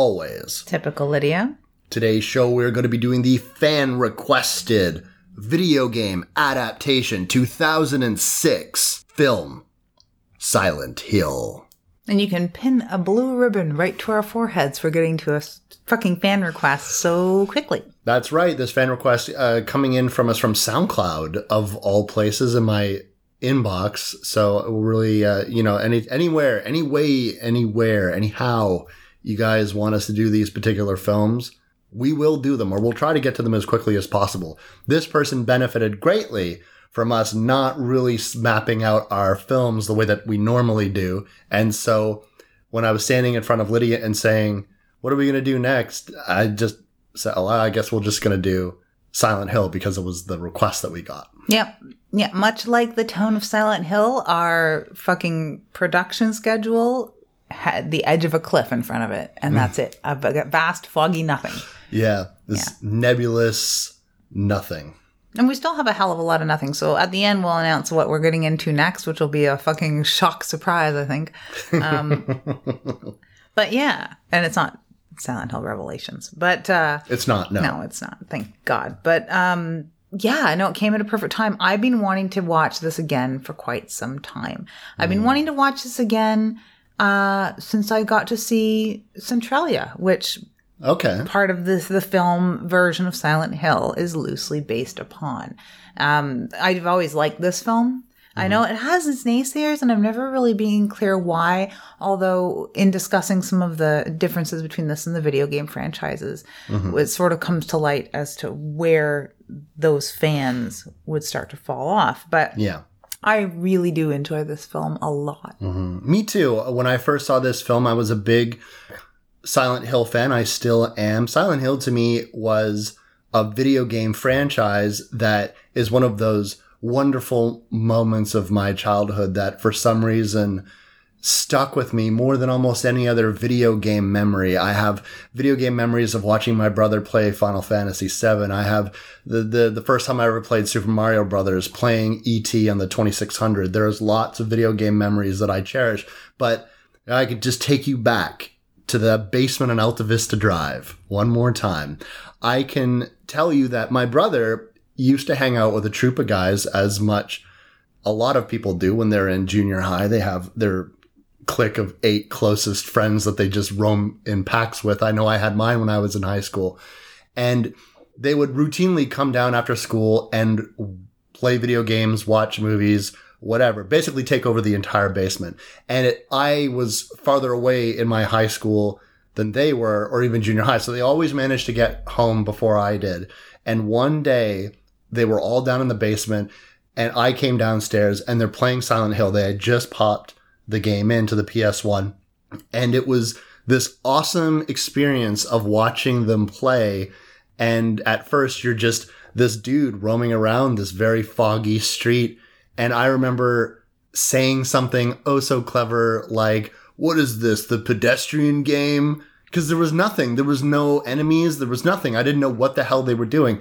always. Typical Lydia. Today's show, we're going to be doing the fan requested video game adaptation 2006 film Silent Hill. And you can pin a blue ribbon right to our foreheads for getting to a fucking fan request so quickly. That's right. This fan request uh, coming in from us from SoundCloud of all places in my inbox. So really, uh, you know, any anywhere, any way, anywhere, anyhow, you guys want us to do these particular films, we will do them, or we'll try to get to them as quickly as possible. This person benefited greatly from us not really mapping out our films the way that we normally do, and so when I was standing in front of Lydia and saying, "What are we going to do next?" I just said, "Oh, I guess we're just going to do Silent Hill because it was the request that we got." Yep. Yeah, much like the tone of Silent Hill, our fucking production schedule had the edge of a cliff in front of it, and that's it. A vast, foggy nothing. Yeah, this nebulous nothing. And we still have a hell of a lot of nothing. So at the end, we'll announce what we're getting into next, which will be a fucking shock surprise, I think. Um, but yeah, and it's not Silent Hill Revelations, but uh, It's not. No. no, it's not. Thank God. But um, yeah, I know it came at a perfect time. I've been wanting to watch this again for quite some time. I've been wanting to watch this again uh, since I got to see Centralia, which Okay. part of this the film version of Silent Hill is loosely based upon. Um, I've always liked this film. I know it has its naysayers, and I'm never really being clear why. Although, in discussing some of the differences between this and the video game franchises, it sort of comes to light as to where those fans would start to fall off. But Yeah. I really do enjoy this film a lot. Mm-hmm. Me too. When I first saw this film, I was a big Silent Hill fan. I still am. Silent Hill to me was a video game franchise that is one of those wonderful moments of my childhood that for some reason stuck with me more than almost any other video game memory. I have video game memories of watching my brother play Final Fantasy VII. I have the, the, the first time I ever played Super Mario Brothers playing ET on the 2600. There's lots of video game memories that I cherish, but I could just take you back to the basement on Alta Vista Drive one more time. I can tell you that my brother used to hang out with a troop of guys as much a lot of people do when they're in junior high. They have their clique of eight closest friends that they just roam in packs with. I know I had mine when I was in high school. And they would routinely come down after school and play video games, watch movies, whatever, basically take over the entire basement. And it, I was farther away in my high school than they were, or even junior high. So they always managed to get home before I did. And one day they were all down in the basement and I came downstairs and they're playing Silent Hill. They had just popped the game into the PS1 and it was this awesome experience of watching them play. And at first you're just this dude roaming around this very foggy street. And I remember saying something oh so clever like, what is this? The pedestrian game? Because there was nothing. There was no enemies. There was nothing. I didn't know what the hell they were doing.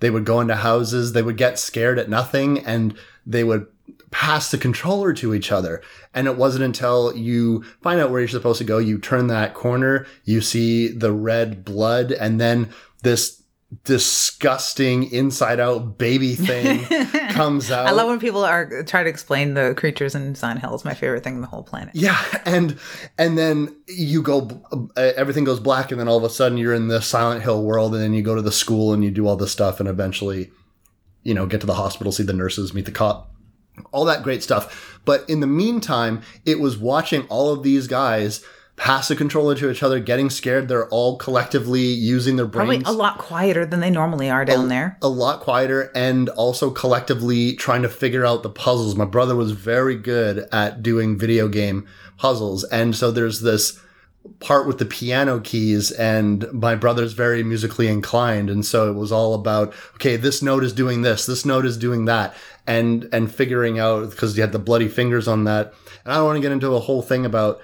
They would go into houses. They would get scared at nothing and they would pass the controller to each other. And it wasn't until you find out where you're supposed to go, you turn that corner, you see the red blood, and then this disgusting inside out baby thing comes out. I love when people are try to explain the creatures in Silent Hill. It's my favorite thing in the whole planet. Yeah, and and then you go, uh, everything goes black, and then all of a sudden you're in the Silent Hill world, and then you go to the school and you do all this stuff, and eventually, you know, get to the hospital, see the nurses, meet the cop, all that great stuff. But in the meantime, it was watching all of these guys pass the controller to each other, getting scared. They're all collectively using their brains. Probably a lot quieter than they normally are down there. a lot quieter and also collectively trying to figure out the puzzles. My brother was very good at doing video game puzzles. And so there's this part with the piano keys and my brother's very musically inclined and so it was all about okay this note is doing this this note is doing that and and figuring out because you had the bloody fingers on that. And i don't want to get into a whole thing about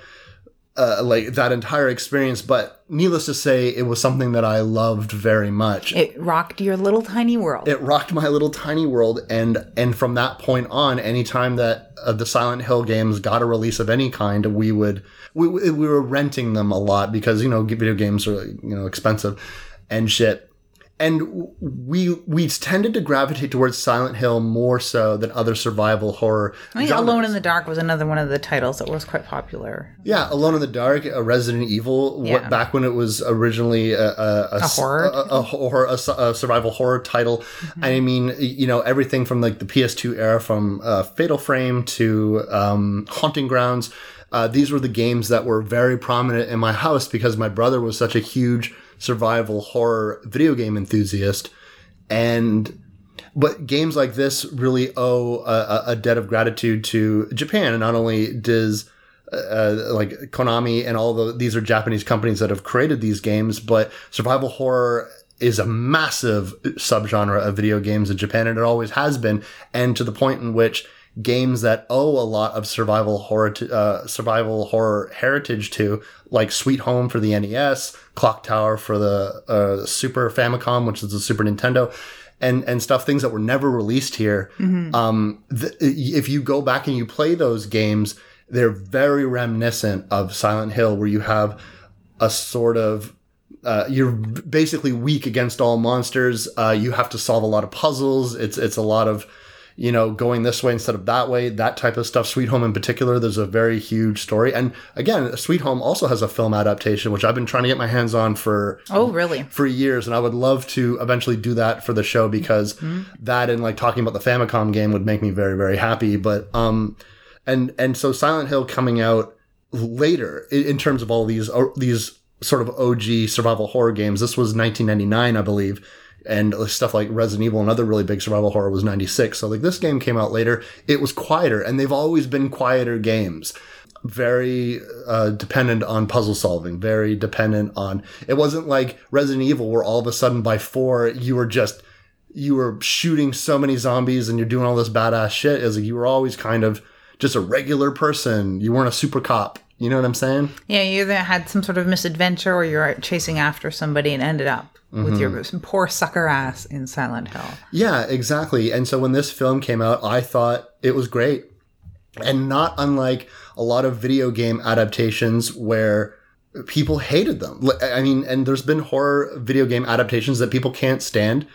uh, like that entire experience but needless to say it was something that i loved very much. It rocked your little tiny world. it rocked my little tiny world and and from that point on anytime that uh, the silent hill games got a release of any kind we would we, we we were renting them a lot because you know video games are you know expensive and shit and we we tended to gravitate towards silent hill more so than other survival horror I mean, genres. Alone in the Dark was another one of the titles that was quite popular. Yeah, Alone in the Dark, a Resident Evil. Yeah. What back when it was originally a, a, a, horror a, a horror, a, su- a survival horror title. Mm-hmm. I mean, you know, everything from like the PS2 era, from uh, Fatal Frame to um, Haunting Grounds. Uh, these were the games that were very prominent in my house because my brother was such a huge survival horror video game enthusiast, and but games like this really owe a, a- debt of gratitude to Japan, and not only does uh, like Konami and all the these are Japanese companies that have created these games, but survival horror is a massive subgenre of video games in Japan, and it always has been, and to the point in which games that owe a lot of survival horror to, uh, survival horror heritage to, like Sweet Home for the NES, Clock Tower for the uh, Super Famicom, which is the Super Nintendo. And, and stuff, things that were never released here. Um, th- if you go back and you play those games, they're very reminiscent of Silent Hill, where you have a sort of uh, you're basically weak against all monsters. Uh, you have to solve a lot of puzzles. It's it's a lot of you know going this way instead of that way. That type of stuff. Sweet Home in particular, there's a very huge story. And again, Sweet Home also has a film adaptation, which I've been trying to get my hands on for Oh, really? for years, and I would love to eventually do that for the show because that and like talking about the Famicom game would make me very very happy. But um, and and so Silent Hill coming out later in, in terms of all these uh, these sort of OG survival horror games. This was 1999, I believe. And stuff like Resident Evil another really big survival horror was 96. So like this game came out later. It was quieter and they've always been quieter games very uh, dependent on puzzle solving, very dependent on. It wasn't like Resident Evil where all of a sudden by four you were just you were shooting so many zombies and you're doing all this badass shit. Is like you were always kind of just a regular person. You weren't a super cop. You know what I'm saying? Yeah, you either had some sort of misadventure or you're chasing after somebody and ended up with your mm-hmm. poor sucker ass in Silent Hill. Yeah, exactly. And so when this film came out, I thought it was great. And not unlike a lot of video game adaptations where people hated them. I mean, and there's been horror video game adaptations that people can't stand.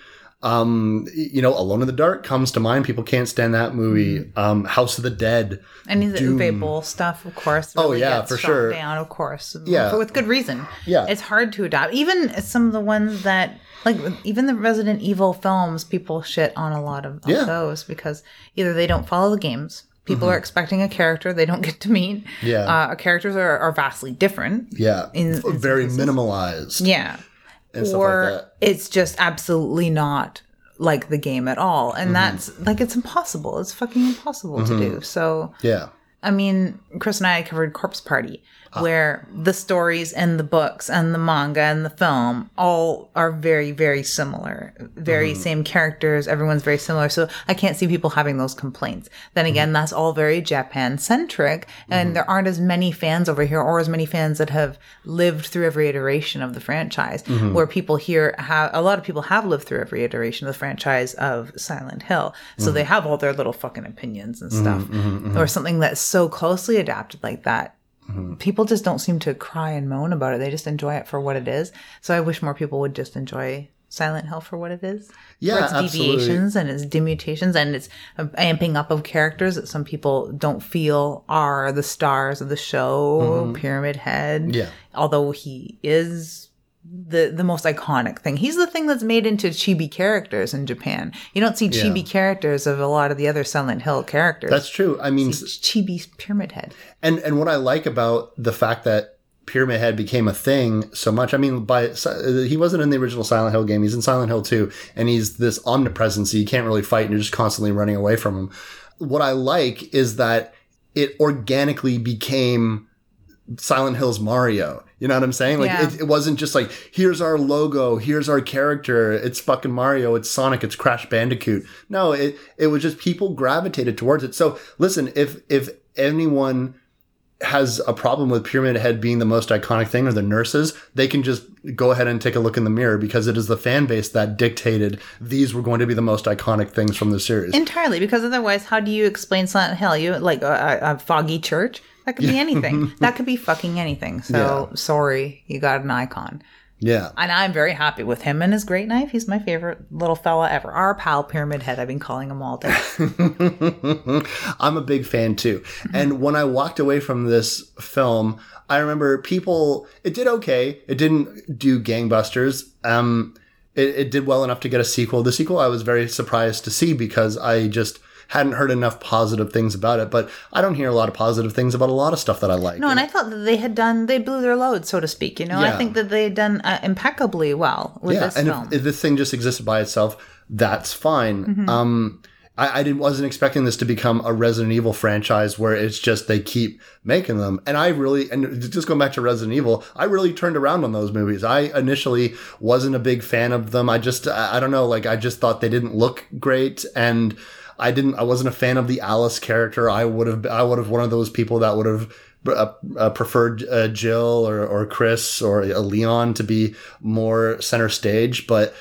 Um, you know, Alone in the Dark comes to mind. People can't stand that movie. Um, House of the Dead. And the Uwe Boll stuff, of course. Oh, yeah, gets for sure. Down, of course. Yeah. For- with good reason. Yeah. It's hard to adopt. Even some of the ones that, like, even the Resident Evil films, people shit on a lot of, Yeah. Mm-hmm. those because either they don't follow the games. People are expecting a character they don't get to meet. Yeah. Uh, characters are, are vastly different. Yeah. In- in very minimalized Yeah. Or like it's just absolutely not like the game at all. Mm-hmm. And that's like it's impossible. It's fucking impossible to do. So Yeah. I mean, Chris and I covered Corpse Party, Ah. where the stories and the books and the manga and the film all are very, very similar. Very Mm-hmm. same characters. Everyone's very similar. So I can't see people having those complaints. Then Mm-hmm. again, that's all very Japan centric. And there aren't as many fans over here or as many fans that have lived through every iteration of the franchise. Mm-hmm. Where people here have, a lot of people have lived through every iteration of the franchise of Silent Hill. So Mm-hmm. they have all their little fucking opinions and stuff. Or something that's so closely adapted like that Mm-hmm. people just don't seem to cry and moan about it. They just enjoy it for what it is. So I wish more people would just enjoy Silent Hill for what it is. Yeah, for its absolutely. deviations and its demutations and its amping up of characters that some people don't feel are the stars of the show. Pyramid Head, Mm-hmm. Yeah. although he is the the most iconic thing. He's the thing that's made into chibi characters in Japan. You don't see chibi characters of a lot of the other Silent Hill characters. That's true. I mean, chibi Pyramid Head. And and what I like about the fact that Pyramid Head became a thing so much, I mean, by uh, he wasn't in the original Silent Hill game. He's in Silent Hill 2, and he's this omnipresence. You can't really fight, and you're just constantly running away from him. What I like is that it organically became Silent Hill's Mario. You know what I'm saying? Like Yeah. it, it wasn't just like here's our logo, here's our character. It's fucking Mario, it's Sonic, it's Crash Bandicoot. No, it it was just people gravitated towards it. So listen, if if anyone has a problem with Pyramid Head being the most iconic thing or the nurses, they can just go ahead and take a look in the mirror because it is the fan base that dictated these were going to be the most iconic things from the series. Entirely, because otherwise, how do you explain Silent Hill? You like a, a, a foggy church? That could be anything. that could be fucking anything. So sorry, you got an icon. yeah. And I'm very happy with him and his great knife. He's my favorite little fella ever. Our pal Pyramid Head. I've been calling him all day. I'm a big fan too. And when I walked away from this film, I remember people, it did okay. It didn't do gangbusters. Um, it, it did well enough to get a sequel. The sequel I was very surprised to see because I just hadn't heard enough positive things about it. But I don't hear a lot of positive things about a lot of stuff that I like. No, and I thought that they had done, they blew their load, so to speak. You know, I think that they had done uh, impeccably well with yeah, this and film. if, if this thing just existed by itself, that's fine. Mm-hmm. Um, I, I didn't wasn't expecting this to become a Resident Evil franchise where it's just they keep making them. And I really and just going back to Resident Evil, I really turned around on those movies. I initially wasn't a big fan of them. I just I don't know, like I just thought they didn't look great and I didn't I wasn't a fan of the Alice character. I would have I would have one of those people that would have uh, uh, preferred uh, Jill or, or Chris or uh, Leon to be more center stage, but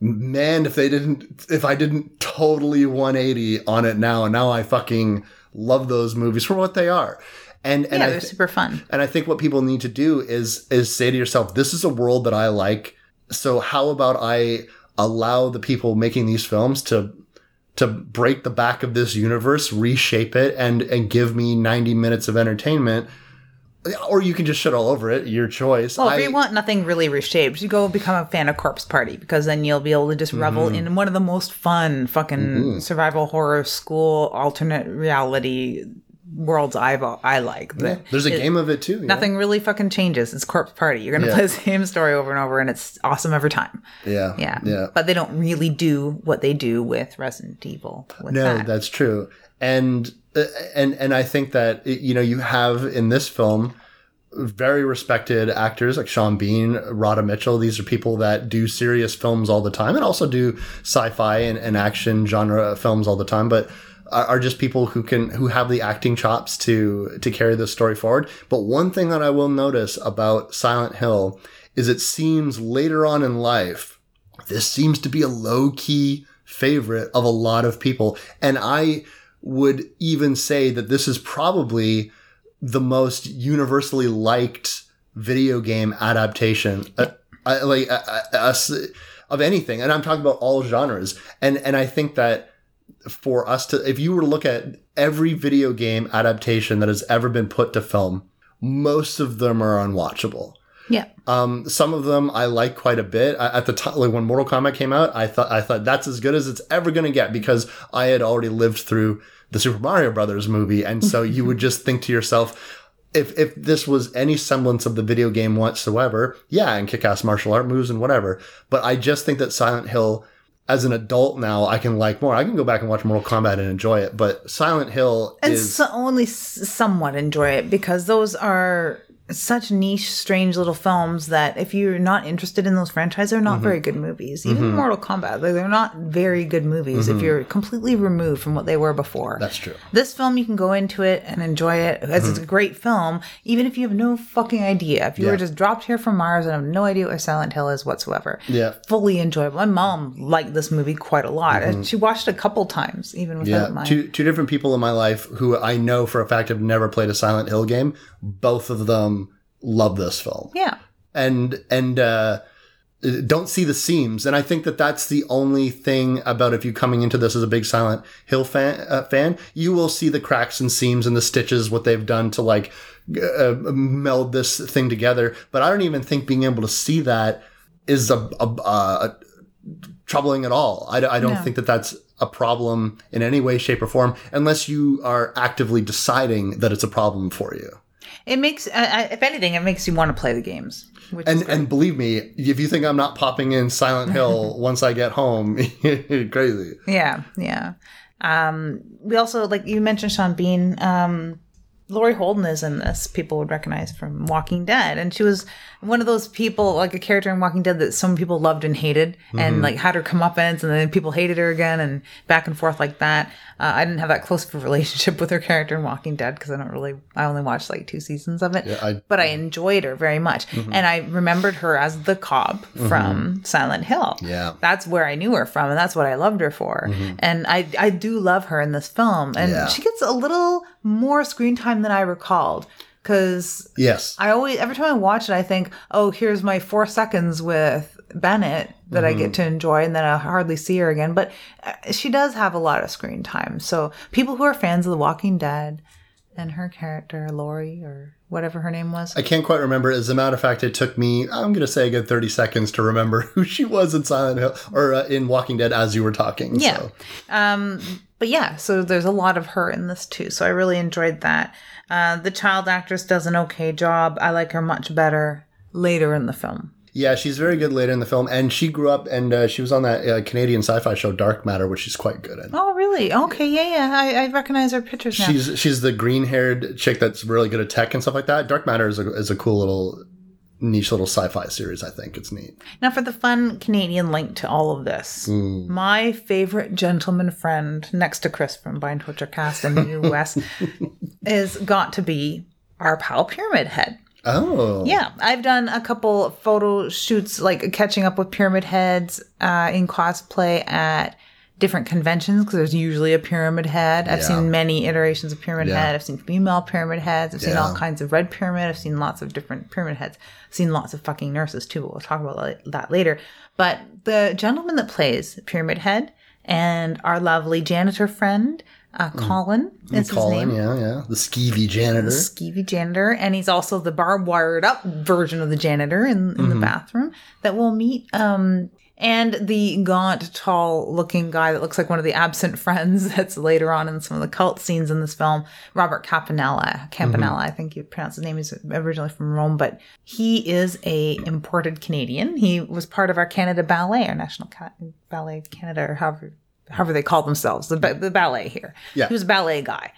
man, if they didn't, if I didn't totally 180 on it now, and now I fucking love those movies for what they are. And and yeah, they're th- super fun. and I think what people need to do is is say to yourself, this is a world that I like. So how about I allow the people making these films to to break the back of this universe, reshape it, and and give me 90 minutes of entertainment. Or you can just shit all over it, your choice. Well, if I- you want nothing really reshaped, you go become a fan of Corpse Party because then you'll be able to just revel Mm-hmm. in one of the most fun fucking survival horror school alternate reality worlds I've I like. That there's a it- game of it too. know? Nothing really fucking changes. It's Corpse Party. You're gonna Yeah. play the same story over and over, and it's awesome every time. Yeah. Yeah, Yeah. But they don't really do what they do with Resident Evil. With No, that. that's true. And uh, and and I think that you know you have in this film very respected actors like Sean Bean, Radha Mitchell. These are people that do serious films all the time and also do sci-fi and, and action genre films all the time, but are just people who can who have the acting chops to to carry this story forward. But one thing that I will notice about Silent Hill is it seems later on in life this seems to be a low key favorite of a lot of people. And I would even say that this is probably the most universally liked video game adaptation, uh, uh, like uh, uh, us of anything. And I'm talking about all genres. And and I think that for us to, if you were to look at every video game adaptation that has ever been put to film, most of them are unwatchable. yeah. Um, some of them I like quite a bit. I, at the time, like when Mortal Kombat came out, I thought I thought that's as good as it's ever going to get because I had already lived through the Super Mario Brothers movie, and so you would just think to yourself. If, if this was any semblance of the video game whatsoever, yeah, and kick ass martial art moves and whatever. But I just think that Silent Hill, as an adult now, I can like more. I can go back and watch Mortal Kombat and enjoy it. But Silent Hill and is so only s- somewhat enjoy it because those are such niche, strange little films that if you're not interested in those franchises, they're not Mm-hmm. very good movies. Even Mortal Kombat, like, they're not very good movies if you're completely removed from what they were before. Mm-hmm. That's true. This film, you can go into it and enjoy it as it's a great film, even if you have no fucking idea. If you Mm-hmm. Yeah. were just dropped here from Mars and have no idea what Silent Hill is whatsoever, Yeah. fully enjoyable. My mom liked this movie quite a lot, and she watched it a couple times, even without Mm-hmm. Yeah, mine. two two different people in my life who I know for a fact have never played a Silent Hill game. Both of them love this film, yeah. and and uh, don't see the seams. And I think that that's the only thing about if you coming into this as a big Silent Hill fan, uh, fan, you will see the cracks and seams and the stitches what they've done to like uh, meld this thing together. But I don't even think being able to see that is a, a, a troubling at all. I, I don't No. think that that's a problem in any way, shape, or form, unless you are actively deciding that it's a problem for you. It makes, uh, uh, if anything, it makes you want to play the games. Which And and believe me, if you think I'm not popping in Silent Hill once I get home, you're crazy. yeah, yeah. Um, we also like you mentioned Sean Bean. Um, Laurie Holden is in this, people would recognize from Walking Dead. And she was one of those people, like a character in Walking Dead that some people loved and hated and mm-hmm. like had her comeuppance and then people hated her again and back and forth like that. Uh, I didn't have that close of a relationship with her character in Walking Dead because I don't really, I only watched like two seasons of it. I- but I enjoyed her very much. Mm-hmm. And I remembered her as the Cobb mm-hmm. from Silent Hill. Yeah. That's where I knew her from, and that's what I loved her for. And I I do love her in this film, and Yeah. she gets a little more screen time than I recalled. Because Yes. I always, every time I watch it, I think, oh, here's my four seconds with Bennett that I get to enjoy, and then I hardly see her again. But uh, she does have a lot of screen time. So people who are fans of The Walking Dead and her character, Lori, or whatever her name was, I can't quite remember. As a matter of fact, it took me, I'm going to say a good 30 seconds to remember who she was in Silent Hill or uh, in Walking Dead as you were talking. Yeah. So. Um, but yeah, so there's a lot of her in this too. So I really enjoyed that. Uh, the child actress does an okay job. I like her much better later in the film. Yeah, she's very good later in the film. And she grew up and uh, she was on that uh, Canadian sci fi show Dark Matter, which she's quite good in. Oh, really? Okay, yeah, yeah. I, I recognize her pictures now. She's she's the green haired chick that's really good at tech and stuff like that. Dark Matter is a, is a cool little niche little sci-fi series. I think it's neat. Now, for the fun Canadian link to all of this, my favorite gentleman friend next to Chris from Bind Torture Cast in the US is got to be our pal Pyramid Head. Oh, Yeah, I've done a couple photo shoots, like catching up with pyramid heads uh, in cosplay at different conventions because there's usually a pyramid head. I've Yeah. seen many iterations of pyramid Yeah. head. I've seen female pyramid heads. I've seen all kinds of red pyramid. I've seen lots of different pyramid heads. I've seen lots of fucking nurses too. But we'll talk about that- later. But the gentleman that plays pyramid head and our lovely janitor friend, uh, Colin, is his Mm. Name. Yeah, yeah. The skeevy janitor. Skeevy janitor, and he's also the barbed wired up version of the janitor in, in Mm-hmm. the bathroom that we'll meet. Um, and the gaunt, tall looking guy that looks like one of the absent friends that's later on in some of the cult scenes in this film, Robert Campanella. Campanella, Mm-hmm. I think you pronounce his name. He's originally from Rome, but he is a imported Canadian. He was part of our Canada Ballet, our National Ca- Ballet of Canada, or however however they call themselves, the, ba- the ballet here. Yeah. He was a ballet guy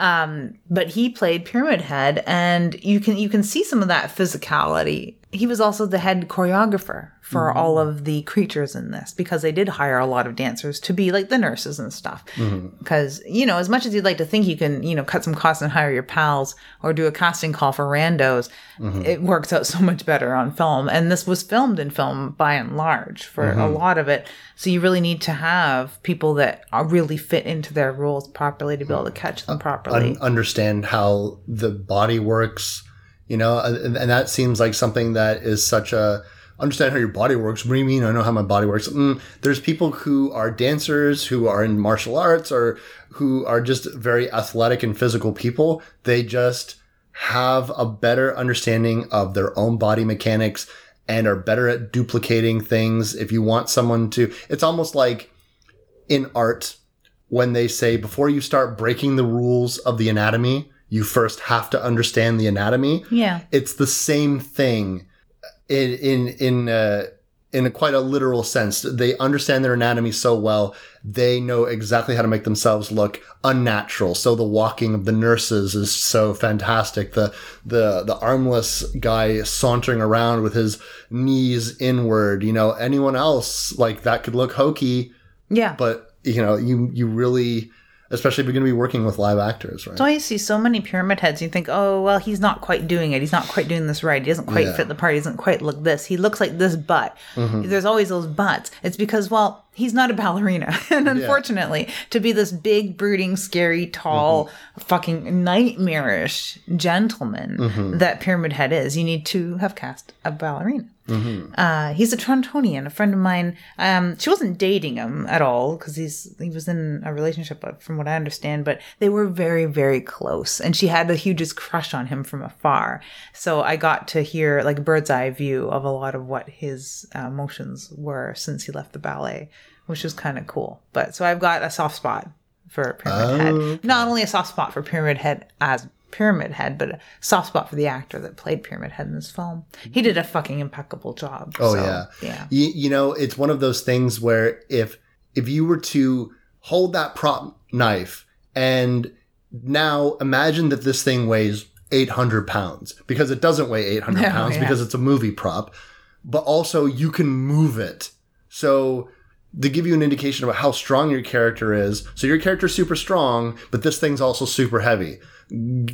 um, but he played Pyramid Head, and you can you can see some of that physicality. He was also the head choreographer for mm-hmm. all of the creatures in this because they did hire a lot of dancers to be like the nurses and stuff. Mm-hmm. Because you know, as much as you'd like to think you can, you know, cut some costs and hire your pals or do a casting call for randos, mm-hmm. it works out so much better on film. And this was filmed in film by and large for a lot of it. So you really need to have people that are really fit into their roles properly to be able to catch them properly. un- understand how the body works, you know, and, and that seems like something that is such a understand how your body works. What do you mean? I know how my body works. Mm, there's people who are dancers, who are in martial arts, or who are just very athletic and physical people. They just have a better understanding of their own body mechanics and are better at duplicating things. If you want someone to, it's almost like in art when they say before you start breaking the rules of the anatomy, you first have to understand the anatomy. yeah. It's the same thing in in in uh, in a quite a literal sense. They understand their anatomy so well, they know exactly how to make themselves look unnatural. So the walking of the nurses is so fantastic. The the the armless guy sauntering around with his knees inward. You know, anyone else like that could look hokey Yeah. but you know you you really especially if you're going to be working with live actors right So you see so many pyramid heads, you think, oh, well, he's not quite doing it. He's not quite doing this right. He doesn't quite Yeah. fit the part. He doesn't quite look this. He looks like this butt. Mm-hmm. There's always those butts. It's because, well, he's not a ballerina. and unfortunately, to be this big, brooding, scary, tall, Mm-hmm. fucking nightmarish gentleman Mm-hmm. that Pyramid Head is, you need to have cast a ballerina. Mm-hmm. Uh, he's a Torontonian, a friend of mine. Um, she wasn't dating him at all because he's he was in a relationship, uh, from what I understand. But they were very, very close, and she had the hugest crush on him from afar. So I got to hear like bird's eye view of a lot of what his uh, emotions were since he left the ballet, which was kind of cool. But so I've got a soft spot for Pyramid Head. Not only a soft spot for Pyramid Head as Pyramid Head, but a soft spot for the actor that played Pyramid Head in this film. He did a fucking impeccable job. oh so, yeah yeah. you, you know it's one of those things where if if you were to hold that prop knife and Now imagine that this thing weighs 800 pounds because it doesn't weigh 800 No, pounds yeah. because it's a movie prop, but also you can move it. So to give you an indication about how strong your character is, so your character's super strong, but this thing's also super heavy.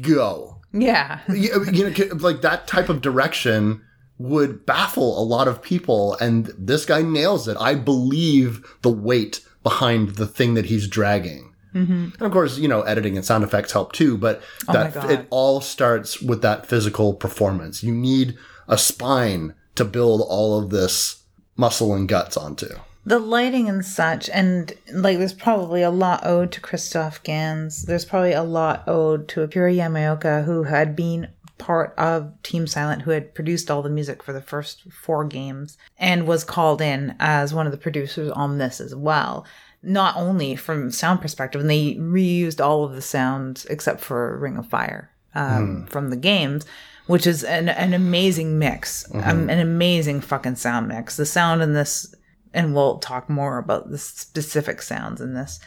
Go. Yeah. you, you know, like that type of direction would baffle a lot of people, and this guy nails it. I believe the weight behind the thing that he's dragging. Mm-hmm. And of course, you know, editing and sound effects help too, but Oh that it all starts with that physical performance. You need a spine to build all of this muscle and guts onto. The lighting and such and like there's probably a lot owed to Christophe Gans. There's probably a lot owed to Akira Yamaoka who had been part of Team Silent who had produced all the music for the first four games and was called in as one of the producers on this as well. Not only from sound perspective, and they reused all of the sounds except for Ring of Fire um, from the games, which is an, an amazing mix, um, an amazing fucking sound mix. The sound in this and we'll talk more about the specific sounds in this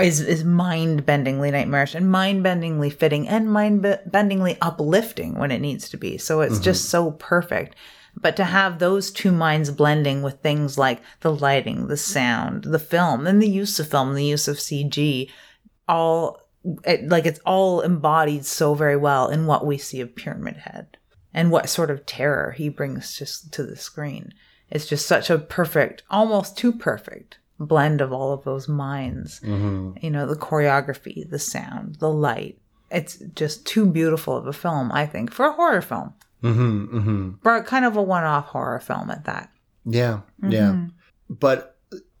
is, is mind-bendingly nightmarish and mind-bendingly fitting and mind-bendingly uplifting when it needs to be. So it's mm-hmm. just so perfect. But to have those two minds blending with things like the lighting the sound the film and the use of film the use of cg all it, like it's all embodied so very well in what we see of pyramid head and what sort of terror he brings just to the screen it's just such a perfect almost too perfect blend of all of those minds you know the choreography the sound the light it's just too beautiful of a film i think for a horror film hmm hmm for kind of a one-off horror film at that Yeah, yeah. But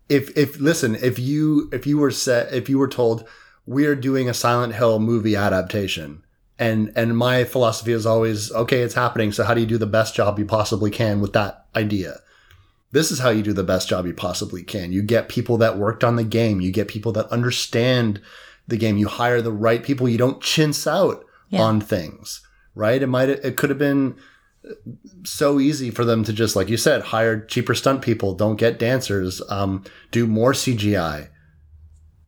if if listen, if you if you were set if you were told we are doing a Silent Hill movie adaptation, and and my philosophy is always okay, it's happening. So how do you do the best job you possibly can with that idea? This is how you do the best job you possibly can. You get people that worked on the game. You get people that understand the game. You hire the right people. You don't chintz out Yeah. on things, right? It might it could have been so easy for them to just, like you said, hire cheaper stunt people, don't get dancers, um, do more CGI,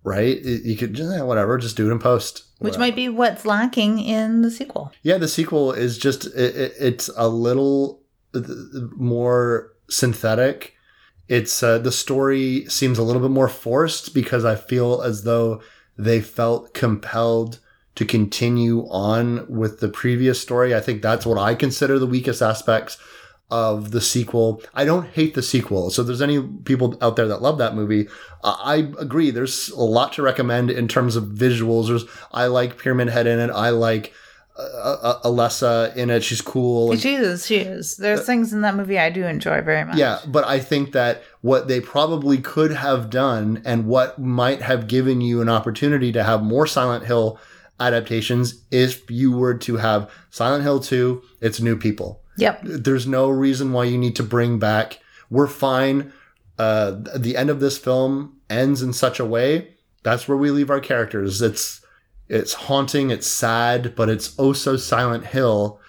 right? You could just, eh, whatever, just do it in post. which Whatever. might be what's lacking in the sequel yeah, the sequel is just, it, it, it's a little uh, more synthetic. It's, uh, the story seems a little bit more forced because I feel as though they felt compelled to continue on with the previous story. I think that's what I consider the weakest aspects of the sequel. I don't hate the sequel. So if there's any people out there that love that movie, I I agree. There's a lot to recommend in terms of visuals. There's I like Pyramid Head in it. I like uh, uh, Alessa in it. She's cool. she is she is there's things in that movie i do enjoy very much Yeah, but I think that what they probably could have done and what might have given you an opportunity to have more Silent Hill adaptations if you were to have Silent Hill 2, it's new people. yep There's no reason why you need to bring back. We're fine. Uh, the end of this film ends in such a way. That's where we leave our characters. It's it's haunting. It's sad, but it's oh so Silent Hill.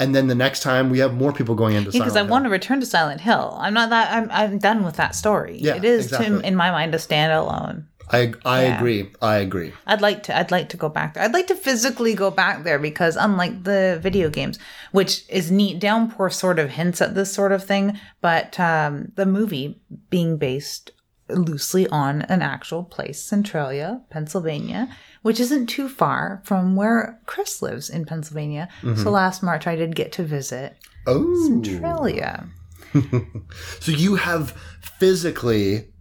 And then the next time we have more people going into because Silent I Hill. want to return to Silent Hill. I'm not that. I'm I'm done with that story. Yeah, it is exactly. to, in my mind a standalone. I I Yeah. agree. I agree. I'd like to. I'd like to go back there. I'd like to physically go back there because unlike the video games, which is neat, Downpour sort of hints at this sort of thing, but um, the movie being based loosely on an actual place, Centralia, Pennsylvania, which isn't too far from where Chris lives in Pennsylvania. So mm-hmm. last March I did get to visit Oh, Centralia. so you have physically,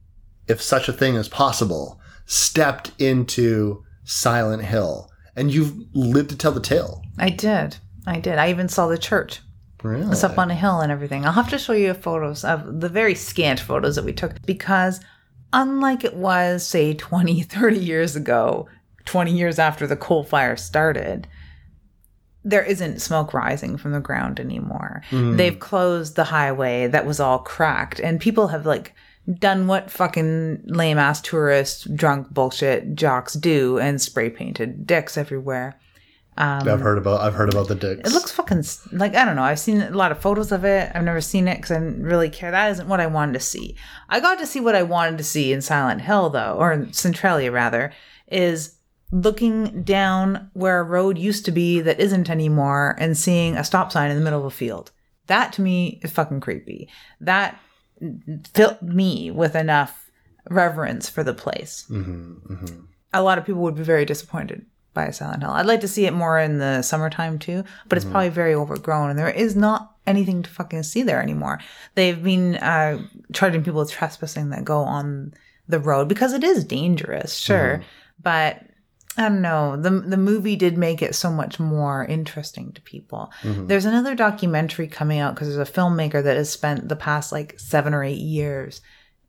if such a thing is possible, stepped into Silent Hill, and you've lived to tell the tale. I did. I did. I even saw the church. Really? It's up on a hill and everything. I'll have to show you photos of the very scant photos that we took because, unlike it was, say, 20, 30 years ago, 20 years after the coal fire started, there isn't smoke rising from the ground anymore. Mm-hmm. They've closed the highway that was all cracked, and people have like done what fucking lame ass tourists, drunk bullshit jocks do and spray painted dicks everywhere. Um, I've heard about. I've heard about the dicks. It looks fucking like I don't know. I've seen a lot of photos of it. I've never seen it because I didn't really care. That isn't what I wanted to see. I got to see what I wanted to see in Silent Hill, though, or in Centralia rather, is looking down where a road used to be that isn't anymore and seeing a stop sign in the middle of a field. That to me is fucking creepy. That filled me with enough reverence for the place. Mm-hmm, mm-hmm. A lot of people would be very disappointed by a Silent Hill. I'd like to see it more in the summertime too, but it's mm-hmm. probably very overgrown and there is not anything to fucking see there anymore. They've been uh, charging people with trespassing that go on the road because it is dangerous, sure, but I don't know. The the movie did make it so much more interesting to people. There's another documentary coming out because there's a filmmaker that has spent the past like seven or eight years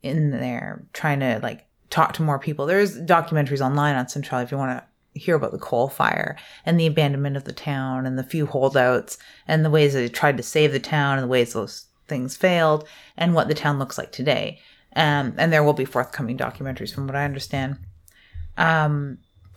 in there trying to like talk to more people. There's documentaries online on Central if you want to hear about the coal fire and the abandonment of the town and the few holdouts and the ways they tried to save the town and the ways those things failed and what the town looks like today. Um, and there will be forthcoming documentaries from what I understand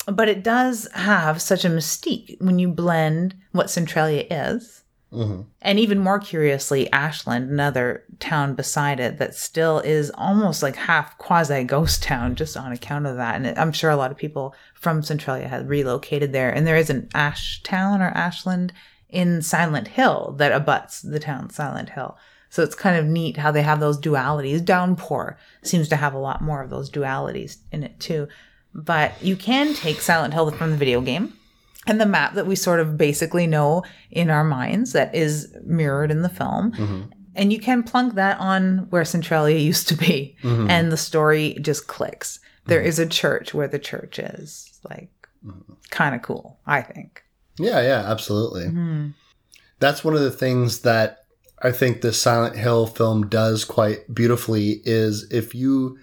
but it does have such a mystique when you blend what Centralia is. Mm-hmm. And even more curiously, Ashland, another town beside it that still is almost like half quasi ghost town just on account of that. And it- I'm sure a lot of people from Centralia have relocated there. And there is an Ash town or Ashland in Silent Hill that abuts the town Silent Hill. So it's kind of neat how they have those dualities. Downpour seems to have a lot more of those dualities in it too. But you can take Silent Hill from the video game and the map that we sort of basically know in our minds that is mirrored in the film. Mm-hmm. And you can plunk that on where Centralia used to be, mm-hmm. and the story just clicks. There mm-hmm. is a church where the church is. Like, kind of cool, I think. Yeah, yeah, absolutely. That's one of the things that I think the Silent Hill film does quite beautifully is if you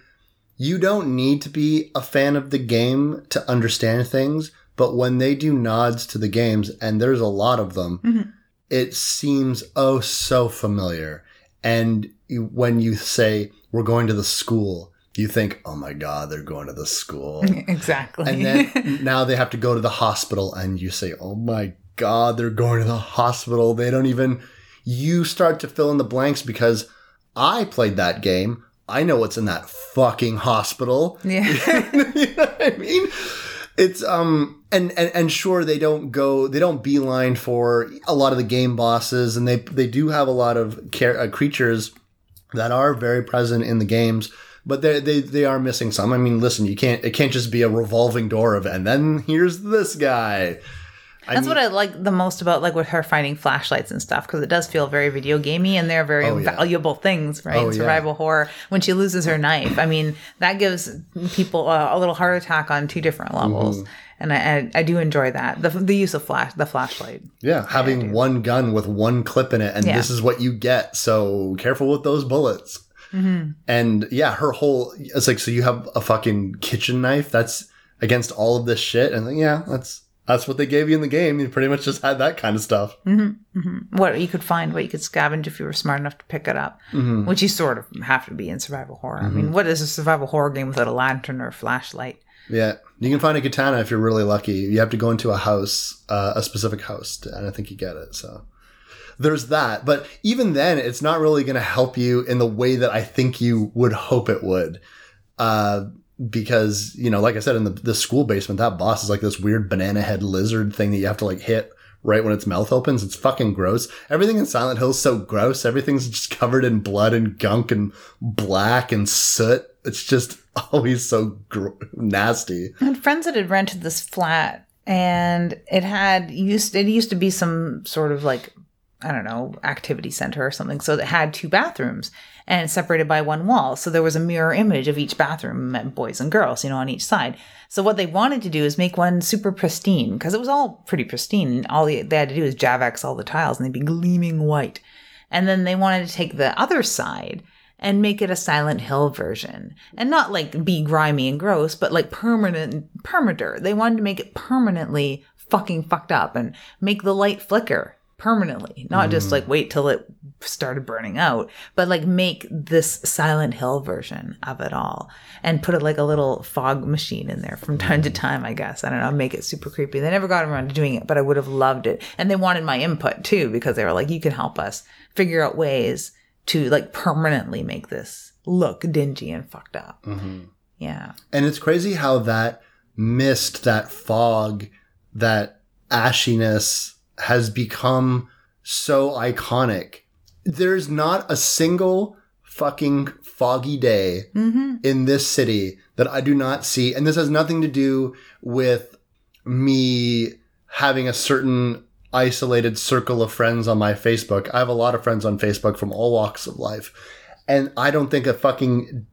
you don't need to be a fan of the game to understand things, but when they do nods to the games and there's a lot of them, mm-hmm. it seems oh so familiar. And you, when you say we're going to the school, you think, "Oh my god, they're going to the school." Exactly. and then now they have to go to the hospital and you say oh my god they're going to the hospital they don't even you start to fill in the blanks because i played that game i know what's in that fucking hospital. Yeah. you know what i mean? It's um and, and and sure they don't go they don't beeline for a lot of the game bosses and they they do have a lot of care, uh, creatures that are very present in the games but they, they they are missing some. I mean listen you can't it can't just be a revolving door of and then here's this guy That's mean- what I like the most about like with her finding flashlights and stuff because it does feel very video gamey and they're very Oh, yeah. valuable things, right? Oh, in yeah. survival horror. When she loses her knife, I mean that gives people a, a little heart attack on two different levels, Mm-hmm. and I, I I do enjoy that the the use of flash the flashlight. yeah having one gun with one clip in it and Yeah. this is what you get so careful with those bullets Mm-hmm. and yeah her whole it's like so you have a fucking kitchen knife that's against all of this shit and yeah that's that's what they gave you in the game you pretty much just had that kind of stuff What you could find, what you could scavenge if you were smart enough to pick it up, Mm-hmm. which you sort of have to be in survival horror. I mean, what is a survival horror game without a lantern or a flashlight? Yeah, you can find a katana if you're really lucky. You have to go into a house, uh, a specific house, to- and I think you get it. So there's that. But even then, it's not really going to help you in the way that I think you would hope it would. Uh, because you know, like I said, in the, the school basement, that boss is like this weird banana head lizard thing that you have to like hit right when its mouth opens. It's fucking gross. Everything in Silent Hill is so gross. Everything's just covered in blood and gunk and black and soot. It's just always so gr- nasty. Had friends that had rented this flat and it had used it used to be some sort of like I don't know, activity center or something. So it had two bathrooms and separated by one wall. So there was a mirror image of each bathroom, boys and girls, you know, on each side. So what they wanted to do is make one super pristine because it was all pretty pristine. All they, had to do is Javex all the tiles and they'd be gleaming white. And then they wanted to take the other side and make it a Silent Hill version. And not like be grimy and gross, but like permanent, permater. They wanted to make it permanently fucking fucked up and make the light flicker permanently. Not just mm. like wait till it started burning out, but like make this Silent Hill version of it all and put it like a little fog machine in there from time to time, I guess. I don't know, make it super creepy. They never got around to doing it, but I would have loved it. And they wanted my input too, because they were like, you can help us figure out ways to like permanently make this look dingy and fucked up. Mm-hmm. Yeah. And it's crazy how that mist, that fog, that ashiness has become so iconic. There's not a single fucking foggy day mm-hmm. in this city that I do not see. And this has nothing to do with me having a certain isolated circle of friends on my Facebook. I have a lot of friends on Facebook from all walks of life. And I don't think a fucking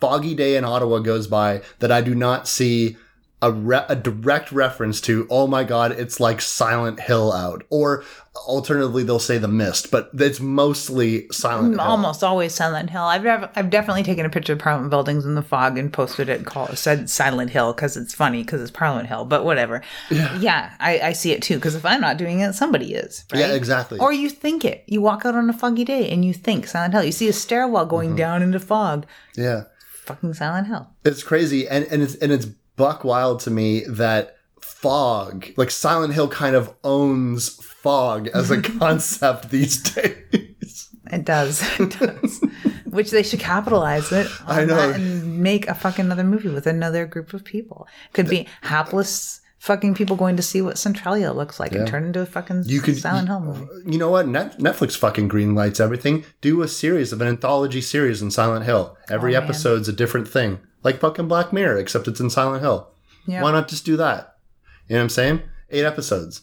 foggy day in Ottawa goes by that I do not see a, re- a direct reference to, oh my god, it's like Silent Hill out. Or alternatively, they'll say The Mist, but it's mostly Silent Hill. Almost always Silent Hill. I've never, I've definitely taken a picture of Parliament buildings in the fog and posted it. Called said Silent Hill because it's funny because it's Parliament Hill. But whatever. Yeah, I, I see it too because if I'm not doing it, somebody is. Right? Yeah, exactly. Or you think it. You walk out on a foggy day and you think Silent Hill. You see a stairwell going Mm-hmm. down into fog. yeah. Fucking Silent Hill. It's crazy, and and it's and it's buck wild to me that fog, like Silent Hill, kind of owns fog as a concept these days. It does. It does. Which they should capitalize it. on I know. and make a fucking another movie with another group of people. Could be hapless fucking people going to see what Centralia looks like and turn into a fucking You could Silent Hill movie. You know what? Net, Netflix fucking green lights everything. Do a series of an anthology series in Silent Hill. Every Oh, episode's a different thing, like fucking Black Mirror, except it's in Silent Hill. Yeah. Why not just do that? You know what I'm saying? Eight episodes.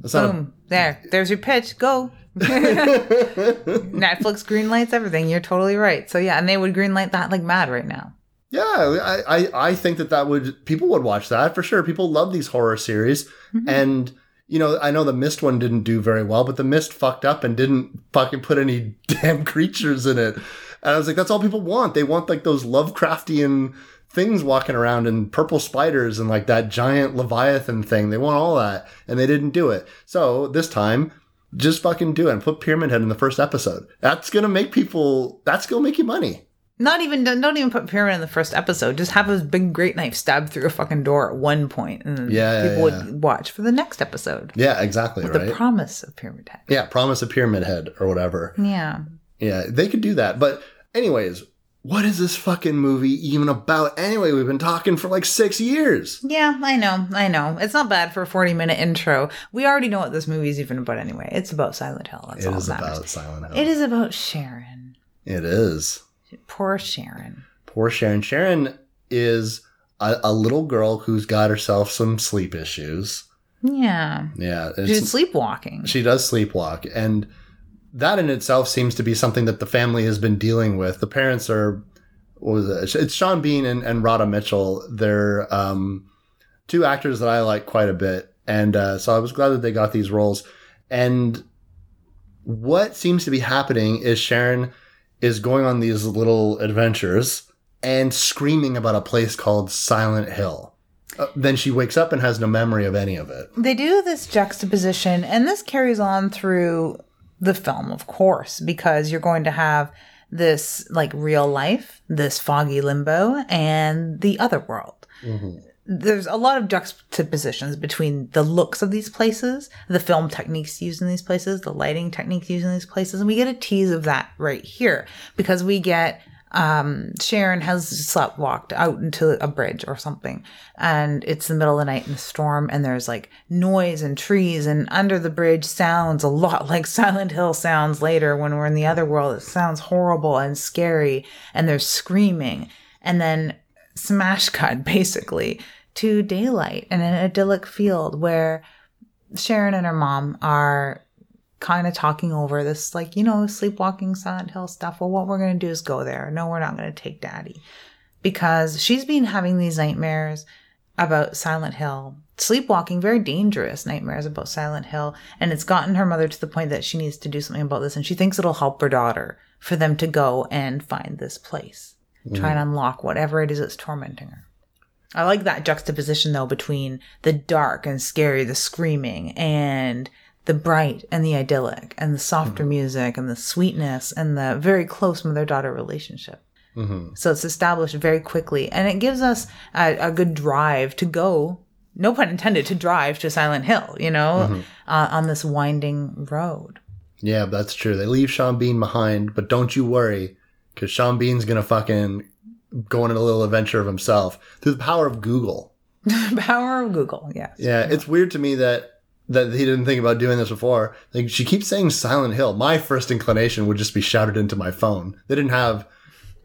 That's not a- Boom. There. There's your pitch. Go. Netflix greenlights everything. You're totally right. So yeah, and they would greenlight that like mad right now. Yeah, I, I, I think that that would people would watch that for sure. People love these horror series, mm-hmm. and you know I know the Mist one didn't do very well, but the Mist fucked up and didn't fucking put any damn creatures in it. And I was like, that's all people want. They want like those Lovecraftian things walking around and purple spiders and like that giant Leviathan thing. They want all that, and they didn't do it. So this time. Just fucking do it and put Pyramid Head in the first episode. That's gonna make people. That's gonna make you money. Not even don't even put Pyramid in the first episode. Just have his big great knife stabbed through a fucking door at one point, and Yeah, people yeah. would watch for the next episode. Yeah, exactly. right. The promise of Pyramid Head. Yeah, promise a pyramid head or whatever. Yeah. Yeah, they could do that. But anyways, what is this fucking movie even about? Anyway, we've been talking for like six years. Yeah, I know, I know. It's not bad for a 40 minute intro. We already know what this movie is even about anyway. It's about Silent Hill. That's It all is that matters. about Silent Hill. It is about Sharon. It is. Poor Sharon. Poor Sharon. Sharon is a, a little girl who's got herself some sleep issues. Yeah. Yeah, She's sleepwalking. she does sleepwalk, and that in itself seems to be something that the family has been dealing with. The parents are, what was it? It's Sean Bean and, and Mitchell. They're um, two actors that I like quite a bit, and uh, so I was glad that they got these roles. And what seems to be happening is Sharon is going on these little adventures and screaming about a place called Silent Hill. Uh, then she wakes up and has no memory of any of it. they do this juxtaposition, and this carries on through the film, of course, because you're going to have this like real life, this foggy limbo, and the other world. Mm-hmm. There's a lot of juxtapositions between the looks of these places, the film techniques used in these places, the lighting techniques used in these places, and we get a tease of that right here because we get um, Sharon has slept walked out into a bridge or something, and it's the middle of the night in the storm, and there's like noise and trees, and under the bridge sounds a lot like Silent Hill sounds later when we're in the other world. It sounds horrible and scary, and there's screaming, and then smash cut basically to daylight and an idyllic field where Sharon and her mom are kind of talking over this, like, you know, sleepwalking Silent Hill stuff. Well, what we're going to do is go there. No, we're not going to take daddy because she's been having these nightmares about Silent Hill, sleepwalking, very dangerous nightmares about Silent Hill. And it's gotten her mother to the point that she needs to do something about this. And she thinks it'll help her daughter for them to go and find this place, try and mm. unlock whatever it is that's tormenting her. I like that juxtaposition though between the dark and scary, the screaming, and the bright and the idyllic, and the softer mm-hmm. music and the sweetness and the very close mother daughter relationship. Mm-hmm. So it's established very quickly, and it gives us a, a good drive to go. No pun intended to drive to Silent Hill, you know, mm-hmm. uh, on this winding road. Yeah, that's true. They leave Sean Bean behind, but don't you worry, because Sean Bean's gonna fucking go on a little adventure of himself through the power of Google. Power of Google. Yes. Yeah, it's weird to me that that he didn't think about doing this before. Like she keeps saying Silent Hill. My first inclination would just be shouted into my phone. They didn't have.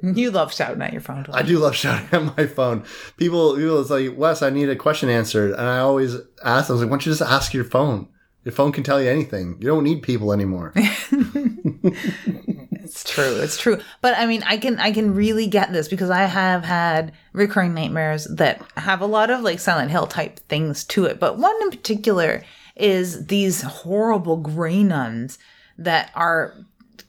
You love shouting at your phone. don't I do love shouting at my phone. People, people, it's like Wes, I need a question answered, and I always ask. I was like, why don't you just ask your phone? Your phone can tell you anything. You don't need people anymore. It's true. It's true. But I mean, I can I can really get this because I have had recurring nightmares that have a lot of like Silent Hill type things to it. But one in particular is these horrible gray nuns that are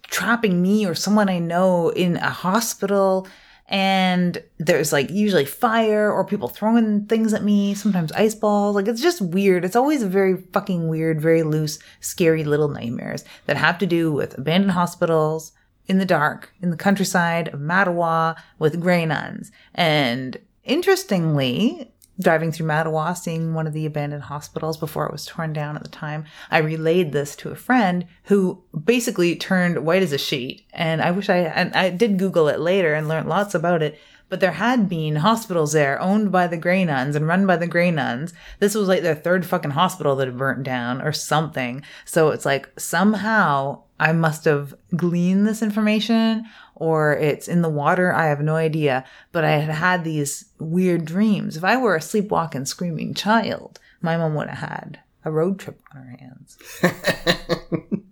trapping me or someone I know in a hospital. And there's like usually fire or people throwing things at me, sometimes ice balls. Like it's just weird. It's always very fucking weird, very loose, scary little nightmares that have to do with abandoned hospitals in the dark, in the countryside of Mattawa with gray nuns. And interestingly, driving through Mattawa, seeing one of the abandoned hospitals before it was torn down at the time, I relayed this to a friend who basically turned white as a sheet. And I wish I, and I did Google it later and learned lots about it. But there had been hospitals there owned by the Grey Nuns and run by the Grey Nuns. This was like their third fucking hospital that had burnt down or something. So it's like somehow I must have gleaned this information or it's in the water. I have no idea. But I had had these weird dreams. If I were a sleepwalking, screaming child, my mom would have had a road trip on her hands.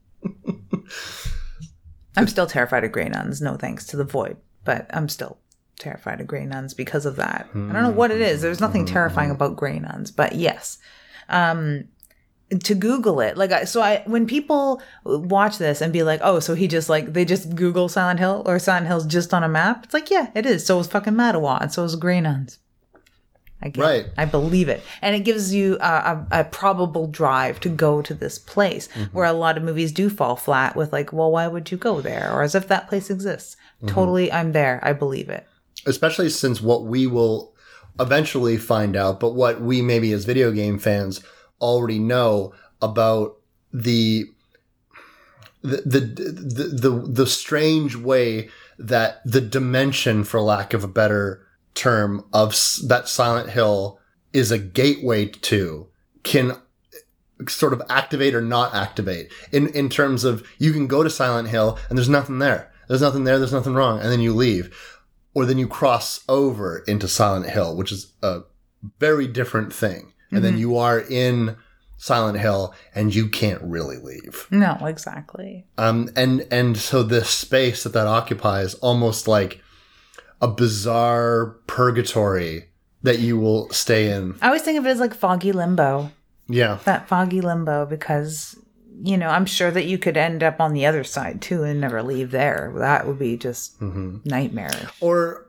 I'm still terrified of Grey Nuns. No thanks to the void, but I'm still terrified of Grey Nuns because of that. I don't know what it is. There's nothing terrifying about Grey Nuns, but yes. Um, to Google it, like, I, so I, when people watch this and be like, oh, so he just like, they just Google Silent Hill or Silent Hill's just on a map. It's like, yeah, it is. So is fucking Mattawa and so is Grey Nuns. I get Right. it. I believe it. And it gives you a, a, a probable drive to go to this place mm-hmm. where a lot of movies do fall flat with like, well, why would you go there? Or as if that place exists. Mm-hmm. Totally, I'm there. I believe it. especially since what we will eventually find out, but what we maybe as video game fans already know about the the the the, the, the strange way that the dimension, for lack of a better term, of that Silent Hill is a gateway to can sort of activate or not activate in in terms of you can go to Silent Hill and there's nothing there. There's nothing there. There's nothing wrong, and then you leave, or then you cross over into Silent Hill, which is a very different thing, and then you are in Silent Hill and you can't really leave. No, exactly. Um, and and so this space that that occupies, almost like a bizarre purgatory that you will stay in. I always think of it as like foggy limbo. Yeah, That foggy limbo because you know, I'm sure that you could end up on the other side too and never leave there. That would be just nightmarish. or or,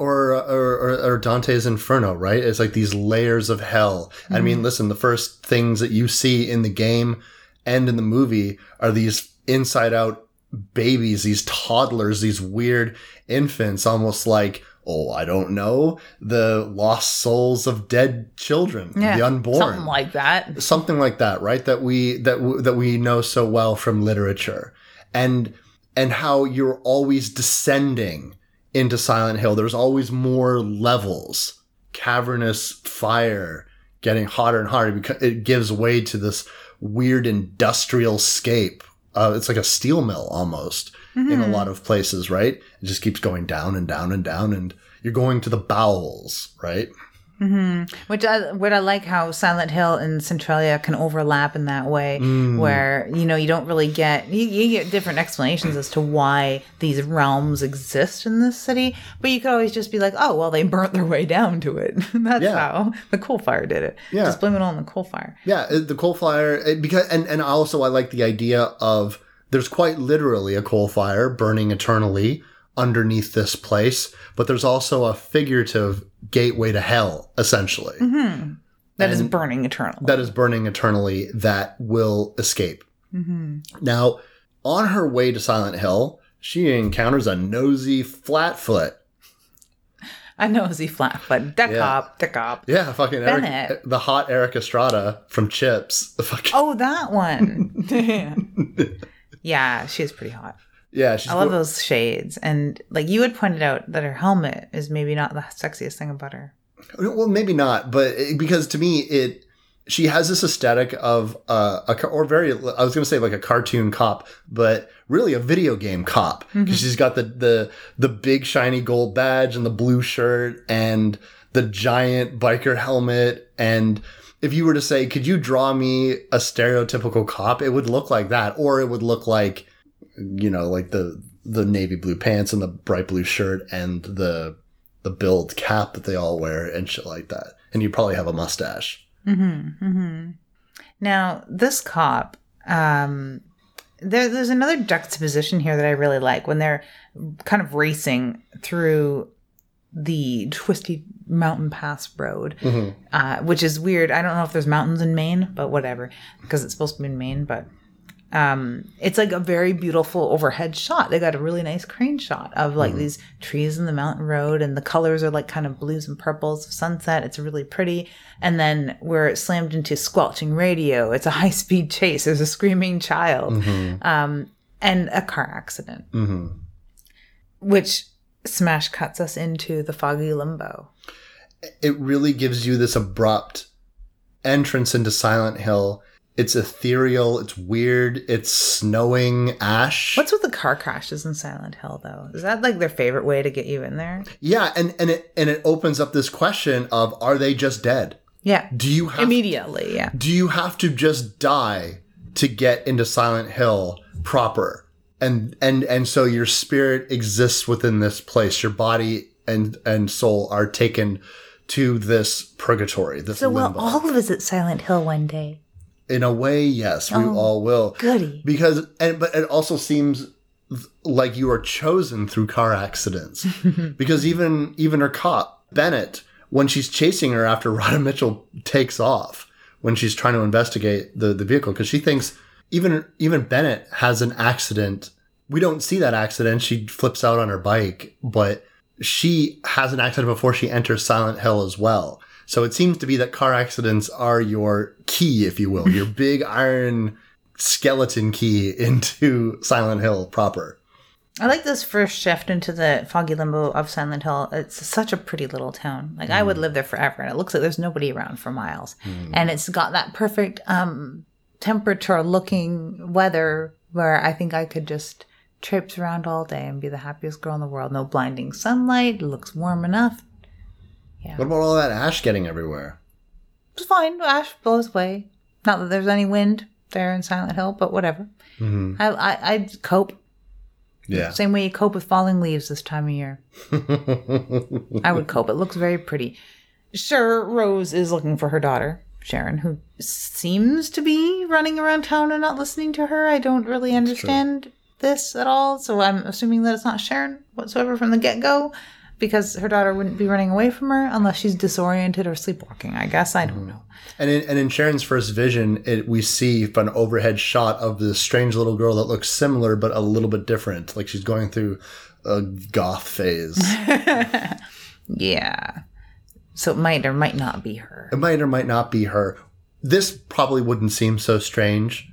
or or or Dante's Inferno, right? It's like these layers of hell. I mean, mm-hmm. listen, the first things that you see in the game and in the movie are these inside out babies, these toddlers, these weird infants, almost like oh, I don't know, the lost souls of dead children, the unborn, Something like that. something like that, right? That we that w- that we know so well from literature, and and how you're always descending into Silent Hill. There's always more levels, cavernous fire getting hotter and hotter because it gives way to this weird industrial scape. Uh, it's like a steel mill almost in a lot of places, right? It just keeps going down and down and down, and you're going to the bowels, right? Mm-hmm. Which I what I like how Silent Hill and Centralia can overlap in that way, mm. where you know you don't really get you, you get different explanations as to why these realms exist in this city, but you could always just be like, oh well, they burnt their way down to it. That's Yeah. how the coal fire did it. Yeah. just blame it on the coal fire. Yeah, the coal fire it, because and and also I like the idea of there's quite literally a coal fire burning eternally underneath this place, but there's also a figurative gateway to hell essentially mm-hmm. That is burning eternally. that is burning eternally that will escape. Mm-hmm. Now, on her way to Silent Hill, she encounters a nosy flatfoot. A nosy flatfoot. Deck Yeah. cop, deck cop. Yeah, fucking Eric, Bennett. the hot Erik Estrada from Chips. The fucking Oh, that one. yeah, she's pretty hot. Yeah, she's I love those shades. And like you had pointed out that her helmet is maybe not the sexiest thing about her. Well, maybe not, but it, because to me, it she has this aesthetic of uh, a or very I was going to say like a cartoon cop, but really a video game cop because she's got the the the big shiny gold badge and the blue shirt and the giant biker helmet and if you were to say could you draw me a stereotypical cop it would look like that or it would look like you know like the the navy blue pants and the bright blue shirt and the the build cap that they all wear and shit like that and you probably have a mustache Mm-hmm, mm-hmm. Now, this cop, um, there, there's another juxtaposition here that I really like when they're kind of racing through the twisty mountain pass road, uh, which is weird. I don't know if there's mountains in Maine, but whatever, because it's supposed to be in Maine. But um, it's like a very beautiful overhead shot. They got a really nice crane shot of like these trees in the mountain road, and the colors are like kind of blues and purples of sunset. It's really pretty. And then we're slammed into squelching radio. It's a high speed chase. There's a screaming child, um, and a car accident, which smash cuts us into the foggy limbo. it really gives you this abrupt entrance into Silent Hill. It's ethereal, it's weird, it's snowing ash. What's with the car crashes in Silent Hill, though? Is that like their favorite way to get you in there? Yeah, and, and it and it opens up this question of are they just dead? Yeah. Do you have Immediately, yeah. do you have to just die to get into Silent Hill proper? And and and so your spirit exists within this place. Your body and and soul are taken to this purgatory, this So we'll all visit Silent Hill one day. In a way, yes, we Oh, all will. goody. Because and but it also seems like you are chosen through car accidents. because even even her cop, Bennett, when she's chasing her after Radha Mitchell takes off, when she's trying to investigate the, the vehicle, because she thinks even even Bennett has an accident. We don't see that accident. She flips out on her bike, but she has an accident before she enters Silent Hill as well. So it seems to be that car accidents are your key, if you will, your big iron skeleton key into Silent Hill proper. I like this first shift into the foggy limbo of Silent Hill. It's such a pretty little town. Like I would live there forever, and it looks like there's nobody around for miles. And it's got that perfect um, temperature-looking weather where I think I could just traipse around all day and be the happiest girl in the world. No blinding sunlight. It looks warm enough. What about all that ash getting everywhere? It's fine. Ash blows away. Not that there's any wind there in Silent Hill, but whatever. Mm-hmm. I, I I'd cope. Yeah. Same way you cope with falling leaves this time of year. I would cope. It looks very pretty. Sure, Rose is looking for her daughter, Sharon, who seems to be running around town and not listening to her. I don't really understand this at all. So I'm assuming that it's not Sharon whatsoever from the get go because her daughter wouldn't be running away from her unless she's disoriented or sleepwalking, I guess. I don't know. And in, and in Sharon's first vision, it, we see an overhead shot of this strange little girl that looks similar but a little bit different. Like she's going through a goth phase. Yeah. So it might or might not be her. it might or might not be her. This probably wouldn't seem so strange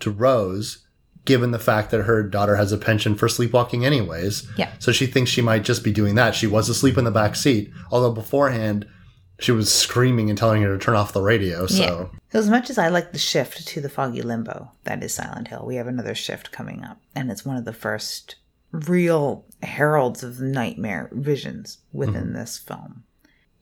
to Rose, given the fact that her daughter has a penchant for sleepwalking, anyways. Yeah. So she thinks she might just be doing that. She was asleep in the back seat, although beforehand she was screaming and telling her to turn off the radio. So Yeah. So as much as I like the shift to the foggy limbo that is Silent Hill, we have another shift coming up, and it's one of the first real heralds of nightmare visions within mm-hmm. this film.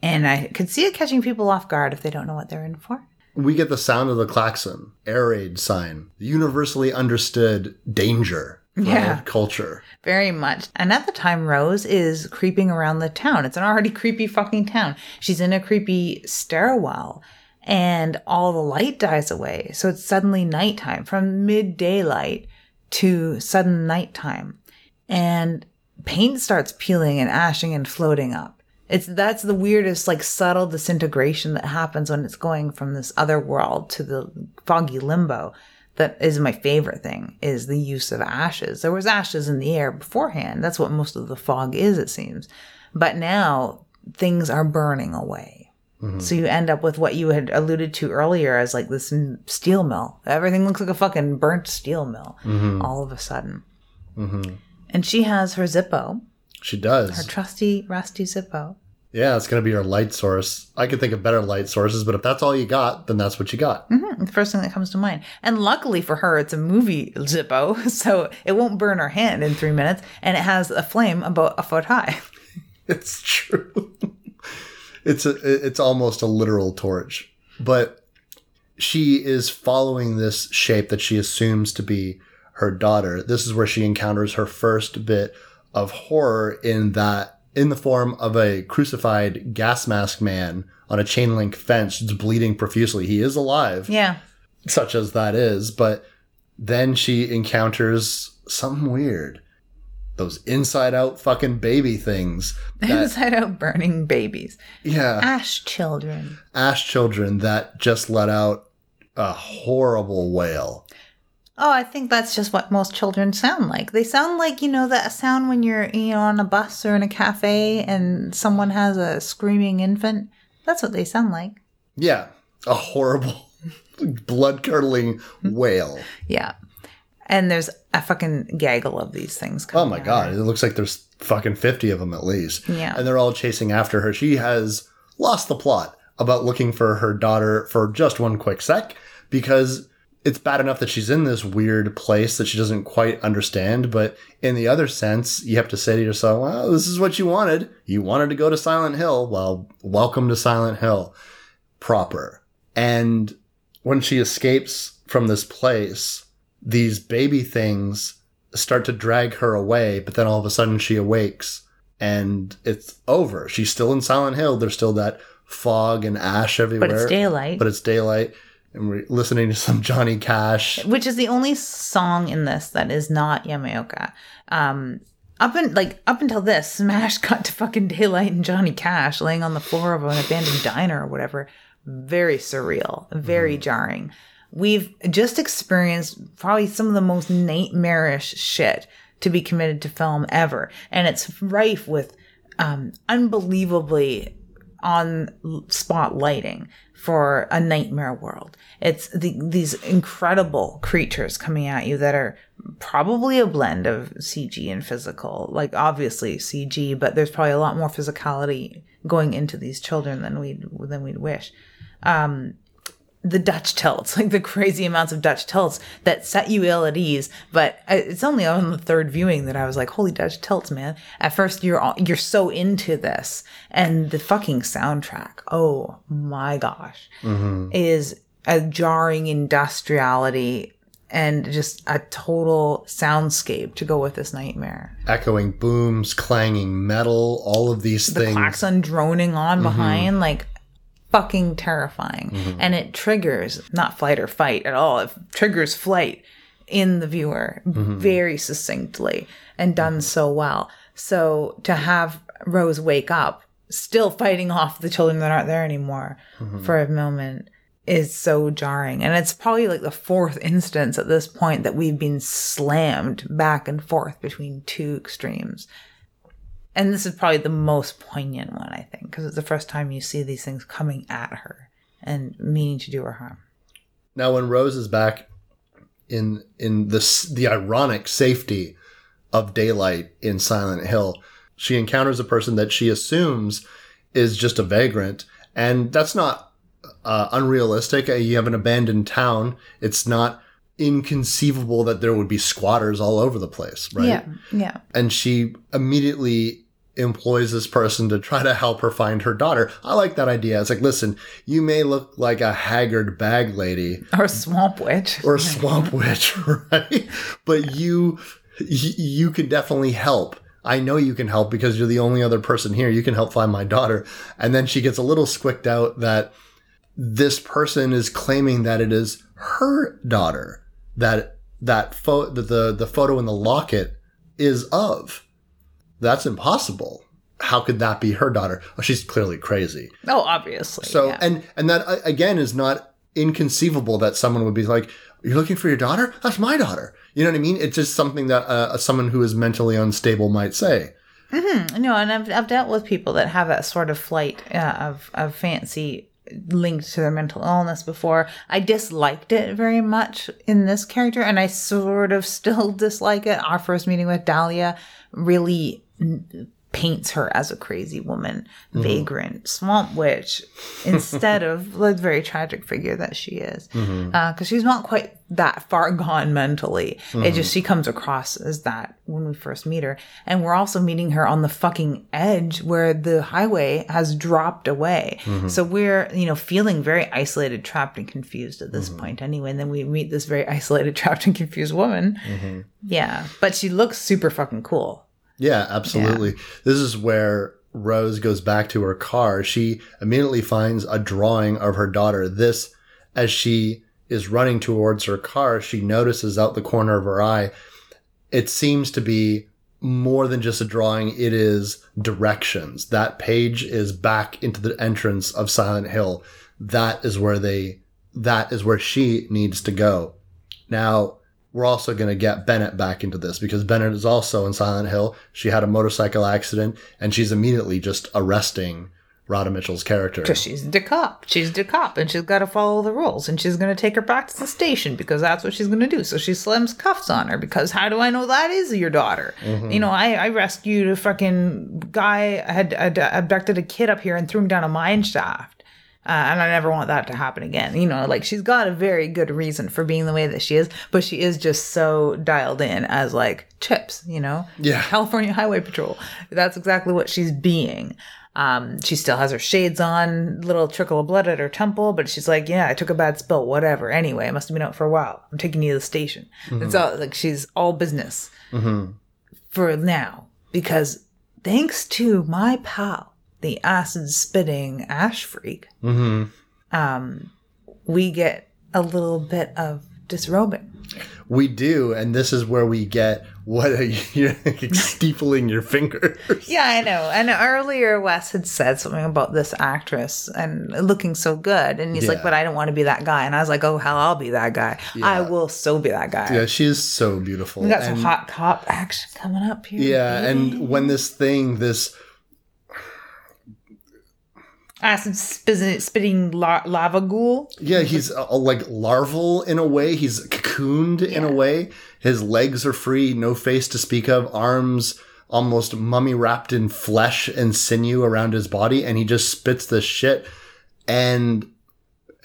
And I could see it catching people off guard if they don't know what they're in for. We get the sound of the klaxon, air raid sign, the universally understood danger Yeah. culture. Very much. And at the time, Rose is creeping around the town. It's an already creepy fucking town. She's in a creepy stairwell and all the light dies away. So it's suddenly nighttime from mid daylight to sudden nighttime. And paint starts peeling and ashing and floating up. It's that's the weirdest, like subtle disintegration that happens when it's going from this other world to the foggy limbo. That is my favorite thing is the use of ashes. There was ashes in the air beforehand. That's what most of the fog is, it seems. But now things are burning away. Mm-hmm. So you end up with what you had alluded to earlier as like this steel mill. Everything looks like a fucking burnt steel mill mm-hmm. all of a sudden. Mm-hmm. And she has her Zippo, She does. her trusty, rusty Zippo. Yeah, it's going to be your light source. I could think of better light sources, but if that's all you got, then that's what you got. Mm-hmm. The first thing that comes to mind. And luckily for her, it's a movie Zippo, so it won't burn her hand in three minutes, and it has a flame about a foot high. It's true. it's a, it's almost a literal torch. But she is following this shape that she assumes to be her daughter. This is where she encounters her first bit of horror in that in the form of a crucified gas mask man on a chain link fence just bleeding profusely. He is alive, Yeah. such as that is, but then she encounters something weird. Those inside out fucking baby things. That, Inside out burning babies. yeah. Ash children. ash children that just let out a horrible wail. Oh, I think that's just what most children sound like. They sound like, you know, that sound when you're, you know, on a bus or in a cafe and someone has a screaming infant. That's what they sound like. Yeah, a horrible, blood curdling hmm. wail. Yeah. And there's a fucking gaggle of these things Oh my at god, it looks like there's fucking 50 of them at least. Yeah. And they're all chasing after her. She has lost the plot about looking for her daughter for just one quick sec because it's bad enough that she's in this weird place that she doesn't quite understand. But in the other sense, you have to say to yourself, well, this is what you wanted. You wanted to go to Silent Hill. Well, welcome to Silent Hill proper. And when she escapes from this place, these baby things start to drag her away, but then all of a sudden she awakes and it's over. She's still in Silent Hill. There's still that fog and ash everywhere. But it's daylight. But it's daylight. And we're listening to some Johnny Cash. which is the only song in this that is not Yamaoka. Um, up and like up until this, Smash got to fucking Daylight and Johnny Cash laying on the floor of an abandoned diner or whatever. Very surreal, very jarring. We've just experienced probably some of the most nightmarish shit to be committed to film ever, and it's rife with um, unbelievably on spot lighting for a nightmare world. It's the, these incredible creatures coming at you that are probably a blend of CG and physical. Like obviously CG, but there's probably a lot more physicality going into these children than we than we'd wish. Um, the Dutch tilts, like the crazy amounts of Dutch tilts that set you ill at ease. But it's only on the third viewing that I was like, "Holy Dutch tilts, man!" At first, you're all- you're so into this, and the fucking soundtrack. Oh my gosh, mm-hmm. is a jarring industriality and just a total soundscape to go with this nightmare. Echoing booms, clanging metal, all of these The things. klaxon droning on mm-hmm. behind, like fucking terrifying. Mm-hmm. And it triggers not flight or fight at all. It triggers flight in the viewer mm-hmm. very succinctly and done mm-hmm. so well. So to have Rose wake up, still fighting off the children that aren't there anymore for a moment is so jarring. And it's probably like the fourth instance at this point that we've been slammed back and forth between two extremes and this is probably the most poignant one i think because it's the first time you see these things coming at her and meaning to do her harm Now, when Rose is back in in this the ironic safety of daylight in Silent Hill, she encounters a person that she assumes is just a vagrant, and that's not uh, unrealistic. Uh, You have an abandoned town; it's not inconceivable that there would be squatters all over the place, right? yeah yeah and she immediately employs this person to try to help her find her daughter. I like that idea. It's like, listen, you may look like a haggard bag lady or swamp witch or a swamp witch, right? But you, you can definitely help. I know you can help because you're the only other person here. You can help find my daughter. And then she gets a little squicked out that this person is claiming that it is her daughter that that photo that the the photo in the locket is of. That's impossible. How could that be her daughter? Oh, she's clearly crazy. oh obviously So yeah. and and that again is not inconceivable that someone would be like, "You're looking for your daughter? That's my daughter." You know what I mean? It's just something that uh, someone who is mentally unstable might say. no and I've, I've dealt with people that have that sort of flight uh, of, of fancy linked to their mental illness before i disliked it very much in this character and i sort of still dislike it our first meeting with dahlia really paints her as a crazy woman, mm-hmm. vagrant, swamp witch, instead of the very tragic figure that she is. Mm-hmm. Uh, because she's not quite that far gone mentally. It just, mm-hmm. she comes across as that when we first meet her. And we're also meeting her on the fucking edge where the highway has dropped away. So we're, you know, feeling very isolated, trapped, and confused at this point anyway. And then we meet this very isolated, trapped, and confused woman. Yeah. But she looks super fucking cool. Yeah, absolutely. This is where Rose goes back to her car. She immediately finds a drawing of her daughter. This, as she is running towards her car, she notices out the corner of her eye, it seems to be more than just a drawing. It is directions. That page is back into the entrance of Silent Hill. That is where they, that is where she needs to go. Now, we're also going to get Bennett back into this because Bennett is also in Silent Hill. She had a motorcycle accident and she's immediately just arresting Radha Mitchell's character. Because she's the cop. She's the cop and she's got to follow the rules. And she's going to take her back to the station because that's what she's going to do. So she slams cuffs on her because how do I know that is your daughter? Mm-hmm. You know, I, I rescued a fucking guy, had, had abducted a kid up here and threw him down a mine shaft. Uh, and I never want that to happen again. You know, like she's got a very good reason for being the way that she is, but she is just so dialed in as like chips, you know? Yeah. California Highway Patrol. That's exactly what she's being. Um, she still has her shades on, little trickle of blood at her temple, but she's like, yeah, I took a bad spill, whatever. Anyway, I must have been out for a while. I'm taking you to the station. It's all like she's all business for now because thanks to my pal, the acid spitting ash freak, um, we get a little bit of disrobing. We do, and this is where we get what are you steepling your fingers. Yeah, I know. And earlier, Wes had said something about this actress and looking so good. And he's like, but I don't want to be that guy. And I was like, oh, hell, I'll be that guy. I will so be that guy. Yeah, she is so beautiful. We got some hot cop action coming up here. Yeah, baby. and when this thing, this acid spitting, spitting la- lava ghoul. Yeah, he's uh, like larval in a way. He's cocooned in a way. His legs are free, no face to speak of, arms almost mummy wrapped in flesh and sinew around his body, and he just spits this shit. And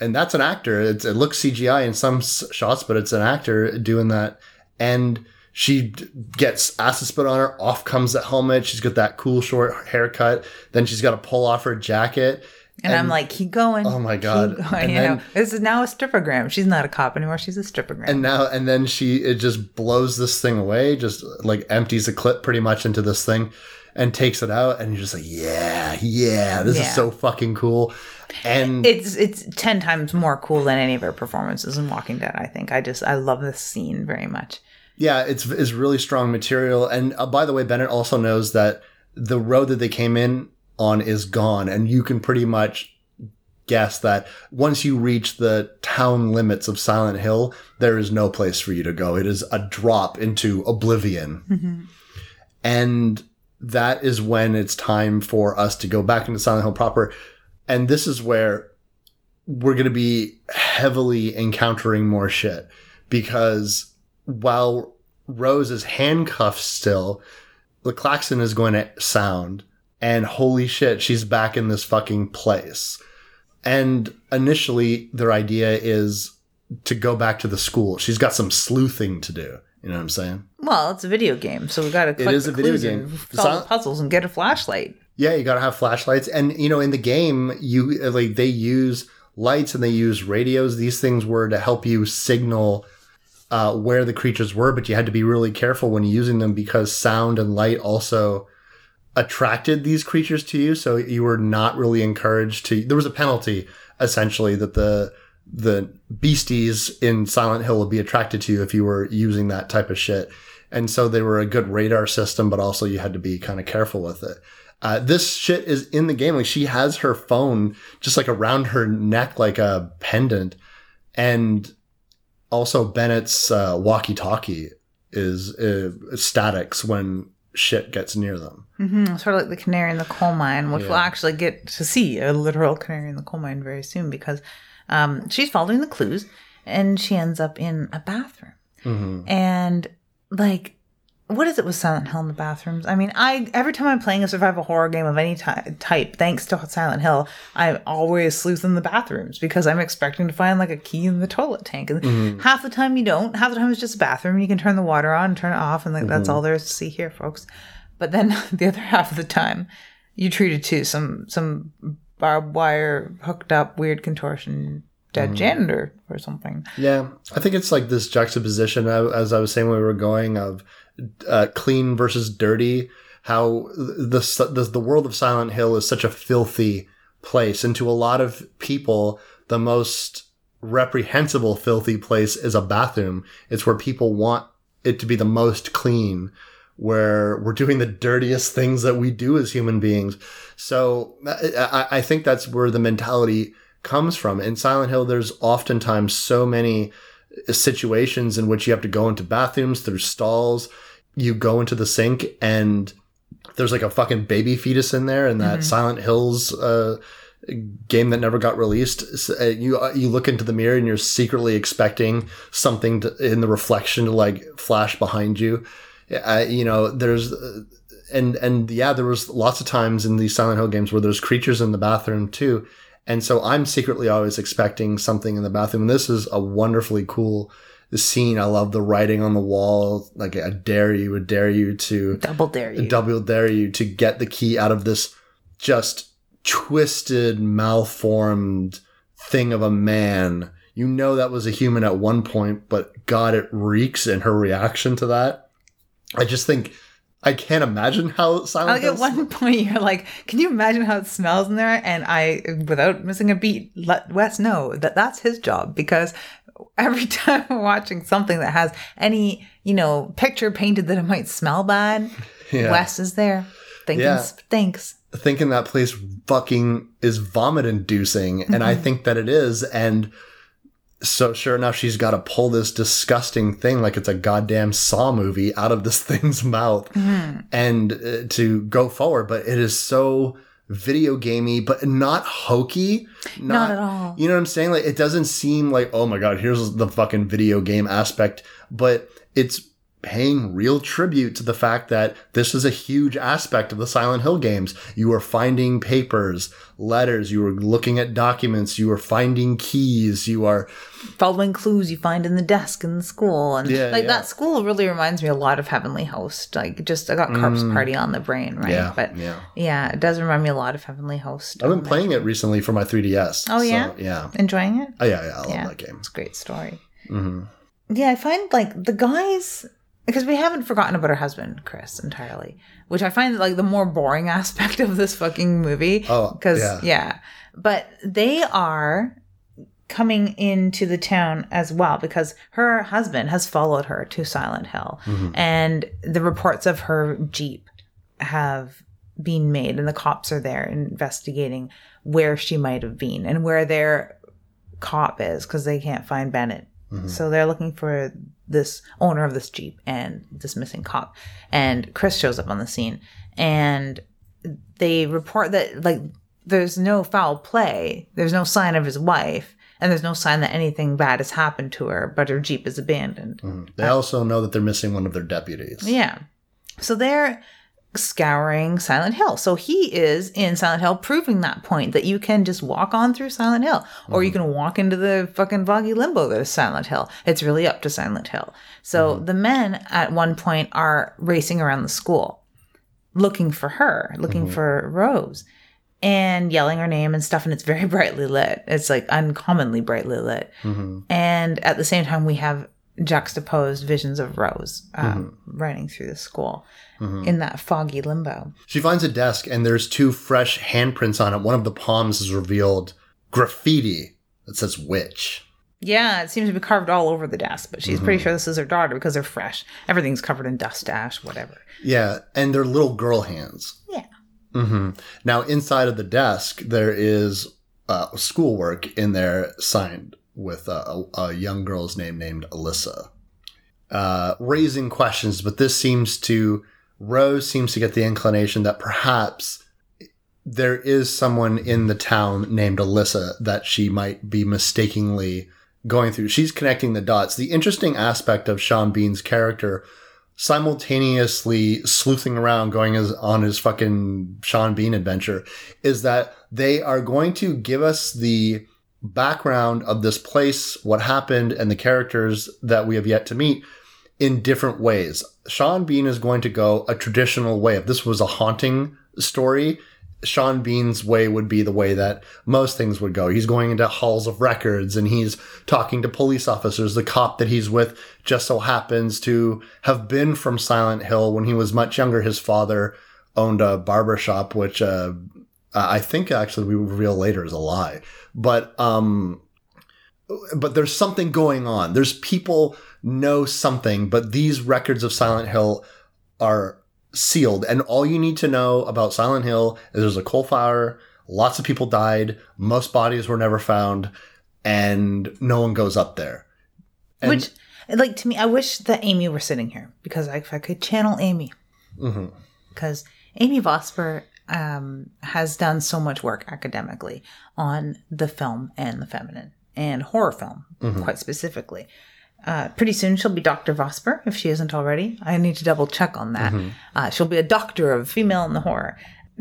and that's an actor. It's, it looks CGI in some s- shots, but it's an actor doing that. And she gets acid spit on her. Off comes that helmet. She's got that cool short haircut. Then she's got to pull off her jacket. And, I'm like, keep going. Oh my God. Going. You then- know, this is now a strippergram. She's not a cop anymore. She's a strippergram. and now and then she it just blows this thing away just like empties a clip pretty much into this thing and takes it out and you're just like yeah yeah this Yeah. is so fucking cool and it's it's ten times more cool than any of her performances in Walking Dead. I think I just I love this scene very much. Yeah it's it's really strong material. And uh, by the way bennett also knows that the road that they came in on is gone. And you can pretty much guess that once you reach the town limits of silent hill there is no place for you to go. It is a drop into oblivion. And that is when it's time for us to go back into silent hill proper. And this is where we're going to be heavily encountering more shit because while Rose is handcuffed still, the klaxon is going to sound, and holy shit, she's back in this fucking place. And initially, their idea is to go back to the school. She's got some sleuthing to do. You know what I'm saying? Well, it's a video game, so we got to click is a video game. solve puzzles and get a flashlight. Yeah, you gotta have flashlights, and you know, in the game, you like they use lights and they use radios. These things were to help you signal uh, where the creatures were, but you had to be really careful when using them because sound and light also attracted these creatures to you. So you were not really encouraged to. There was a penalty essentially that the the beasties in Silent Hill would be attracted to you if you were using that type of shit. And so they were a good radar system, but also you had to be kind of careful with it. Uh, this shit is in the game. Like she has her phone just like around her neck, like a pendant. And also Bennett's uh, walkie-talkie is uh, statics when shit gets near them. hmm Sort of like the canary in the coal mine, which we'll actually get to see a literal canary in the coal mine very soon because um, she's following the clues and she ends up in a bathroom. Mm-hmm. And like what is it with Silent Hill in the bathrooms? I mean, I every time I'm playing a survival horror game of any ty- type, thanks to Silent Hill, I always sleuth in the bathrooms because I'm expecting to find like a key in the toilet tank, and mm-hmm. half the time you don't. Half the time it's just a bathroom, and you can turn the water on and turn it off, and like that's mm-hmm. all there is to see here, folks. But then the other half of the time, you treated to some some barbed wire hooked up weird contortion dead mm-hmm. janitor or something. Yeah, I think it's like this juxtaposition, uh, as I was saying when we were going, of uh, clean versus dirty. How the, the the world of Silent Hill is such a filthy place, and to a lot of people, the most reprehensible filthy place is a bathroom. It's where people want it to be the most clean, where we're doing the dirtiest things that we do as human beings. So I, I think that's where the mentality comes from. In Silent Hill, there's oftentimes so many situations in which you have to go into bathrooms through stalls. You go into the sink and there's like a fucking baby fetus in there, and that Silent Hills uh, game that never got released. uh, You uh, you look into the mirror and you're secretly expecting something to, in the reflection to like flash behind you. You know, there's uh, and and yeah, there was lots of times in these Silent Hill games where there's creatures in the bathroom too. And so I'm secretly always expecting something in the bathroom. And this is a wonderfully cool scene. I love the writing on the wall. Like, I dare you, would dare you to Double dare you. double dare you to get the key out of this just twisted, malformed thing of a man. You know that was a human at one point, but God, it reeks in her reaction to that. I just think I can't imagine how Silent Like at one point, you're like, "Can you imagine how it smells in there?" And I, without missing a beat, let Wes know that that's his job because every time we're watching something that has any, you know, picture painted that it might smell bad, Yeah. Wes is there thinking Yeah. stinks. thinking that place fucking is vomit inducing and i think that it is and so sure enough she's got to pull this disgusting thing like it's a goddamn saw movie out of this thing's mouth and uh, to go forward but it is so video gamey but not hokey Not at all. you know what i'm saying like it doesn't seem like oh my god here's the fucking video game aspect but it's paying real tribute to the fact that this is a huge aspect of the Silent Hill games. You are finding papers, letters, you are looking at documents, you are finding keys, you are Following clues you find in the desk in the school, and Yeah, like yeah. that school really reminds me a lot of Heavenly Host. Like, just I got Corpse Party on the brain, right? Mm. yeah, but yeah. yeah, it does remind me a lot of Heavenly Host. I've been playing it recently for my 3DS. Oh, so, yeah? yeah. enjoying it. Oh yeah, yeah, I love that game. It's a great story. hmm Yeah, I find like the guys because we haven't forgotten about her husband, Chris, entirely, which I find like the more boring aspect of this fucking movie. Oh, because yeah. yeah. but they are coming into the town as well because her husband has followed her to Silent Hill, Mm-hmm. and the reports of her jeep have been made, and the cops are there investigating where she might have been and where their cop is because they can't find Bennett. So they're looking for this owner of this Jeep and this missing cop. And Chris shows up on the scene and they report that like there's no foul play. There's no sign of his wife and there's no sign that anything bad has happened to her, but her Jeep is abandoned. Mm-hmm. They also know that they're missing one of their deputies. Yeah. So they're scouring Silent Hill. So he is in Silent Hill proving that point that you can just walk on through Silent Hill or you mm-hmm. can walk into the fucking boggy limbo that is Silent Hill. It's really up to Silent Hill. So mm-hmm. the men at one point are racing around the school looking for her, looking mm-hmm. for Rose and yelling her name and stuff and it's very brightly lit. It's like uncommonly brightly lit. Mm-hmm. And at the same time, we have juxtaposed visions of Rose um, running through the school in that foggy limbo. She finds a desk and there's two fresh handprints on it. One of the palms is revealed graffiti that says witch. Yeah, it seems to be carved all over the desk, but she's pretty sure this is her daughter because they're fresh. Everything's covered in dust, ash, whatever. Yeah, and they're little girl hands. Yeah. hmm Now, inside of the desk, there is uh, schoolwork in there signed with a, a young girl's name named Alyssa, uh, raising questions. But this seems to Rose seems to get the inclination that perhaps there is someone in the town named Alyssa that she might be mistakenly going through. She's connecting the dots. The interesting aspect of Sean Bean's character simultaneously sleuthing around going as, on his fucking Sean Bean adventure is that they are going to give us the background of this place, what happened, and the characters that we have yet to meet in different ways. Sean Bean is going to go a traditional way. If this was a haunting story, Sean Bean's way would be the way that most things would go. He's going into halls of records and he's talking to police officers. The cop that he's with just so happens to have been from Silent Hill when he was much younger. His father owned a barber shop, which uh, I think actually we reveal later is a lie. But um, but there's something going on. There's people know something, but these records of Silent Hill are sealed. And all you need to know about Silent Hill is there's a coal fire, lots of people died, most bodies were never found, and no one goes up there. And, Which, like, to me, I wish that Amy were sitting here because I, if I could channel Amy. Because Amy Vosper um, has done so much work academically on the film and the feminine and horror film, quite specifically. Uh, pretty soon she'll be Dr. Vosper if she isn't already. I need to double check on that. Uh, she'll be a doctor of female in the horror,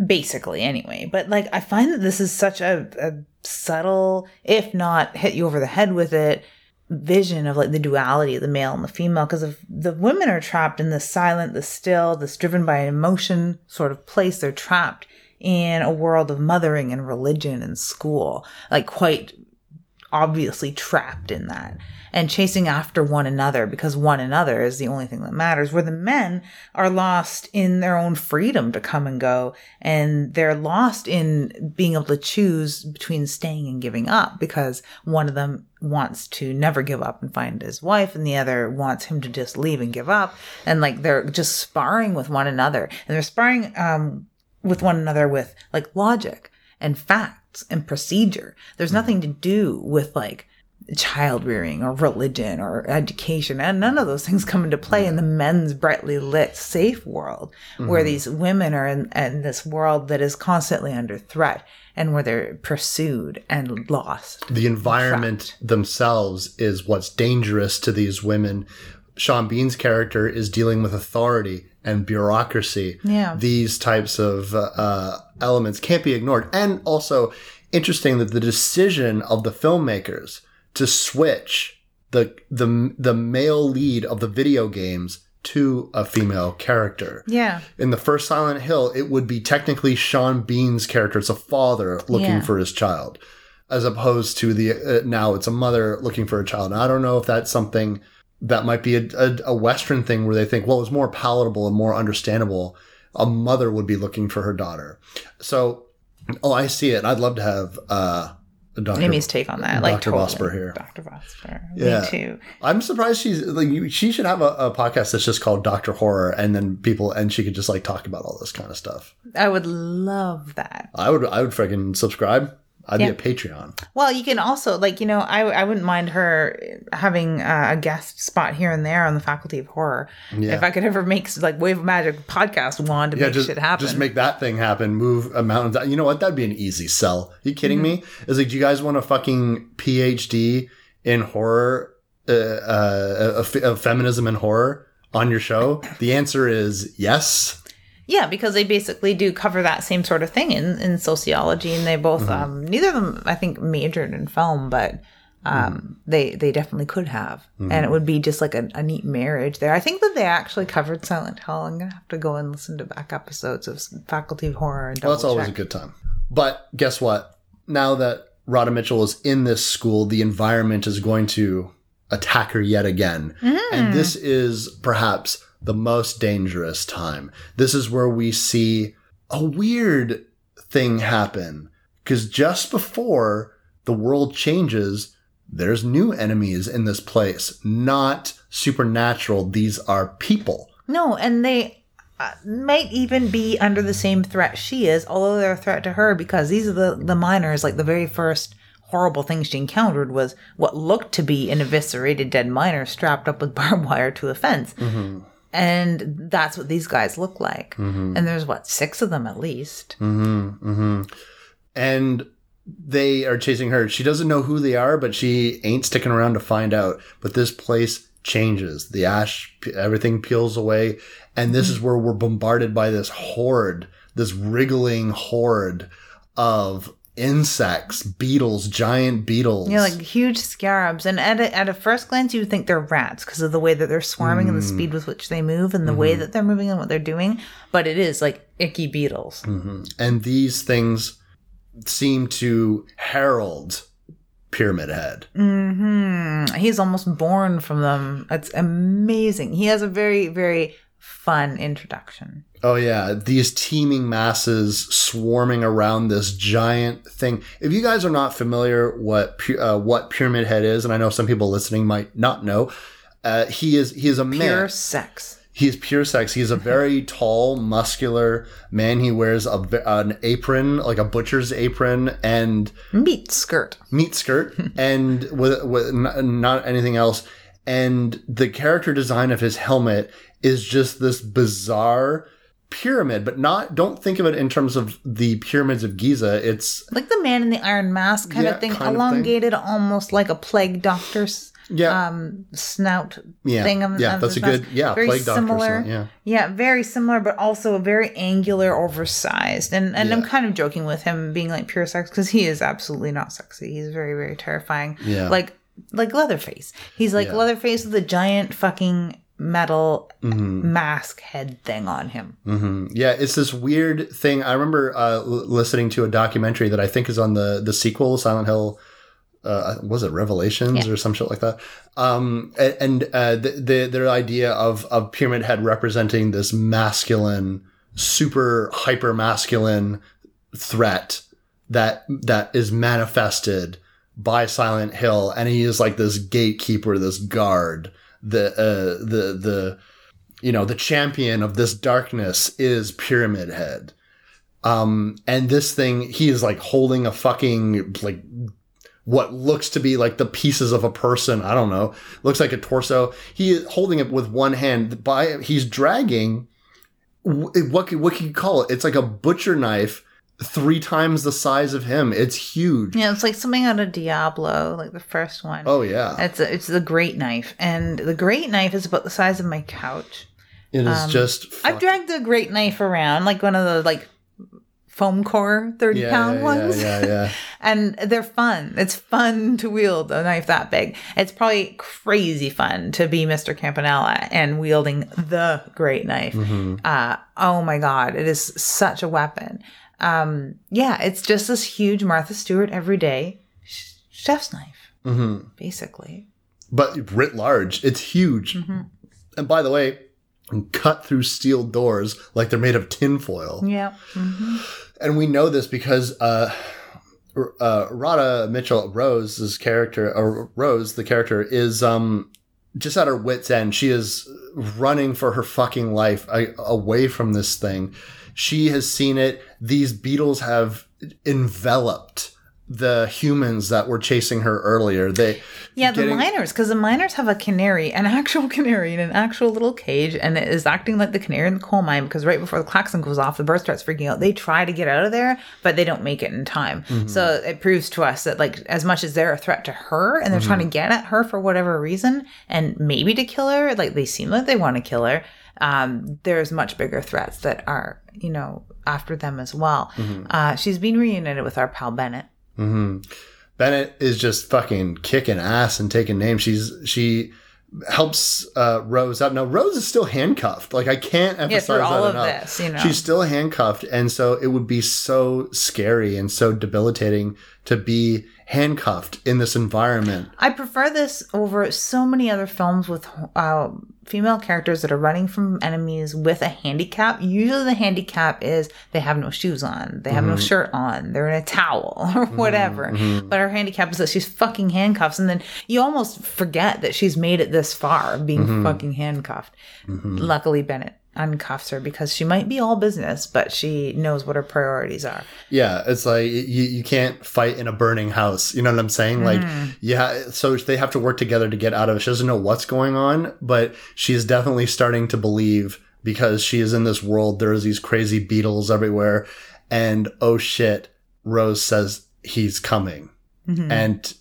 basically, anyway. But like, I find that this is such a, a subtle, if not hit you over the head with it, vision of like the duality of the male and the female because if the women are trapped in this silent the still this driven by emotion sort of place they're trapped in a world of mothering and religion and school like quite obviously trapped in that and chasing after one another because one another is the only thing that matters where the men are lost in their own freedom to come and go and they're lost in being able to choose between staying and giving up because one of them wants to never give up and find his wife and the other wants him to just leave and give up. And like they're just sparring with one another. And they're sparring um with one another with like logic and facts and procedure. There's nothing to do with like child rearing or religion or education and none of those things come into play in the men's brightly lit safe world where these women are in, in this world that is constantly under threat and where they're pursued and lost the environment themselves is what's dangerous to these women. Sean Bean's character is dealing with authority and bureaucracy. Yeah. These types of uh, uh, elements can't be ignored. And also, interesting that the decision of the filmmakers to switch the the the male lead of the video games to a female character. yeah In the first Silent Hill, it would be technically Sean Bean's character. It's a father looking Yeah. for his child, as opposed to the uh, now it's a mother looking for a child. And I don't know if that's something that might be a, a, a Western thing where they think, well, it's more palatable and more understandable. A mother would be looking for her daughter. So, oh, I see it. I'd love to have uh, Dr. Amy's take on that, like Dr. totally. Vosper here. Dr. Vosper, Yeah. me too. I'm surprised she's like you- she should have a, a podcast that's just called Doctor Horror, and then people and she could just like talk about all this kind of stuff. I would love that. I would I would freaking subscribe. I'd Yeah. be a Patreon. Well, you can also like you know I I wouldn't mind her having uh, a guest spot here and there on the Faculty of Horror. Yeah. If I could ever make like Wave of Magic podcast wand to Yeah, make just shit happen. just make that thing happen. Move a mountain. You know what? That'd be an easy sell. you kidding me? Mm-hmm. Is like, do you guys want a fucking PhD in horror, uh, uh, of, of feminism and horror on your show? the answer is yes. Yeah, because they basically do cover that same sort of thing in, in sociology, and they both Mm-hmm. um, neither of them I think majored in film, but um, Mm-hmm. they they definitely could have, and it would be just like a, a neat marriage there. I think that they actually covered Silent Hill. I'm gonna have to go and listen to back episodes of Faculty of Horror and Well, that's always a good time. But guess what? Now that Radha Mitchell is in this school, the environment is going to attack her yet again. And this is perhaps the most dangerous time. This is where we see a weird thing happen. Because just before the world changes, there's new enemies in this place, not supernatural. These are people. No, and they uh, might even be under the same threat she is, although they're a threat to her because these are the the miners. Like the very first horrible thing she encountered was what looked to be an eviscerated dead miner strapped up with barbed wire to a fence. And that's what these guys look like. Mm-hmm. And there's what, six of them at least. Mm-hmm. Mm-hmm. and they are chasing her. She doesn't know who they are, but she ain't sticking around to find out. But this place changes. The ash, everything peels away. And this is where we're bombarded by this horde, this wriggling horde of insects, beetles, giant beetles. Yeah, like huge scarabs. And at a, at a first glance, you would think they're rats because of the way that they're swarming and the mm. speed with which they move and the way mm-hmm. that they're moving and what they're doing. But it is like icky beetles. Mm-hmm. and these things seem to herald Pyramid Head. hmm He's almost born from them. It's amazing. He has a very, very fun introduction. Oh yeah, these teeming masses swarming around this giant thing. If you guys are not familiar what uh, what Pyramid Head is, and I know some people listening might not know, uh, he is he is a Pure man. Pure sex. He's pure sex. He's a very tall, muscular man. He wears a, an apron, like a butcher's apron, and Meat skirt. meat skirt, and with with not anything else. And the character design of his helmet is just this bizarre pyramid, but not. Don't think of it in terms of the pyramids of Giza. It's Like the man in the iron mask kind Yeah, of thing, kind of thing. elongated almost like a plague doctor's yeah, um, snout yeah, thing. Of, yeah. of That's a mask. good yeah. Very plague similar. Yeah. Yeah, very similar, but also a very angular, oversized. And and I'm kind of joking with him being like pure sex because he is absolutely not sexy. He's very very terrifying. Yeah. like like Leatherface. He's like Yeah. Leatherface with a giant fucking metal Mm-hmm. mask head thing on him. hmm Yeah, it's this weird thing. I remember uh, l- listening to a documentary that I think is on the the sequel, Silent Hill. Uh, was it Revelations Yeah. or some shit like that? Um, a- and uh, the, the their idea of of Pyramid Head representing this masculine, super hyper masculine threat that that is manifested by Silent Hill, and he is like this gatekeeper, this guard, the uh, the the you know the champion of this darkness is Pyramid Head. Um, and this thing, he is like holding a fucking like what looks to be like the pieces of a person. I don't know. Looks like a torso. He is holding it with one hand. By he's dragging what what can you call it? It's like a butcher knife, three times the size of him. It's huge. Yeah, it's like something out of Diablo, like the first one. Oh yeah, It's a, it's the great knife, and the great knife is about the size of my couch. it is just. I've dragged the great knife around, like one of the like foam core thirty yeah, pound yeah, ones, Yeah, yeah, yeah. and they're fun. It's fun to wield a knife that big. It's probably crazy fun to be Mr. Campanella and wielding the great knife. Mm-hmm. Uh, oh my god, it is such a weapon. Um, yeah, it's just this huge Martha Stewart everyday chef's knife, Mm-hmm. basically. but writ large, it's huge. And by the way, cut through steel doors like they're made of tinfoil. Yeah. hmm And we know this because uh, uh, Radha Mitchell Rose's character, or Rose, the character, is um, just at her wits' end. She is running for her fucking life a- away from this thing. She has seen it. These beetles have enveloped the humans that were chasing her earlier. They Yeah, the getting- miners, because the miners have a canary, an actual canary in an actual little cage, and it is acting like the canary in the coal mine because right before the klaxon goes off, the bird starts freaking out. They try to get out of there, but they don't make it in time. Mm-hmm. So it proves to us that, like, as much as they're a threat to her and they're trying Mm-hmm. to get at her for whatever reason, and maybe to kill her, like, they seem like they want to kill her, um, there's much bigger threats that are, you know, after them as well. Mm-hmm. Uh, she's been reunited with our pal Bennett. hmm Bennett is just fucking kicking ass and taking names. She's she helps uh, Rose up. Now Rose is still handcuffed. Like I can't Yeah, emphasize all that of enough. this, you know. She's still handcuffed, and so it would be so scary and so debilitating to be handcuffed in this environment. I prefer this over so many other films with uh, female characters that are running from enemies with a handicap. Usually, the handicap is they have no shoes on, they have no mm-hmm. shirt on, they're in a towel or mm-hmm. whatever. Mm-hmm. But her handicap is that she's fucking handcuffs, and then you almost forget that she's made it this far being fucking handcuffed. Luckily, Bennett uncuffs her because she might be all business, but she knows what her priorities are. Yeah, it's like you, you can't fight in a burning house. You know what I'm saying? Like, mm. yeah, so they have to work together to get out of it. She doesn't know what's going on, but she's definitely starting to believe because she is in this world. There's these crazy beetles everywhere. And oh shit, Rose says he's coming. Mm-hmm. And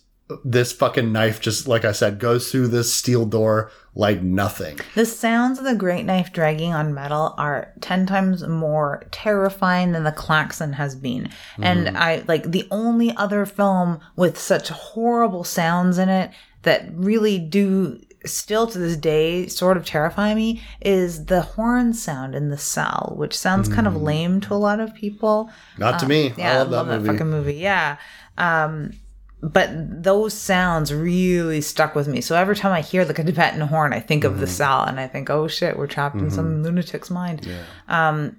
this fucking knife just like I said goes through this steel door like nothing. The sounds of the great knife dragging on metal are 10 times more terrifying than the klaxon has been. And I like the only other film with such horrible sounds in it that really do still to this day sort of terrify me is the horn sound in the cell, which sounds kind of lame to a lot of people. Not to me. Um, Yeah, I love that movie. fucking movie. Yeah. Um, but those sounds really stuck with me. So every time I hear like a Tibetan horn, I think Mm-hmm. of the cell and I think, oh shit, we're trapped in some lunatic's mind. Um,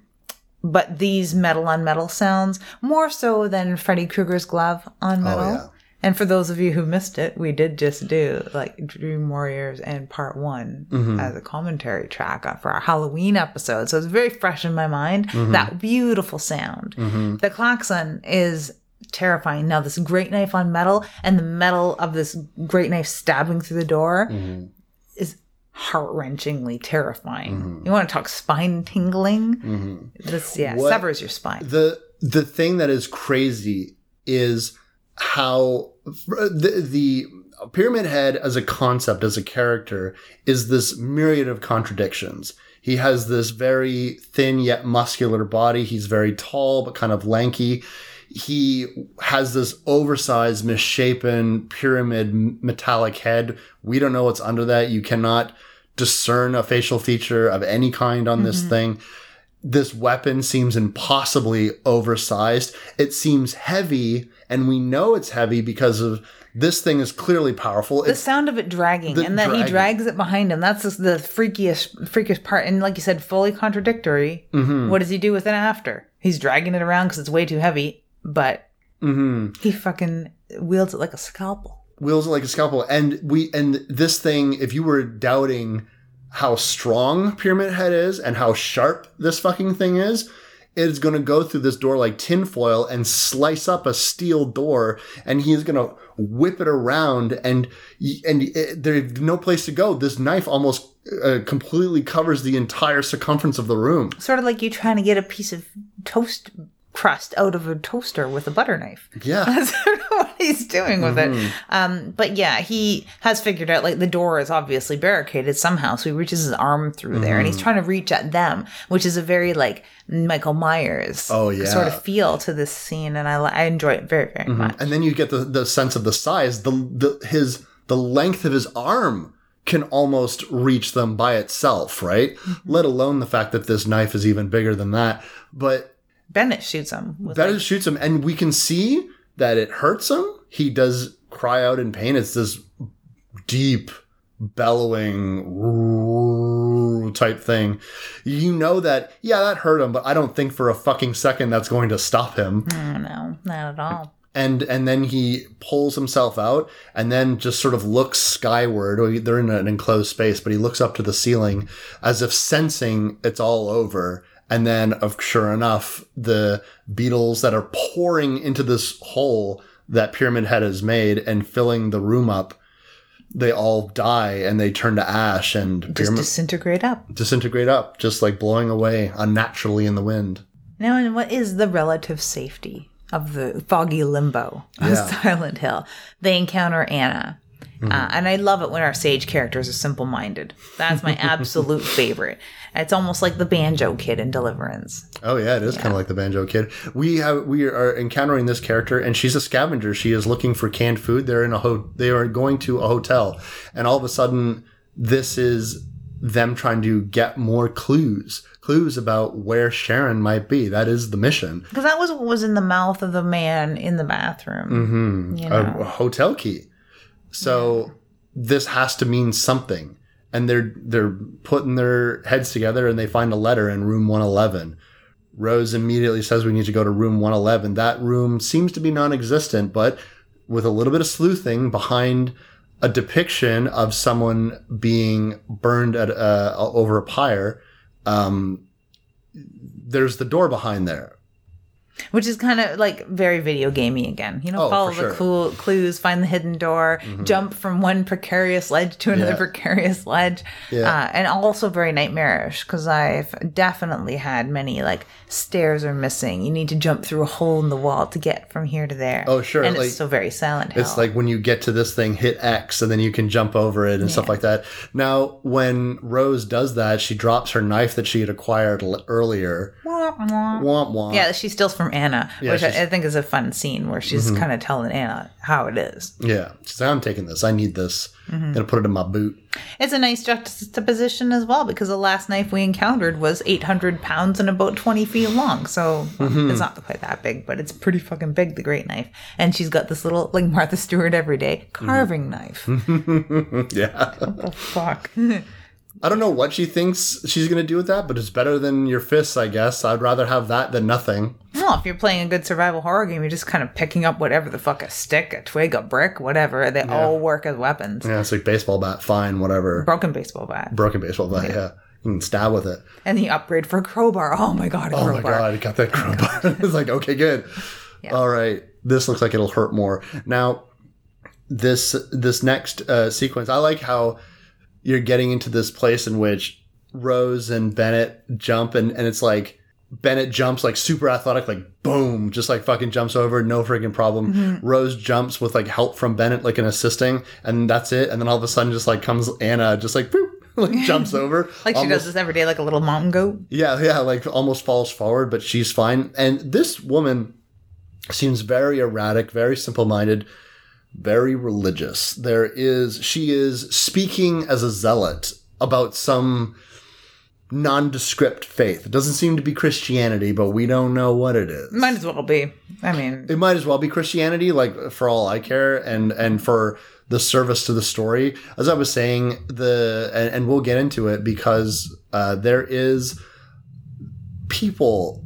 but these metal on metal sounds, more so than Freddy Krueger's glove on metal. Oh, yeah. And for those of you who missed it, we did just do like Dream Warriors and part one Mm-hmm. as a commentary track for our Halloween episode. So it's very fresh in my mind. Mm-hmm. That beautiful sound. The klaxon is terrifying. Now, this great knife on metal and the metal of this great knife stabbing through the door Mm-hmm. is heart wrenchingly terrifying. You want to talk spine tingling? This, yeah, Mm-hmm. What- severs your spine. the the thing that is crazy is how the, the pyramid head as a concept as a character is this myriad of contradictions he has this very thin yet muscular body he's very tall but kind of lanky he has this oversized misshapen pyramid metallic head. We don't know what's under that. You cannot discern a facial feature of any kind on this thing. This weapon seems impossibly oversized. It seems heavy, and we know it's heavy because of this thing is clearly powerful. the It's sound of it dragging and that he drags it behind him. That's just the freakiest freakiest part. And like you said fully contradictory. Mm-hmm. what does he do with it after? He's dragging it around because it's way too heavy but Mm-hmm. he fucking wields it like a scalpel Wields it like a scalpel, and we and this thing. If you were doubting how strong Pyramid Head is and how sharp this fucking thing is. It is going to go through this door like tinfoil and slice up a steel door, and he is going to whip it around, and and it, there's no place to go. This knife almost uh, completely covers the entire circumference of the room. sort of like you trying to get a piece of toast crust out of a toaster with a butter knife Yeah, That's what he's doing with it. Mm-hmm. Um, but yeah, he has figured out like the door is obviously barricaded somehow, so he reaches his arm through there and he's mm-hmm. trying to reach at them, which is a very like Michael Myers Oh, yeah. sort of feel to this scene, and I I enjoy it very very mm-hmm. much. and then you get the the sense of the size. The the his the length of his arm can almost reach them by itself, right? Let alone the fact that this knife is even bigger than that. But Bennett shoots him. With that like, shoots him, and we can see that it hurts him. He does cry out in pain. It's this deep bellowing type thing. You know that, yeah, that hurt him, but I don't think for a fucking second that's going to stop him. oh, no, not at all. and and then he pulls himself out and then just sort of looks skyward they're in an enclosed space but he looks up to the ceiling as if sensing it's all over and then of sure enough the beetles that are pouring into this hole that pyramid head has made and filling the room up they all die and they turn to ash and Just pyramid disintegrate up. disintegrate up just like blowing away unnaturally in the wind Now, and what is the relative safety of the foggy limbo of Yeah. Silent Hill? They encounter Anna. Mm-hmm. Uh, and I love it when our sage characters are simple minded. That's my absolute favorite. It's almost like the banjo kid in Deliverance. Oh yeah, it is kind of like the Banjo Kid. We have we are encountering this character, and she's a scavenger. She is looking for canned food. They're in a ho- they are going to a hotel, and all of a sudden, this is them trying to get more clues, clues about where Sharon might be. That is the mission. Because that was what was in the mouth of the man in the bathroom. Mm-hmm. You know. a hotel key. So this has to mean something, and they're they're putting their heads together, and they find a letter in room one eleven. Rose immediately says we need to go to room 111. That room seems to be non existent, but with a little bit of sleuthing behind a depiction of someone being burned at, uh, over a pyre, um, there's the door behind there. Which is kind of like very video gamey again. You know, Oh, follow the sure. cool clues, find the hidden door, jump from one precarious ledge to another Yeah. precarious ledge, Yeah. uh, and also very nightmarish because I've definitely had many like stairs are missing. You need to jump through a hole in the wall to get from here to there. Oh, sure, and like- it's so very Silent Hill. It's like when you get to this thing, hit X, and then you can jump over it and stuff like that. Now, when Rose does that, she drops her knife that she had acquired l- earlier. Womp womp. yeah, she steals from Anna, Yeah, which Mm-hmm. I, I think is a fun scene where she's kind of telling Anna how it is. Yeah. She's like, I'm taking this. I need this. Mm-hmm. I'm gonna put it in my boot. It's a nice juxtaposition as well because the last knife we encountered was 800 pounds and about 20 feet long. So Mm-hmm. it's not quite that big, but it's pretty fucking big, the great knife. And she's got this little, like Martha Stewart every day, Mm-hmm. carving knife. Yeah. oh, fuck. I don't know what she thinks she's gonna do with that, but it's better than your fists, I guess. I'd rather have that than nothing. well, if you're playing a good survival horror game, you're just kind of picking up whatever the fuck a stick, a twig, a brick, whatever. They all work as weapons. Yeah, it's like baseball bat, fine, whatever. Broken baseball bat. Broken baseball bat, yeah. You can stab with it. And the upgrade for crowbar. Oh my god, a Oh my god, I got that crowbar. it's like, okay, good. All right. This looks like it'll hurt more. Now, this this next uh, sequence, I like how you're getting into this place in which Rose and Bennett jump and, and it's like Bennett jumps like super athletic, like boom, just like fucking jumps over, no freaking problem. Mm-hmm. Rose jumps with like help from Bennett, like an assisting, and that's it. And then all of a sudden, just like comes Anna, just like boop, like jumps over, Like she almost- does this every day, like a little mountain goat. yeah, yeah, like almost falls forward, but she's fine. And this woman seems very erratic, very simple minded, very religious. There is, she is speaking as a zealot about some nondescript faith. It doesn't seem to be Christianity, but we don't know what it is. Might as well be. I mean, It might as well be Christianity, like for all I care, and and for the service to the story. As I was saying, the and, and we'll get into it because uh, there is people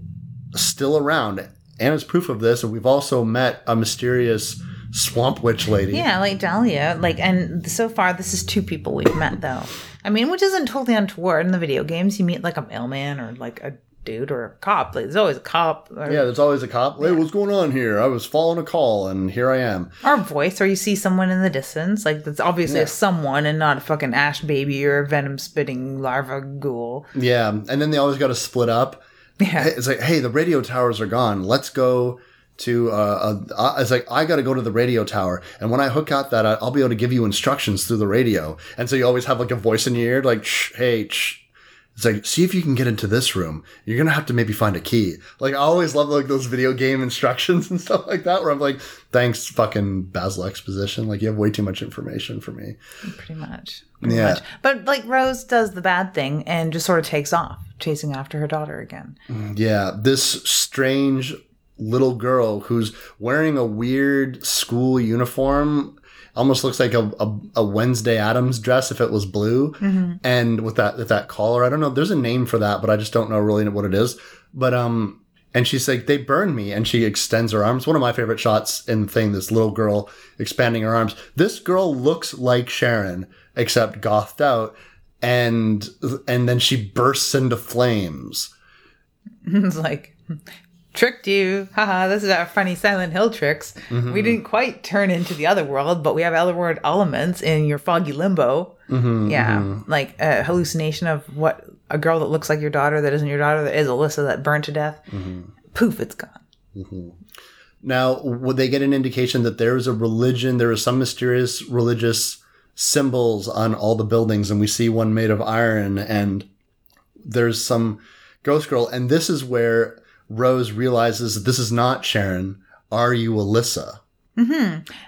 still around. Anna's proof of this, and we've also met a mysterious swamp witch lady. Yeah, like Dahlia. Like, and so far, this is two people we've met, though. I mean, which isn't totally untoward in the video games. You meet like a mailman or like a dude or a cop. Like, there's always a cop or, Yeah, there's always a cop. Hey, what's going on here? I was following a call, and here I am. or voice, or you see someone in the distance. Like, that's obviously Yeah. a someone and not a fucking ash baby or a venom spitting larva ghoul. Yeah, and then they always got to split up. Yeah. It's like, hey, the radio towers are gone. Let's go to. Uh, uh, it's like I got to go to the radio tower, and when I hook out that, I'll be able to give you instructions through the radio. And so you always have like a voice in your ear, like, shh, hey, shh. It's like, see if you can get into this room. You're gonna have to maybe find a key. Like, I always love like those video game instructions and stuff like that, where I'm like, thanks, fucking Basil Exposition. Like, you have way too much information for me. Pretty much. Pretty Yeah. much. But like Rose does the bad thing and just sort of takes off, chasing after her daughter again. Yeah, this strange little girl who's wearing a weird school uniform almost looks like a, a, a Wednesday Addams dress if it was blue. And with that with that collar I don't know there's a name for that but I just don't know really what it is. But um and she's like they burned me. And she extends her arms. One of my favorite shots in the thing this little girl expanding her arms. This girl looks like Sharon except gothed out. And and then she bursts into flames. It's like tricked you. Haha this is our funny silent hill tricks. Mm-hmm. we didn't quite turn into the other world but we have other world elements in your foggy limbo. Mm-hmm, yeah like a hallucination of what a girl that looks like your daughter that isn't your daughter that is alyssa that burned to death. Mm-hmm. poof it's gone. Now, would they get an indication that there is a religion, there is some mysterious religious symbols on all the buildings, and we see one made of iron, and there's some ghost girl, and this is where Rose realizes that this is not Sharon. Are you Alyssa?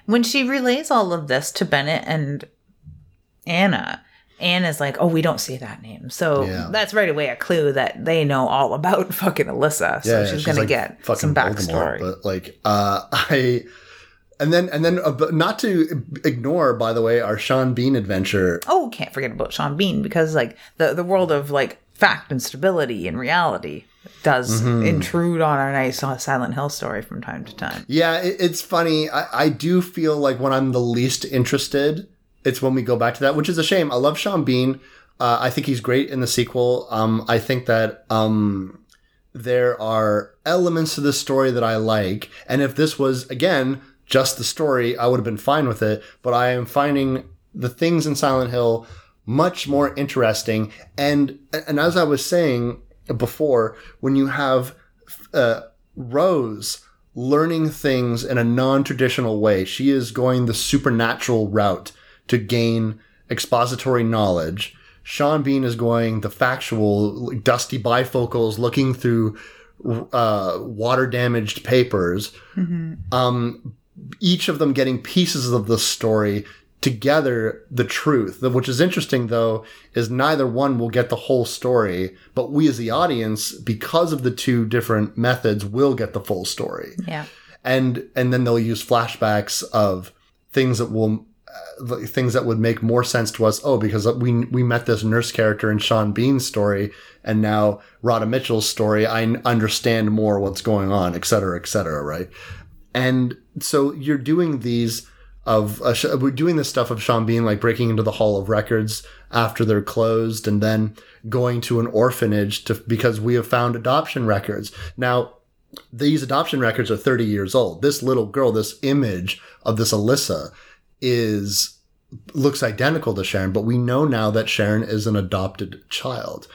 when she relays all of this to bennett and anna Anna's like, oh, we don't say that name. So Yeah. that's right away a clue that they know all about fucking Alyssa. So she's, going to like get fucking some Voldemort, backstory. but like, uh, I. And then, and then, uh, but not to ignore, by the way, our Sean Bean adventure. oh, can't forget about Sean Bean because like the the world of like fact and stability and reality does Mm-hmm. intrude on our nice uh, Silent Hill story from time to time. Yeah, it, it's funny. I, I do feel like when I'm the least interested, it's when we go back to that, which is a shame. I love Sean Bean. Uh, I think he's great in the sequel. Um, I think that um, there are elements to the story that I like. And if this was, again, just the story, I would have been fine with it. But I am finding the things in Silent Hill much more interesting. And, and as I was saying before, when you have, uh, Rose learning things in a non-traditional way, she is going the supernatural route to gain expository knowledge. Sean Bean is going the factual, dusty bifocals, looking through uh, water damaged papers. Um, each of them getting pieces of the story together, the truth. Which is interesting, though, is neither one will get the whole story, but we as the audience, because of the two different methods, will get the full story Yeah. and and then they'll use flashbacks of things that will uh, things that would make more sense to us oh because we we met this nurse character in Sean Bean's story and now Radha Mitchell's story I understand more what's going on et cetera et cetera right and so you're doing these of uh, doing this stuff of Sean Bean like breaking into the Hall of Records after they're closed and then going to an orphanage to because we have found adoption records now these adoption records are 30 years old. This little girl, this image of this Alyssa is looks identical to Sharon, but we know now that Sharon is an adopted child.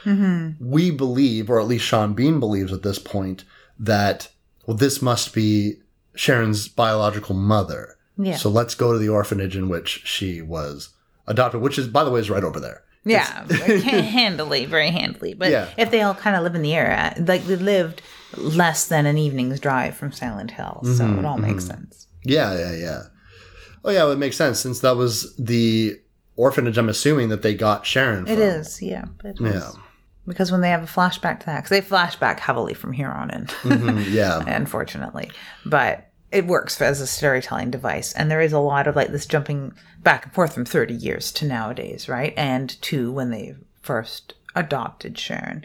We believe, or at least Sean Bean believes at this point, that well, this must be Sharon's biological mother. Yeah. So let's go to the orphanage in which she was adopted, which is, by the way, is right over there. Yeah, handily, very handily. But Yeah. if they all kind of live in the area, like they lived less than an evening's drive from Silent Hill, so Mm-hmm, it all makes sense. Yeah, yeah, yeah. Oh, yeah, it makes sense since that was the orphanage. I'm assuming that they got Sharon. From. It is, yeah. It is. Yeah. Because when they have a flashback to that, because they flashback heavily from here on in, Mhm, yeah. unfortunately. But it works as a storytelling device. And there is a lot of like this jumping back and forth from 30 years to nowadays, right? And to when they first adopted Sharon.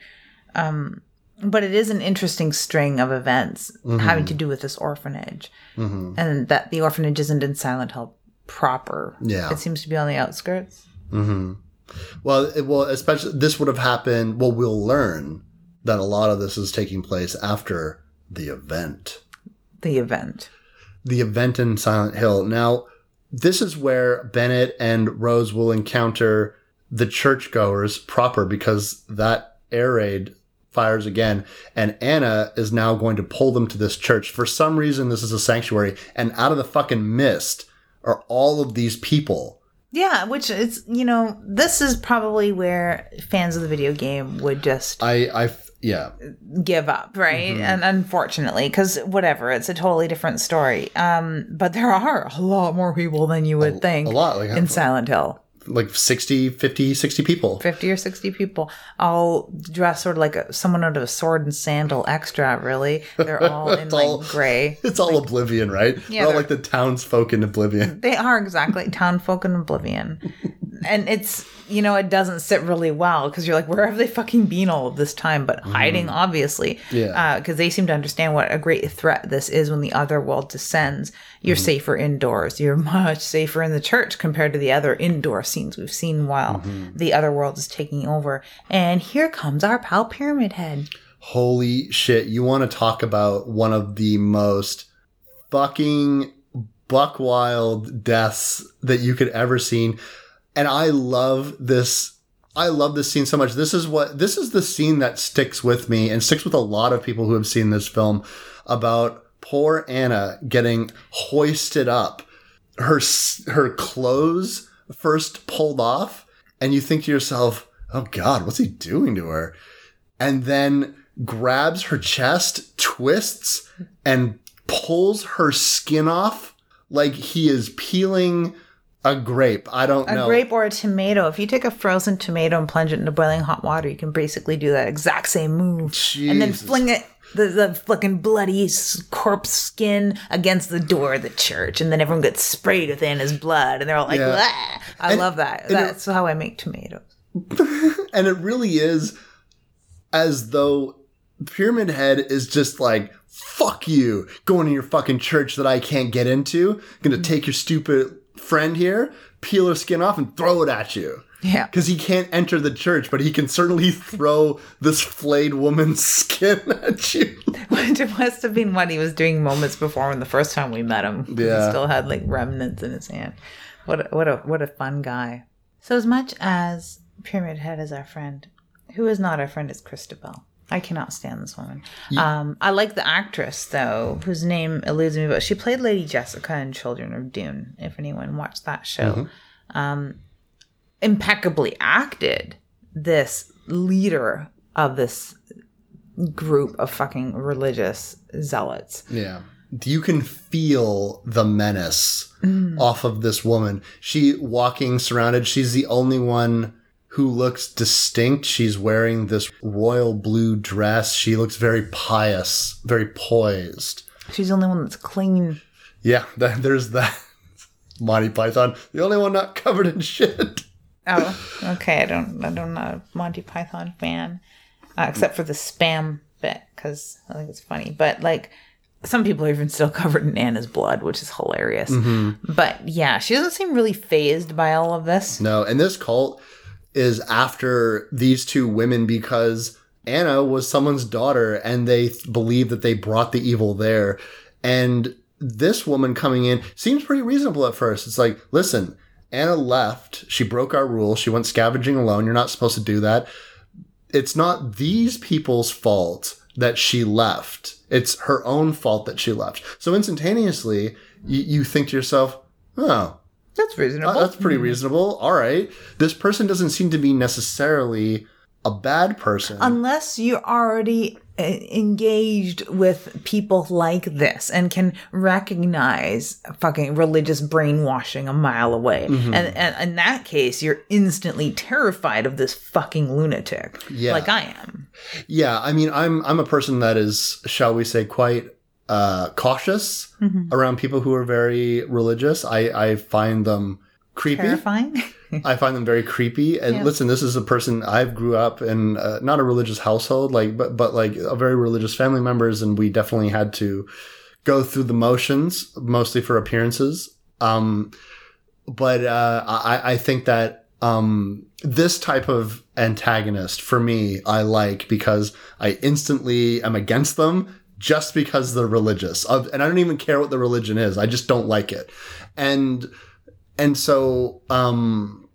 Um, but it is an interesting string of events mm-hmm. having to do with this orphanage. Mm-hmm. And that the orphanage isn't in Silent Hill proper. Yeah. It seems to be on the outskirts. Mm-hmm. Well, it, well, especially this would have happened. Well, we'll learn that a lot of this is taking place after the event. The event. The event in Silent Hill. Now, this is where Bennett and Rose will encounter the churchgoers proper because that air raid fires again and Anna is now going to pull them to this church. For some reason, this is a sanctuary and out of the fucking mist are all of these people. Yeah, which is, you know, this is probably where fans of the video game would just I, I, yeah. give up, right? And unfortunately, because whatever, it's a totally different story. Um, but there are a lot more people than you would think A lot. Like, in Silent Hill. like 60, 50, 60 people. 50 or 60 people all dressed sort of like a, someone out of a sword and sandal extra, really. They're all in like all- gray. It's all Oblivion, right? Yeah, They're they're- like the townsfolk in Oblivion. They are exactly townfolk in Oblivion. and it's, you know, it doesn't sit really well because you're like, where have they fucking been all of this time? But mm-hmm. hiding, obviously. Yeah. Uh, because they seem to understand what a great threat this is when the other world descends. You're mm-hmm. safer indoors. You're much safer in the church compared to the other indoor scenes we've seen while mm-hmm. the other world is taking over. And here comes our pal Pyramid Head. Holy shit. You want to talk about one of the most fucking buck wild deaths that you could ever seen. And I love this. I love this scene so much. This is what, this is the scene that sticks with me and sticks with a lot of people who have seen this film about poor Anna getting hoisted up. Her, her clothes first pulled off and you think to yourself, oh God, what's he doing to her? and then grabs her chest, twists, and pulls her skin off like he is peeling a grape. I don't A know. grape or a tomato. If you take a frozen tomato and plunge it into boiling hot water, you can basically do that exact same move. And then fling it, the, the fucking bloody corpse skin against the door of the church. And then everyone gets sprayed with Anna's blood. And they're all like, Yeah. I love that. That's how I make tomatoes. And it really is as though Pyramid Head is just like, fuck you, going to your fucking church that I can't get into. Gonna mm-hmm. take your stupid friend here peel her skin off and throw it at you. Yeah. Because he can't enter the church, but he can certainly throw this flayed woman's skin at you. it must have been what he was doing moments before when the first time we met him. Yeah. He still had like remnants in his hand. What a, what a what a fun guy. So as much as Pyramid Head is our friend, who is not our friend is Christabel. I cannot stand this woman. Um, I like the actress though, whose name eludes me, but she played Lady Jessica in Children of Dune. If anyone watched that show, um, impeccably acted this leader of this group of fucking religious zealots. Yeah. You can feel the menace off of this woman. She walking surrounded, she's the only one who looks distinct. She's wearing this royal blue dress. She looks very pious, very poised. She's the only one that's clean. Yeah, that, there's that. Monty Python, the only one not covered in shit. Oh, okay. I don't. I don't know. Monty Python fan, uh, except for the spam bit because I think it's funny. But like, some people are even still covered in Anna's blood, which is hilarious. But yeah, she doesn't seem really phased by all of this. No, and this cult is after these two women because Anna was someone's daughter and they th- believe that they brought the evil there. And this woman coming in seems pretty reasonable at first. It's like, listen, Anna left. She broke our rule. She went scavenging alone. You're not supposed to do that. It's not these people's fault that she left. It's her own fault that she left. So instantaneously, you, you think to yourself, oh, That's reasonable. uh, that's pretty reasonable. All right. This person doesn't seem to be necessarily a bad person. unless you're already uh, engaged with people like this and can recognize fucking religious brainwashing a mile away. Mm-hmm. And, and in that case, you're instantly terrified of this fucking lunatic. Yeah. Like I am. yeah, I mean, I'm I'm a person that is, shall we say, quite uh, cautious Mm-hmm. around people who are very religious. I I find them creepy. Terrifying. I find them very creepy. And Yeah. listen, this is a person I've grew up in, uh, not a religious household, like, but but like a very religious family members, and we definitely had to go through the motions, mostly for appearances. Um, but uh, I I think that um this type of antagonist for me I like because I instantly am against them just because they're religious. Of, and I don't even care what the religion is. I just don't like it. And and so um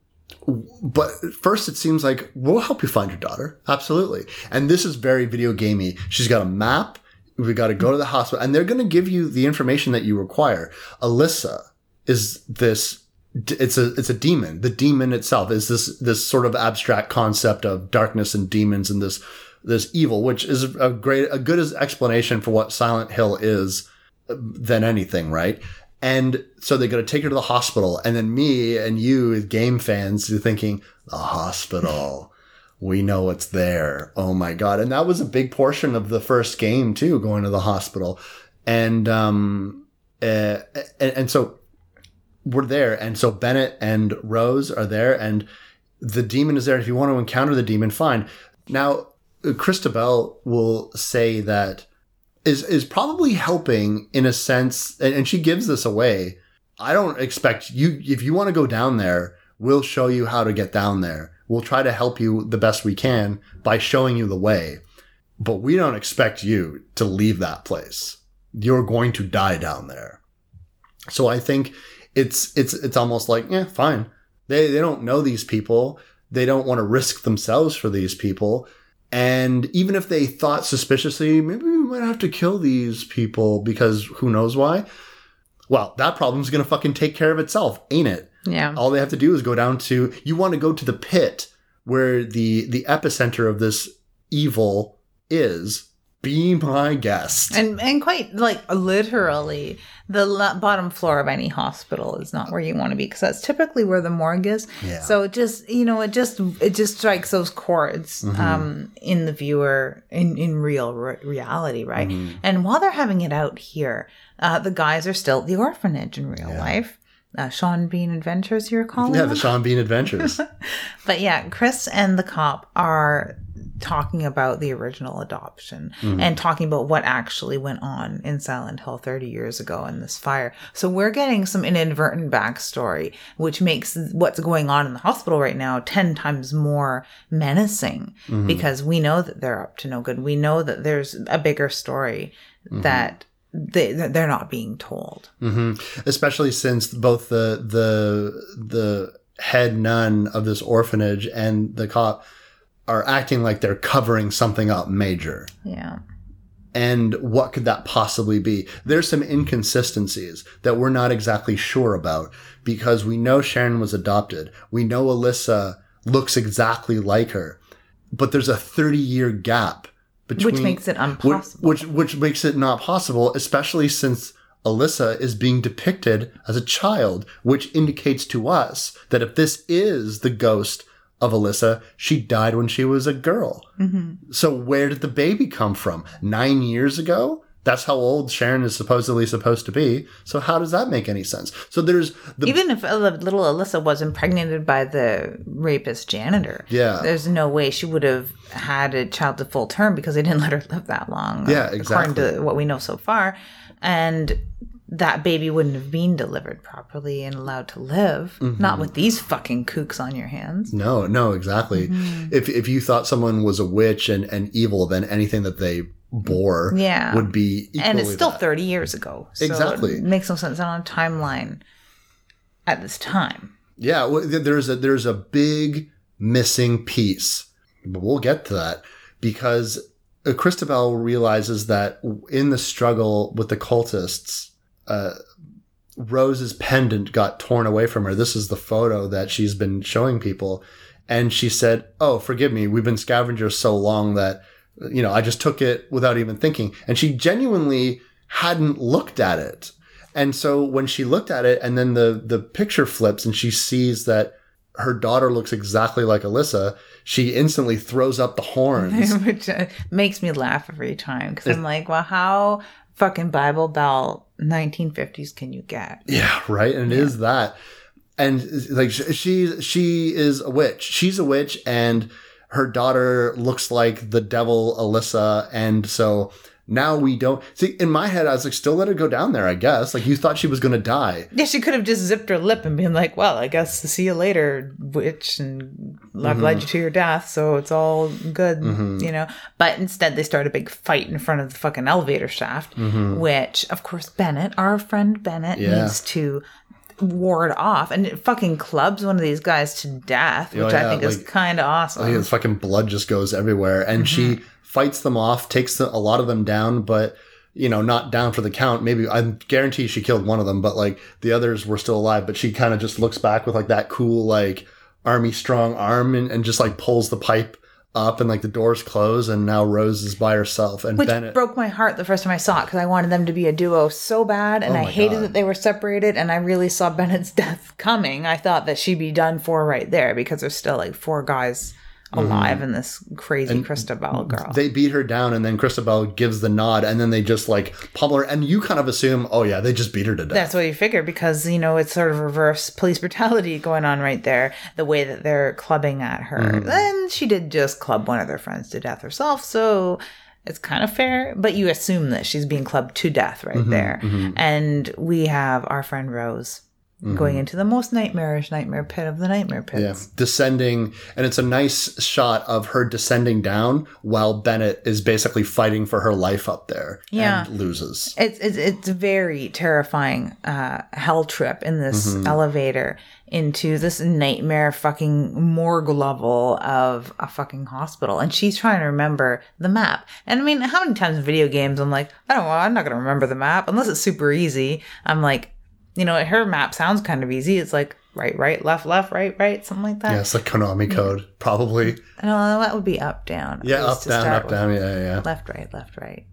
but first it seems like we'll help you find your daughter. Absolutely. And this is very video gamey. She's got a map. We got to go to the hospital. And they're going to give you the information that you require. Alyssa is this it's a it's a demon. The demon itself is this this sort of abstract concept of darkness and demons and this this evil which is a great a good explanation for what silent hill is than anything, right? And so they're going to take her to the hospital. And then me and you, game fans, are thinking, the hospital. We know it's there. Oh my God. And that was a big portion of the first game, too, going to the hospital. And, um, uh, and, and so we're there. And so Bennett and Rose are there. And the demon is there. If you want to encounter the demon, fine. Now, Christabel will say that is is probably helping in a sense and, and she gives this away. I don't expect you if you want to go down there we'll show you how to get down there. We'll try to help you the best we can by showing you the way. But we don't expect you to leave that place. You're going to die down there. So i think it's it's it's almost like yeah fine. They they don't know these people. They don't want to risk themselves for these people and even if they thought suspiciously, maybe we might have to kill these people because who knows why? Well, that problem's going to fucking take care of itself, ain't it? Yeah. All they have to do is go down to you want to go to the pit where the the epicenter of this evil is. Be my guest. And and quite like literally, the la- bottom floor of any hospital is not where you want to be because that's typically where the morgue is. Yeah. So it just you know it just it just strikes those chords um, in the viewer in in real re- reality, right? And while they're having it out here, uh, the guys are still at the orphanage in real life. Uh, Sean Bean Adventures, you're calling yeah, the Sean Bean Adventures. But yeah, Chris and the cop are talking about the original adoption mm-hmm. and talking about what actually went on in Silent Hill 30 years ago in this fire. So we're getting some inadvertent backstory, which makes what's going on in the hospital right now 10 times more menacing mm-hmm. because we know that they're up to no good. We know that there's a bigger story mm-hmm. that they, they're not being told. hmm Especially since both the the the head nun of this orphanage and the cop are acting like they're covering something up major. Yeah. And what could that possibly be? There's some inconsistencies that we're not exactly sure about because we know Sharon was adopted. We know Alyssa looks exactly like her, but there's a 30 year gap between Which makes it which, impossible. which which makes it not possible, especially since Alyssa is being depicted as a child, which indicates to us that if this is the ghost of Alyssa, she died when she was a girl. Mm-hmm. So where did the baby come from? Nine years ago? That's how old Sharon is supposedly supposed to be. So how does that make any sense? So there's the Even if little Alyssa was impregnated by the rapist janitor, Yeah. there's no way she would have had a child to full term because they didn't let her live that long. Yeah, exactly. According to what we know so far, and that baby wouldn't have been delivered properly and allowed to live. Mm-hmm. Not with these fucking kooks on your hands. No, no, exactly. If if you thought someone was a witch and, and evil, then anything that they bore Yeah. would be and it's still that. 30 years ago. So Exactly. It makes no sense on a timeline at this time. Yeah, well, there's a there's a big missing piece, but we'll get to that because uh, Christabel realizes that in the struggle with the cultists, uh, Rose's pendant got torn away from her. This is the photo that she's been showing people, and she said, "Oh, forgive me. We've been scavengers so long that you know I just took it without even thinking." And she genuinely hadn't looked at it. And so when she looked at it and then the the picture flips and she sees that her daughter looks exactly like Alyssa, she instantly throws up the horns. which uh, makes me laugh every time because I'm like, well, how fucking Bible Belt 1950s can you get? yeah, right. And it is that. And like she she is a witch. She's a witch and her daughter looks like the devil Alyssa and so now we don't see in my head I was like still let her go down there I guess. Like you thought she was going to die. Yeah, she could have just zipped her lip and been like, well, I guess see you later, witch, and I've mm-hmm. led you to your death, so it's all good, mm-hmm. you know? But instead, they start a big fight in front of the fucking elevator shaft, mm-hmm. which, of course, Bennett, our friend Bennett, Yeah. needs to ward off. And it fucking clubs one of these guys to death oh, which Oh, i yeah, think is kind of oh, awesome I think it's fucking blood just goes everywhere. And she fights them off, takes a lot of them down, but you know, not down for the count. Maybe I guarantee she killed one of them, but like the others were still alive. But she kind of just looks back with like that cool like army strong arm and, and just like pulls the pipe up and like the doors close and now Rose is by herself and Which Bennett. broke my heart the first time I saw it because I wanted them to be a duo so bad, and Oh I hated God. that they were separated. And I really saw Bennett's death coming. I thought that she'd be done for right there because there's still like four guys alive in this crazy Christabel girl. Mm-hmm. they beat her down and then Christabel gives the nod and then they just like pummel her and you kind of assume, oh yeah, they just beat her to death. That's what you figure because you know it's sort of reverse police brutality going on right there. The way that they're clubbing at her, Mm-hmm. then she did just club one of their friends to death herself, so it's kind of fair. But you assume that she's being clubbed to death right Mm-hmm, there, and we have our friend Rose going into the most nightmarish nightmare pit of the nightmare Mm-hmm. Yeah, pits. descending, and it's a nice shot of her descending down while Bennett is basically fighting for her life up there. Yeah. and loses. It's it's it's very terrifying uh, hell trip in this Mm-hmm. elevator into this nightmare fucking morgue level of a fucking hospital, and she's trying to remember the map. And I mean, how many times in video games I'm like, I don't know, I'm not gonna remember the map unless it's super easy. I'm like, you know, her map sounds kind of easy. It's like right, right, left, left, right, right, something like that. Yeah, it's like Konami code, probably. No, that would be up, down. Yeah, up, down, up, down. Yeah, yeah. Left, right, left, right.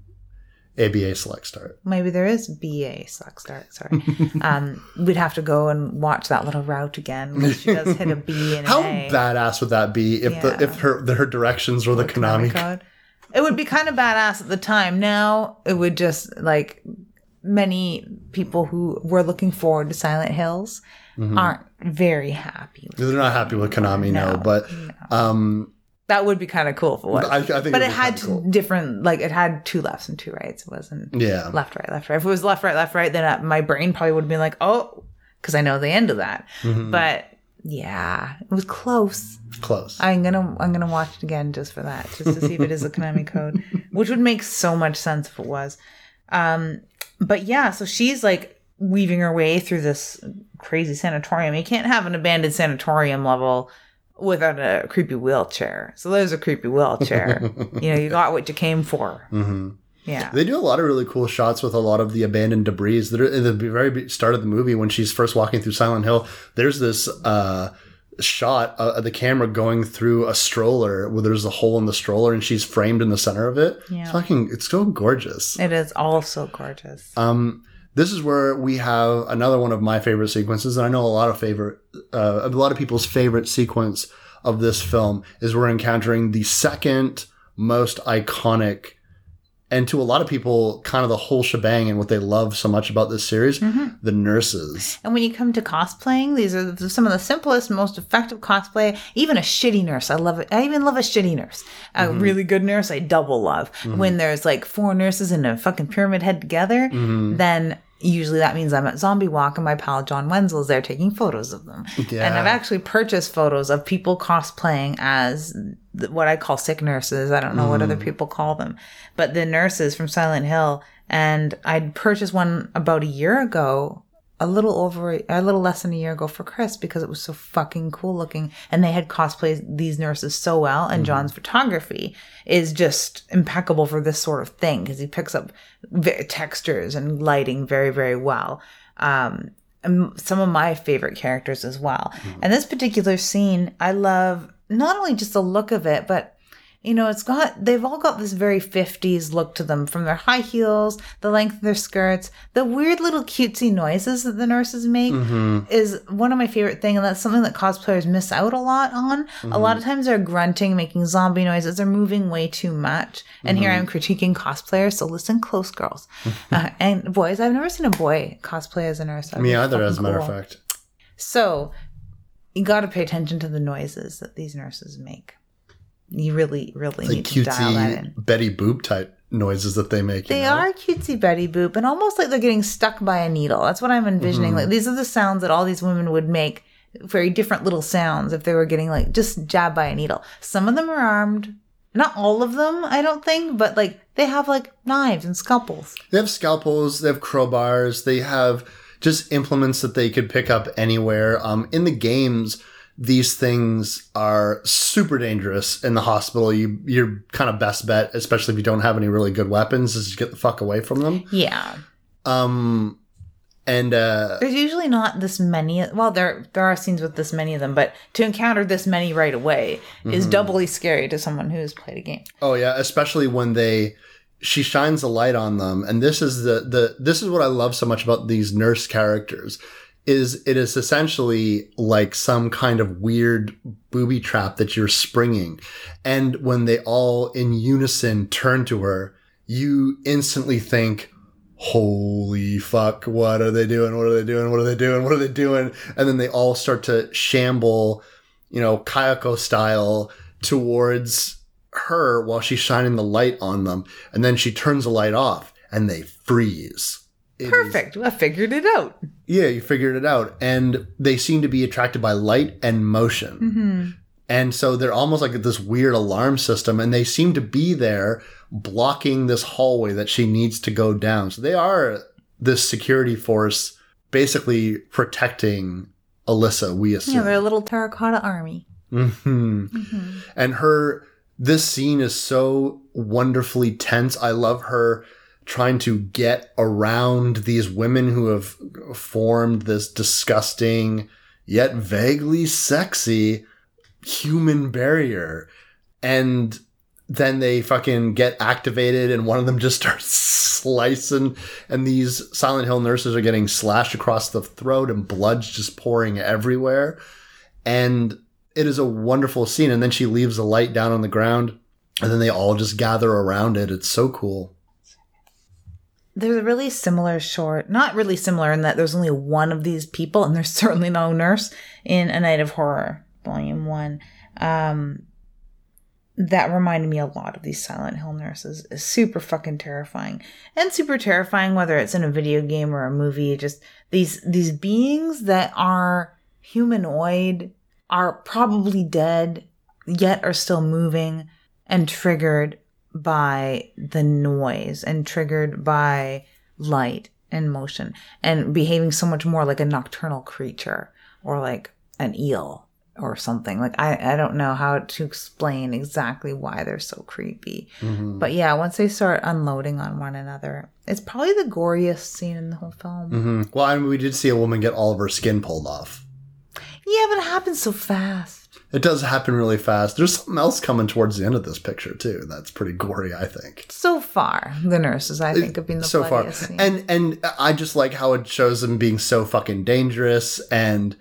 ABA select start. Maybe there is BA select start. Sorry, um, we'd have to go and watch that little route again. because She does hit a B and How A. badass would that be if the if her the, her directions were the Konami? code. It would be kind of badass at the time. Now it would just like many people who were looking forward to Silent Hills Mm-hmm. aren't very happy. with They're not happy with Konami, no. No, But um, That would be kind of cool if it was. I- I think but it'd it had cool. different, like it had two lefts and two rights. It wasn't Yeah. left, right, left, right. If it was left, right, left, right, then uh, my brain probably would have been like, oh, because I know the end of that. Mm-hmm. But yeah, it was close. Close. I'm gonna I'm gonna watch it again just for that, just to see if it is a Konami code, which would make so much sense if it was. Um, but yeah, so she's like weaving her way through this crazy sanatorium. You can't have an abandoned sanatorium level without a creepy wheelchair. So there's a creepy wheelchair. you know, you got what you came for. hmm Yeah. They do a lot of really cool shots with a lot of the abandoned debris. That are, at the very start of the movie, when she's first walking through Silent Hill, there's this uh, shot uh, of the camera going through a stroller where there's a hole in the stroller and she's framed in the center of it. Yeah. It's fucking, it's so gorgeous. It is all so gorgeous. Um, this is where we have another one of my favorite sequences, and I know a lot of favorite, uh, a lot of people's favorite sequence of this film is we're encountering the second most iconic, and to a lot of people, kind of the whole shebang and what they love so much about this series, mm-hmm. the nurses. And when you come to cosplaying, these are some of the simplest, most effective cosplay. Even a shitty nurse, I love it. I even love a shitty nurse. A mm-hmm. really good nurse, I double love. Mm-hmm. When there's like four nurses in a fucking pyramid head together, then usually that means I'm at Zombie Walk and my pal John Wenzel is there taking photos of them. And I've actually purchased photos of people cosplaying as what I call sick nurses. I don't know what other people call them, but the nurses from Silent Hill. And I'd purchased one about a year ago, a little over, a little less than a year ago for Chris because it was so fucking cool looking. And they had cosplayed these nurses so well. And John's photography is just impeccable for this sort of thing because he picks up textures and lighting very, very well. Um, some of my favorite characters as well. And this particular scene, I love not only just the look of it, but you know, it's got, they've all got this very 50s look to them from their high heels, the length of their skirts, the weird little cutesy noises that the nurses make mm-hmm. is one of my favorite things. And that's something that cosplayers miss out a lot on. A lot of mm-hmm. times they're grunting, making zombie noises, they're moving way too much. And here mm-hmm. I'm critiquing cosplayers. So listen close, girls. uh, and boys, I've never seen a boy cosplay as a nurse. That'd Me either, as a matter of fact. So you got to pay attention to the noises that these nurses make. You really, really Like need to dial that in. Betty Boop type noises that they make. They know? are cutesy Betty Boop and almost like they're getting stuck by a needle. That's what I'm envisioning. Mm-hmm. Like these are the sounds that all these women would make. Very different little sounds if they were getting like just jabbed by a needle. Some of them are armed. Not all of them, I don't think, but like they have like knives and scalpels. They have scalpels, they have crowbars, they have just implements that they could pick up anywhere. Um, in the games, these things are super dangerous in the hospital. You, your kind of best bet, especially if you don't have any really good weapons, is to get the fuck away from them. Yeah. Um, and uh, There's usually not this many. Well, there there are scenes with this many of them, but to encounter this many right away is doubly scary to someone who has played a game. Oh yeah, especially when they she shines a light on them and this is the the this is what I love so much about these nurse characters is it is essentially like some kind of weird booby trap that you're springing. And when they all in unison turn to her you instantly think holy fuck what are they doing? What are they doing? What are they doing? What are they doing? And then they all start to shamble you know kayako style towards her while she's shining the light on them. And then she turns the light off and they freeze It is- Perfect. I figured it out. yeah you figured it out and they seem to be attracted by light and motion and so they're almost like this weird alarm system and they seem to be there blocking this hallway that she needs to go down so they are this security force basically protecting alyssa we assume Yeah, they're a little terracotta army. hmm And her, this scene is so wonderfully tense. I love her trying to get around these women who have formed this disgusting yet vaguely sexy human barrier. And then they fucking get activated and one of them just starts slicing and these Silent Hill nurses are getting slashed across the throat and blood's just pouring everywhere. And it is a wonderful scene. And then she leaves the light down on the ground and then they all just gather around it. It's so cool. There's a really similar short, not really similar in that there's only one of these people, and there's certainly no nurse in A Night of Horror, Volume One. Um, that reminded me a lot of these Silent Hill nurses. Is super fucking terrifying, and super terrifying whether it's in a video game or a movie. Just these these beings that are humanoid are probably dead, yet are still moving and triggered by the noise and triggered by light and motion and behaving so much more like a nocturnal creature or like an eel or something. Like I, I don't know how to explain exactly why they're so creepy. But yeah, once they start unloading on one another, it's probably the goriest scene in the whole film. hmm Well, I mean, we did see a woman get all of her skin pulled off. Yeah, but it happens so fast. It does happen really fast. There's something else coming towards the end of this picture too. That's pretty gory, I think. So far, the nurses I think have been the so far, scene. and and I just like how it shows them being so fucking dangerous and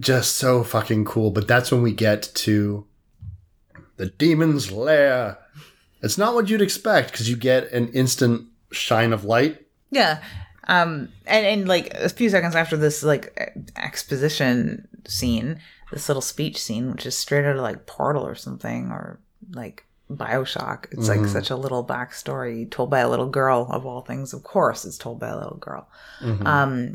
just so fucking cool. But that's when we get to the demon's lair. It's not what you'd expect because you get an instant shine of light. Yeah. Um and, and like a few seconds after this like exposition scene, this little speech scene, which is straight out of like Portal or something or like Bioshock. It's like such a little backstory told by a little girl of all things. Of course it's told by a little girl. Um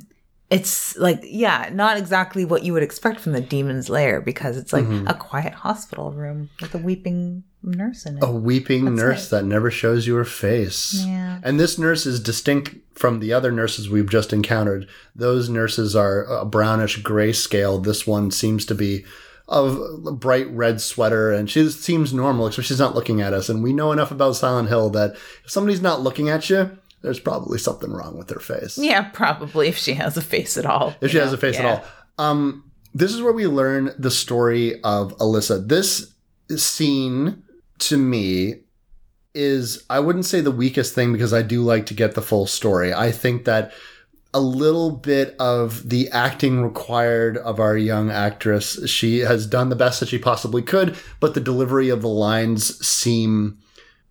it's like yeah, not exactly what you would expect from the demon's lair because it's like mm-hmm. a quiet hospital room with a weeping nurse in it. A weeping nurse that never shows you her face. Yeah. And this nurse is distinct from the other nurses we've just encountered. Those nurses are a brownish gray scale. This one seems to be of a bright red sweater and she seems normal, except she's not looking at us. And we know enough about Silent Hill that if somebody's not looking at you, there's probably something wrong with her face. Yeah, probably if she has a face at all. if she has a face at all. Um, this is where we learn the story of Alyssa. This scene to me is I wouldn't say the weakest thing because I do like to get the full story. I think that a little bit of the acting required of our young actress. She has done the best that she possibly could, but the delivery of the lines seem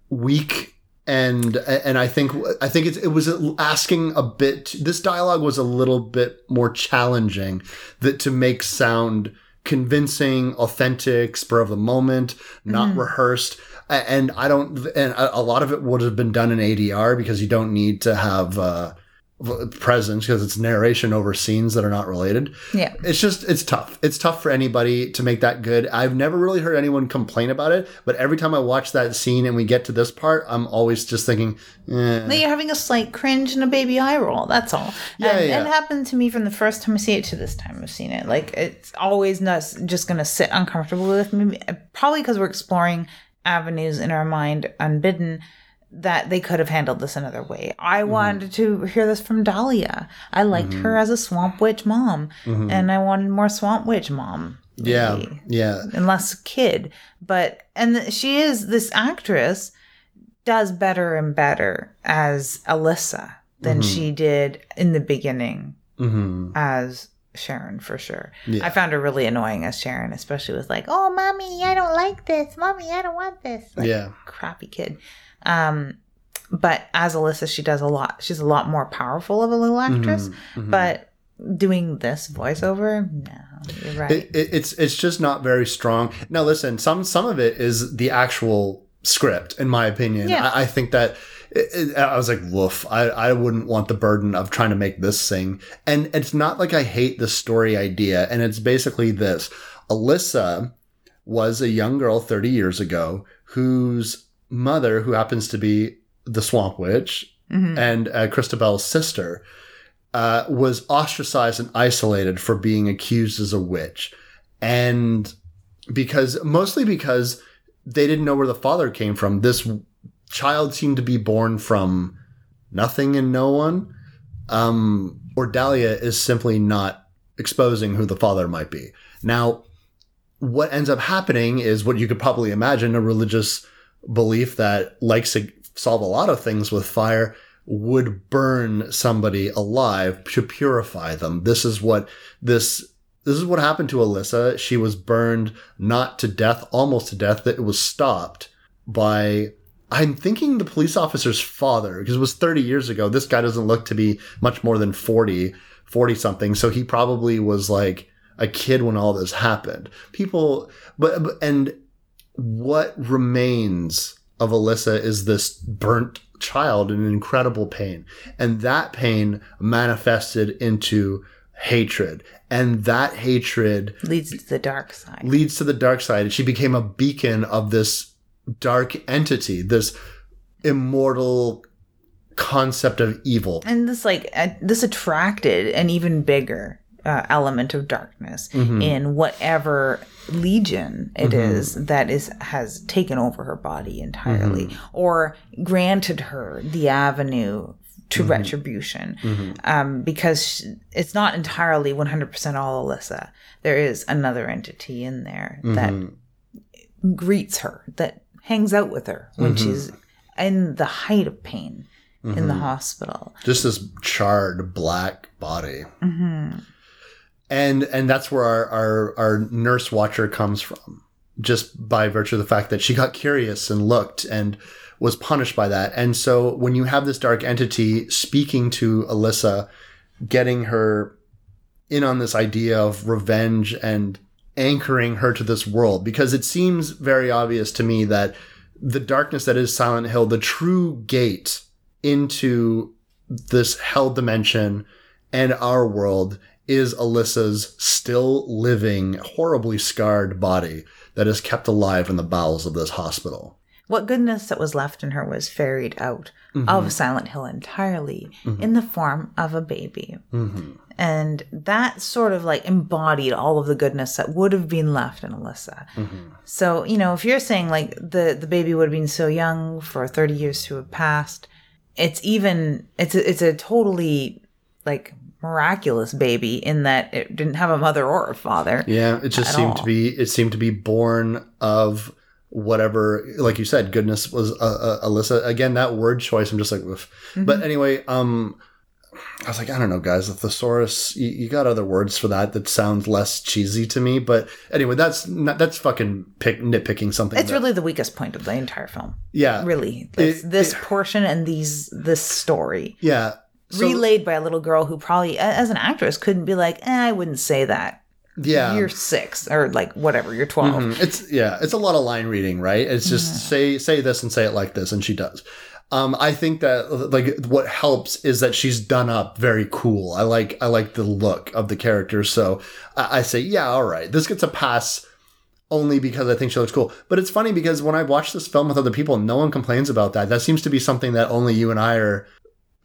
weak and and I think I think it's, it was asking a bit. This dialogue was a little bit more challenging that to make sound convincing, authentic, spur of the moment, not rehearsed. And I don't. And a lot of it would have been done in ADR because you don't need to have. Uh, presence because it's narration over scenes that are not related Yeah. it's just it's tough it's tough for anybody to make that good i've never really heard anyone complain about it but every time i watch that scene and we get to this part i'm always just thinking eh. You're having a slight cringe and a baby eye roll. That's all. Yeah, and yeah. it happened to me from the first time I see it to this time I've seen it. Like it's always not just going to sit uncomfortable with me. Probably because we're exploring avenues in our mind unbidden that they could have handled this another way. I Mm-hmm. wanted to hear this from Dahlia. I liked her as a swamp witch mom, and I wanted more swamp witch mom. Mm-hmm. yeah yeah and less kid. But and she is this actress does better and better as Alyssa than she did in the beginning hmm as Sharon for sure. Yeah. I found her really annoying as Sharon, especially with like, "Oh, mommy, I don't like this. Mommy, I don't want this." Like, yeah crappy kid. Um, but as Alyssa, she does a lot. She's a lot more powerful of a little actress. Mm-hmm. But doing this voiceover, no, you're right. it, it, it's it's just not very strong now listen some some of it is the actual script in my opinion Yeah. I, I think that it, I was like, woof. I, I wouldn't want the burden of trying to make this sing. And it's not like I hate the story idea. And it's basically this Alyssa was a young girl 30 years ago whose mother, who happens to be the Swamp Witch Mhm. and uh, Christabel's sister, uh, was ostracized and isolated for being accused as a witch. And because, mostly because they didn't know where the father came from, this child seemed to be born from nothing and no one. Um, or Dahlia is simply not exposing who the father might be. Now, what ends up happening is what you could probably imagine a religious belief that likes to solve a lot of things with fire would burn somebody alive to purify them. This is what this this is what happened to Alyssa. She was burned not to death, almost to death, that it was stopped by I'm thinking the police officer's father, because it was 30 years ago. This guy doesn't look to be much more than 40, 40 something. So he probably was like a kid when all this happened. People, but, but and what remains of Alyssa is this burnt child in incredible pain. And that pain manifested into hatred. And that hatred Leads to the dark side. leads to the dark side. And she became a beacon of this dark entity, this immortal concept of evil. and this like uh, this attracted an even bigger uh, element of darkness Mm-hmm. in whatever legion it is that is has taken over her body entirely Mm-hmm. or granted her the avenue to Mm-hmm. retribution um, because sh it's not entirely 100% all Alyssa. There is another entity in there that Mm-hmm. greets her, that hangs out with her when Mm-hmm. she's in the height of pain in the hospital. just this charred black body. And and that's where our, our our nurse watcher comes from, just by virtue of the fact that she got curious and looked and was punished by that. And so when you have this dark entity speaking to Alyssa, getting her in on this idea of revenge and anchoring her to this world, because it seems very obvious to me that the darkness that is Silent Hill, the true gate into this hell dimension and our world is Alyssa's still living, horribly scarred body that is kept alive in the bowels of this hospital. What goodness that was left in her was ferried out Mm-hmm. of Silent Hill entirely in the form of a baby. Mm-hmm. And that sort of like embodied all of the goodness that would have been left in Alyssa. Mm-hmm. So, you know, if you're saying like the, the baby would have been so young for 30 years to have passed, it's even, it's a, it's a totally like miraculous baby in that it didn't have a mother or a father. Yeah, it just seemed all. to be it seemed to be born of whatever like you said goodness was uh, uh, Alyssa again that word choice I'm just like. Mm-hmm. but anyway um I was like I don't know guys the thesaurus you, you got other words for that that sounds less cheesy to me but anyway that's not, that's fucking pick, nitpicking something It's that- really the weakest point of the entire film. yeah Really. This, It- this portion and these this story. yeah So- relayed by a little girl who probably as an actress couldn't be like, eh, I wouldn't say that. yeah You're six or like whatever, you're 12 Mhm. It's yeah, it's a lot of line reading, right? It's just say say this and say it like this, and she does. Um, I think that like what helps is that she's done up very cool. I like I like the look of the character, so I, I say yeah, all right. This gets a pass only because I think she looks cool. But it's funny because when I watch this film with other people, no one complains about that. That seems to be something that only you and I are.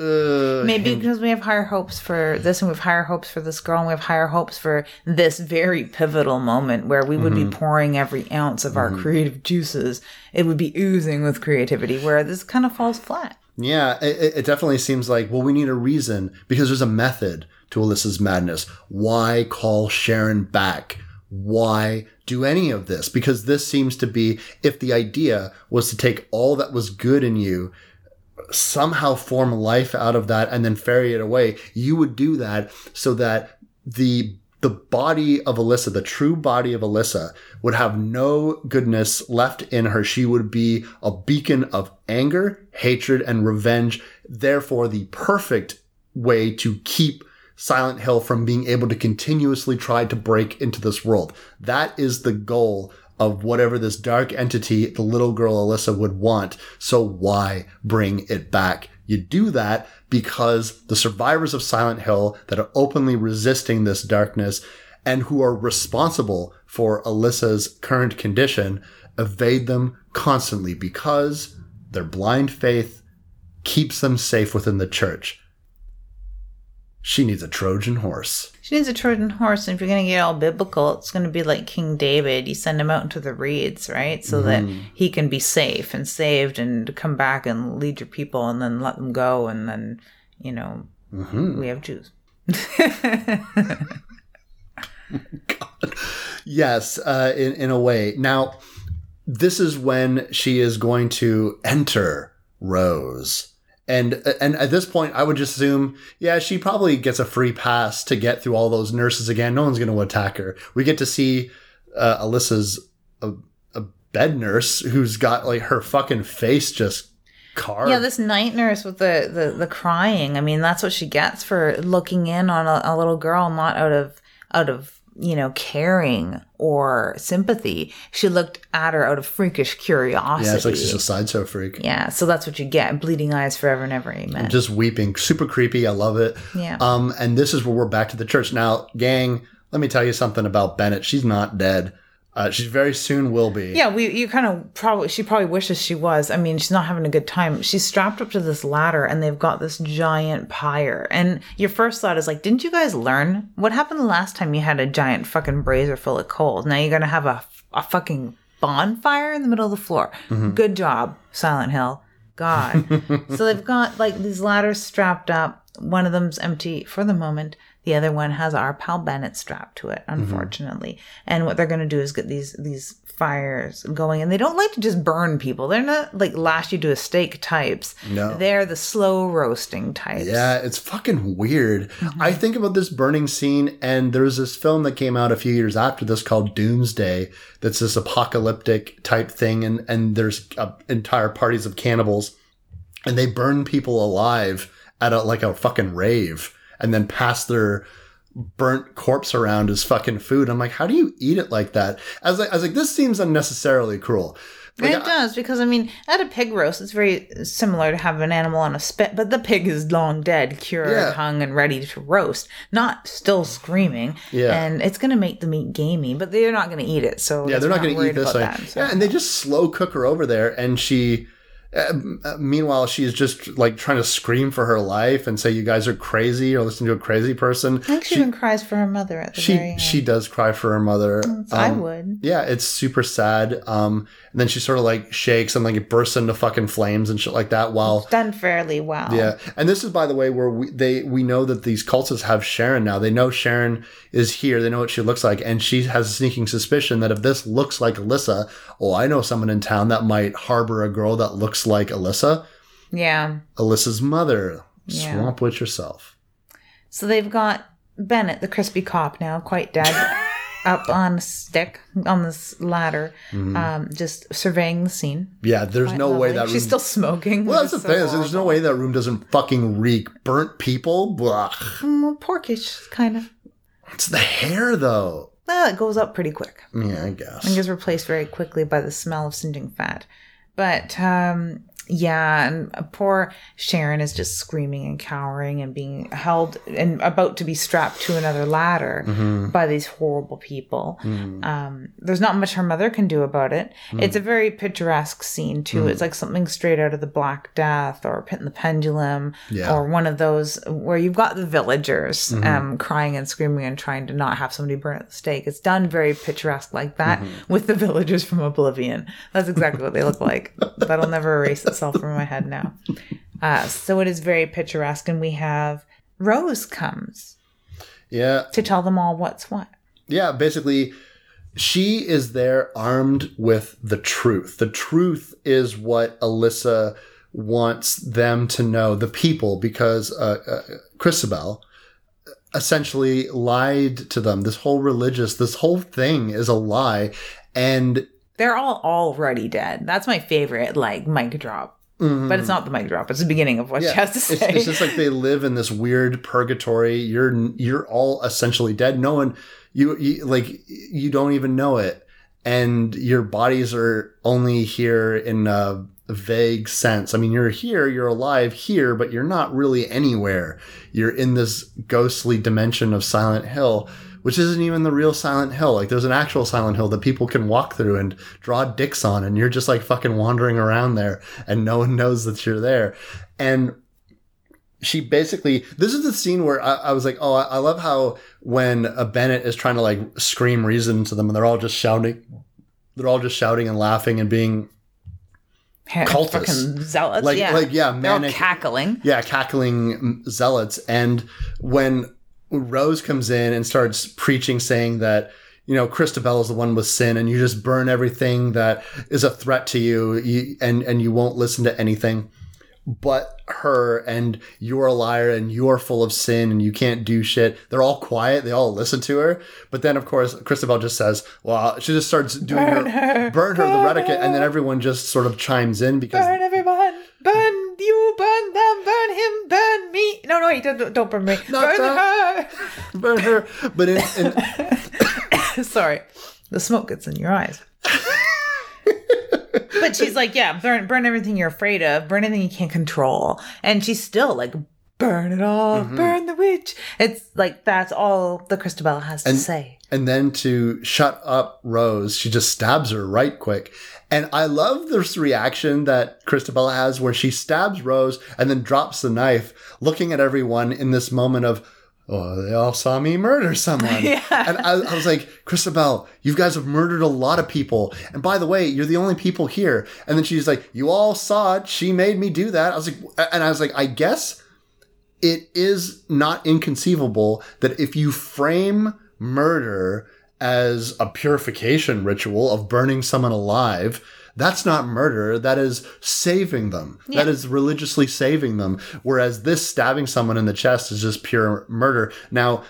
Uh, Maybe because we have higher hopes for this and we have higher hopes for this girl and we have higher hopes for this very pivotal moment where we would be pouring every ounce of our creative juices. It would be oozing with creativity where this kind of falls flat. Yeah, it, it definitely seems like, well, we need a reason because there's a method to Alyssa's madness. Why call Sharon back? Why do any of this? Because this seems to be, if the idea was to take all that was good in you, somehow form life out of that and then ferry it away, you would do that so that the the body of Alyssa, the true body of Alyssa, would have no goodness left in her. She would be a beacon of anger, hatred, and revenge. Therefore, the perfect way to keep Silent Hill from being able to continuously try to break into this world. That is the goal of whatever this dark entity the little girl Alyssa would want. So why bring it back? You do that because the survivors of Silent Hill that are openly resisting this darkness and who are responsible for Alyssa's current condition evade them constantly because their blind faith keeps them safe within the church. She needs a Trojan horse. She needs a Trojan horse, and if you're going to get all biblical, it's going to be like King David. You send him out into the reeds, right? So that he can be safe and saved and come back and lead your people and then let them go. And then, you know, we have Jews. Yes, uh, in in a way. Now, this is when she is going to enter Rose, and and at this point, I would just assume, yeah, she probably gets a free pass to get through all those nurses again. No one's going to attack her. We get to see uh, Alyssa's a, a bed nurse who's got like her fucking face just carved. Yeah, this night nurse with the, the, the crying. I mean, that's what she gets for looking in on a, a little girl, not out of out of you know, caring or sympathy. She looked at her out of freakish curiosity. Yeah, it's like she's a sideshow freak. Yeah, so that's what you get. Bleeding eyes forever and ever. Amen. Just weeping. Super creepy. I love it. Yeah. Um, and this is where we're back to the church. Now, gang, let me tell you something about Bennett. She's not dead. Uh, she very soon will be. Yeah, we you kind of probably she probably wishes she was. I mean, she's not having a good time. She's strapped up to this ladder and they've got this giant pyre. And your first thought is like, didn't you guys learn what happened the last time you had a giant fucking brazier full of coals? Now you're gonna have a a fucking bonfire in the middle of the floor. Good job, Silent Hill. God. so they've got like these ladders strapped up. One of them's empty for the moment. The other one has our pal Bennett strapped to it, unfortunately. And what they're going to do is get these these fires going, and they don't like to just burn people. They're not like lash you to a stake types. No. they're the slow roasting types. Yeah, it's fucking weird. I think about this burning scene, and there's this film that came out a few years after this called Doomsday. That's this apocalyptic type thing, and and there's uh, entire parties of cannibals, and they burn people alive at a like a fucking rave, and then pass their burnt corpse around as fucking food. I'm like, how do you eat it like that? I was like, I was like, this seems unnecessarily cruel. Like, it does because I mean, at a pig roast, it's very similar to have an animal on a spit, but the pig is long dead, cured, Yeah. hung, and ready to roast, not still screaming. Yeah. and it's going to make the meat gamey, but they're not going to eat it. So Yeah, they're not going to eat this. Like, that, so. Yeah, and they just slow cook her over there, and she. Uh, uh, meanwhile, she's just like trying to scream for her life and say, "You guys are crazy," or listen to a crazy person. I think she, even cries for her mother at the very She end. she does cry for her mother. I Um, would. Yeah, it's super sad. Um, and then she sort of like shakes and like it bursts into fucking flames and shit like that. While Done fairly well. yeah, and this is by the way where we they we know that these cultists have Sharon now. They know Sharon is here. They know what she looks like, and she has a sneaking suspicion that if this looks like Alyssa, oh, I know someone in town that might harbor a girl that looks like Alyssa, Yeah. Alyssa's mother. Yeah. Swamp witch herself. So they've got Bennett, the crispy cop, now quite dead, up on a stick on this ladder, Mm-hmm. um, just surveying the scene. Yeah, there's no way that room. she's still smoking. well, that's the thing. so Is there's no way that room doesn't fucking reek burnt people. Blah. Mm, porkish, kind of. It's the hair, though. Well, it goes up pretty quick. Yeah, I guess. and gets replaced very quickly by the smell of singeing fat. But um, yeah, and poor Sharon is just screaming and cowering and being held and about to be strapped to another ladder Mm-hmm. by these horrible people. Um, there's not much her mother can do about it. It's a very picturesque scene too. It's like something straight out of the Black Death or Pit and the Pendulum Yeah. or one of those where you've got the villagers um, crying and screaming and trying to not have somebody burn at the stake. It's done very picturesque like that with the villagers from Oblivion. That's exactly what they look like. That'll never erase itself from my head now. Uh, so it is very picturesque, and we have Rose comes Yeah, to tell them all what's what. yeah. Basically, she is there armed with the truth. The truth is what Alyssa wants them to know, the people, because uh, uh, Christabel essentially lied to them. This whole religious, this whole thing is a lie, and They're all already dead. That's my favorite, like mic drop. Mm-hmm. But it's not the mic drop. It's the beginning of what she has to it's, say. it's just like they live in this weird purgatory. You're you're all essentially dead. No one you, you like you don't even know it, and your bodies are only here in a vague sense. I mean, you're here, you're alive here, but you're not really anywhere. You're in this ghostly dimension of Silent Hill. Which isn't even the real Silent Hill. Like, there's an actual Silent Hill that people can walk through and draw dicks on, and you're just like fucking wandering around there, and no one knows that you're there. And she basically this is the scene where I, I was like, oh, I, I love how when a Bennett is trying to like scream reason to them, and they're all just shouting, they're all just shouting and laughing and being cultists. Fucking zealots. like yeah. like yeah, manic, cackling. yeah, cackling zealots. And when Rose comes in and starts preaching, saying that you know Christabel is the one with sin, and you just burn everything that is a threat to you, you and and you won't listen to anything but her and you're a liar and you're full of sin and you can't do shit. They're all quiet. They all listen to her. But then, of course, Christabel just says, well, she just starts doing Burn her, her. burn her, the Burn reticent. And then everyone just sort of chimes in because Burn everyone. Burn you. Burn them. Burn him. Burn me. No, no, wait. Don't, don't burn me. Not burn that. her. burn her. But in, in Sorry, the smoke gets in your eyes. but she's like, yeah, burn, burn everything you're afraid of, burn anything you can't control, and she's still like, burn it all, Mm-hmm. burn the witch. It's like that's all the Christabel has to And- say. And then to shut up Rose, she just stabs her right quick. And I love this reaction that Christabella has where she stabs Rose and then drops the knife, looking at everyone in this moment of, oh, they all saw me murder someone. Yeah. And I, I was like, Christabel, you guys have murdered a lot of people. And by the way, you're the only people here. And then she's like, you all saw it. She made me do that. I was like, and I was like, I guess it is not inconceivable that if you frame murder as a purification ritual of burning someone alive, that's not murder. That is saving them. That is religiously saving them. Whereas this stabbing someone in the chest is just pure murder. Now,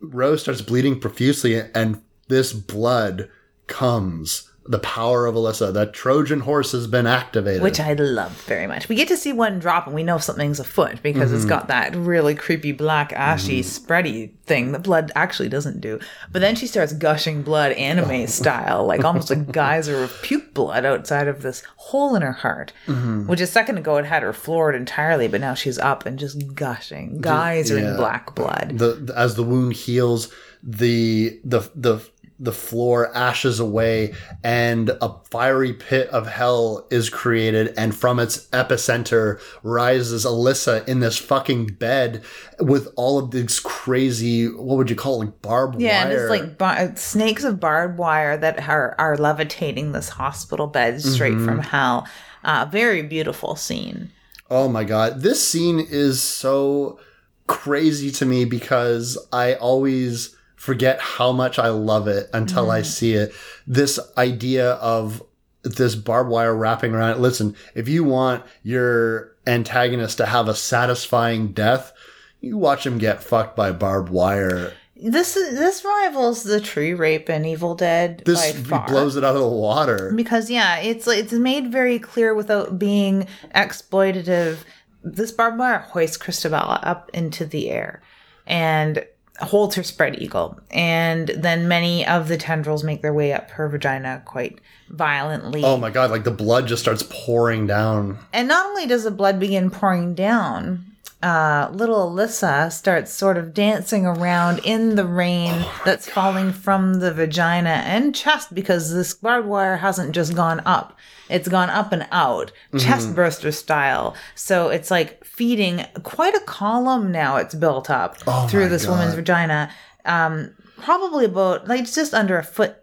Rose starts bleeding profusely, and this blood comes. The power of Alyssa. That Trojan horse has been activated. Which I love very much. We get to see one drop and we know something's afoot because Mm-hmm. it's got that really creepy black ashy spready thing that blood actually doesn't do. But then she starts gushing blood anime style, like almost a geyser of puke blood outside of this hole in her heart. Mm-hmm. Which a second ago it had her floored entirely, but now she's up and just gushing, geysering yeah. black blood. the- as the wound heals, the the the the floor ashes away and a fiery pit of hell is created and from its epicenter rises Alyssa in this fucking bed with all of these crazy what would you call it like barbed Yeah, wire and it's like bar- snakes of barbed wire that are, are levitating this hospital bed straight Mm-hmm. from hell. Uh, very beautiful scene. Oh my god, this scene is so crazy to me because I always forget how much I love it until I mm. see it. This idea of this barbed wire wrapping around it. Listen, if you want your antagonist to have a satisfying death, you watch him get fucked by barbed wire. This is this rivals the tree rape in Evil Dead This blows it out of the water. because yeah, it's it's made very clear without being exploitative. This barbed wire hoists Christabella up into the air and holds her spread eagle, and then many of the tendrils make their way up her vagina quite violently. Oh my god, like the blood just starts pouring down. And not only does the blood begin pouring down, uh, little Alyssa starts sort of dancing around in the rain that's falling from the vagina and chest because this barbed wire hasn't just gone up. It's gone up and out, chest burster style. So it's like feeding quite a column now it's built up through my this woman's vagina. Um, probably about like it's just under a foot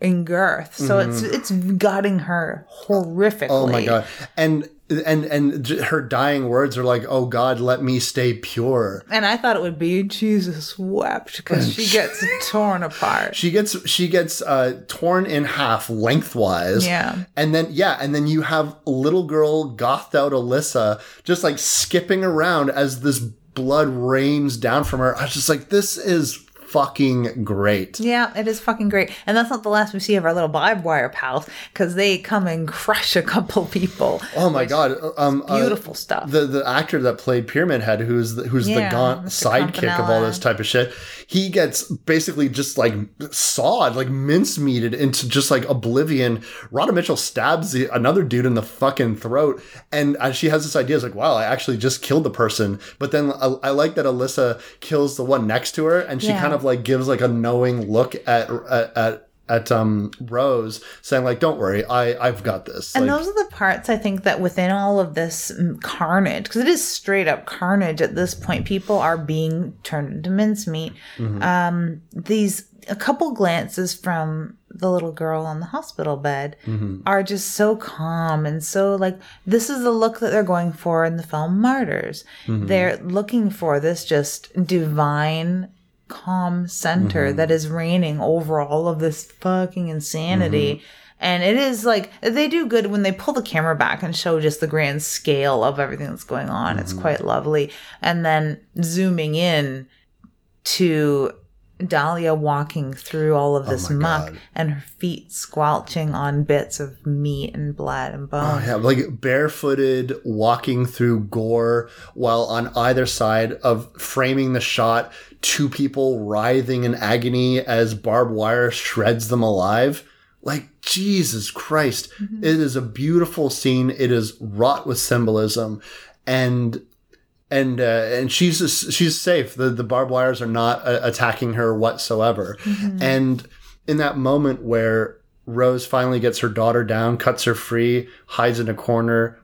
in girth. So it's it's gutting her horrifically. Oh my god. And and and her dying words are like, "Oh God, let me stay pure." And I thought it would be Jesus wept because she gets torn apart. She gets she gets uh, torn in half lengthwise. Yeah. And then yeah, and then you have little girl gothed out Alyssa just like skipping around as this blood rains down from her. I was just like, this is fucking great. Yeah, it is fucking great. And that's not the last we see of our little barbed wire pals because they come and crush a couple people. Oh my god. Um uh, Beautiful stuff. the the actor that played Pyramid Head, who's the, who's Yeah, the gaunt sidekick of all this type of shit, he gets basically just like sawed, like mincemeated into just like oblivion. Radha Mitchell stabs the, another dude in the fucking throat, and uh, she has this idea: it's like, wow, I actually just killed the person. But then I, I like that Alyssa kills the one next to her, and she Yeah. kind of like gives like a knowing look at at. at at um Rose saying like don't worry I I've got this And like, those are the parts I think that within all of this mm, carnage, because it is straight up carnage at this point, people are being turned into mincemeat. Um, these a couple glances from the little girl on the hospital bed are just so calm and so like this is the look that they're going for in the film Martyrs. They're looking for this just divine calm center mm-hmm. that is reigning over all of this fucking insanity. Mm-hmm. And it is like they do good when they pull the camera back and show just the grand scale of everything that's going on. It's mm-hmm. quite lovely. And then zooming in to Dahlia walking through all of oh this Oh muck God. and her feet squelching on bits of meat and blood and bone. Oh, yeah, like barefooted, walking through gore, while on either side of framing the shot, two people writhing in agony as barbed wire shreds them alive. Like, Jesus Christ. It is a beautiful scene. It is wrought with symbolism. And and uh, and she's she's safe. The the barbed wires are not uh, attacking her whatsoever. And in that moment where Rose finally gets her daughter down, cuts her free, hides in a corner,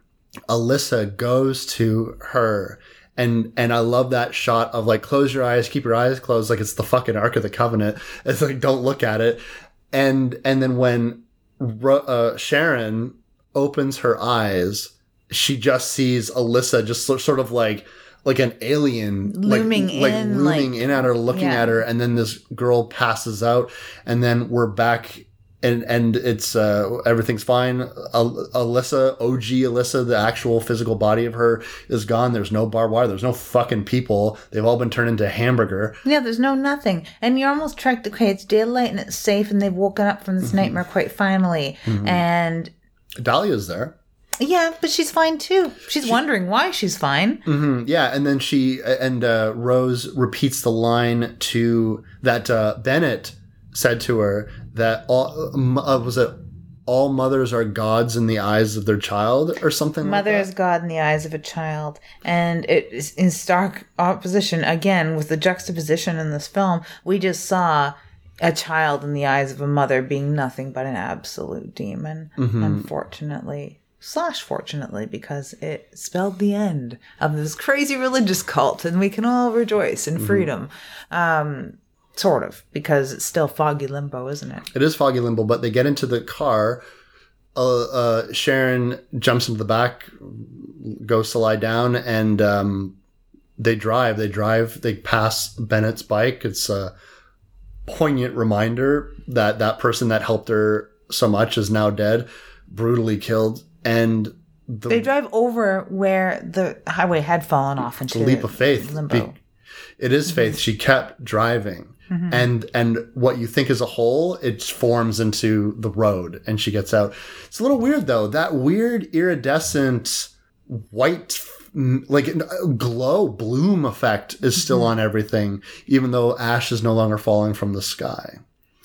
Alyssa goes to her. And and I love that shot of like close your eyes, keep your eyes closed, like it's the fucking Ark of the Covenant. It's like don't look at it. And and then when uh, Sharon opens her eyes, she just sees Alyssa just so- sort of like like an alien Looming like, like in, looming like- in at her looking Yeah. at her and then this girl passes out and then we're back and and it's uh everything's fine Al- alyssa og alyssa the actual physical body of her is gone there's no barbed wire there's no fucking people they've all been turned into hamburger Yeah, there's no nothing. And you're almost tracked, okay, it's daylight and it's safe and they've woken up from this Mm-hmm. nightmare quite finally. And dahlia's there yeah, but she's fine too. She's wondering why she's fine. Mm, yeah and then she and uh rose repeats the line to that uh bennett said to her that all uh, was it all mothers are gods in the eyes of their child or something Mother like is God in the eyes of a child. And it is in stark opposition, again, with the juxtaposition in this film. We just saw a child in the eyes of a mother being nothing but an absolute demon, Mm-hmm. unfortunately. Slash fortunately, because it spelled the end of this crazy religious cult, and we can all rejoice Mm-hmm. in freedom. Um, sort of, because it's still foggy limbo, isn't it? It is foggy limbo, but they get into the car. Uh, uh, Sharon jumps into the back, goes to lie down, and um, they drive. They drive. They pass Bennett's bike. It's a poignant reminder that that person that helped her so much is now dead, brutally killed, and the They drive over where the highway had fallen off into the leap of faith. limbo. Be- it is faith. She kept driving. Mm-hmm. And and what you think is a hole, it forms into the road, and she gets out. It's a little weird though. That weird iridescent white, like uh, glow bloom effect is still mm-hmm. on everything, even though ash is no longer falling from the sky,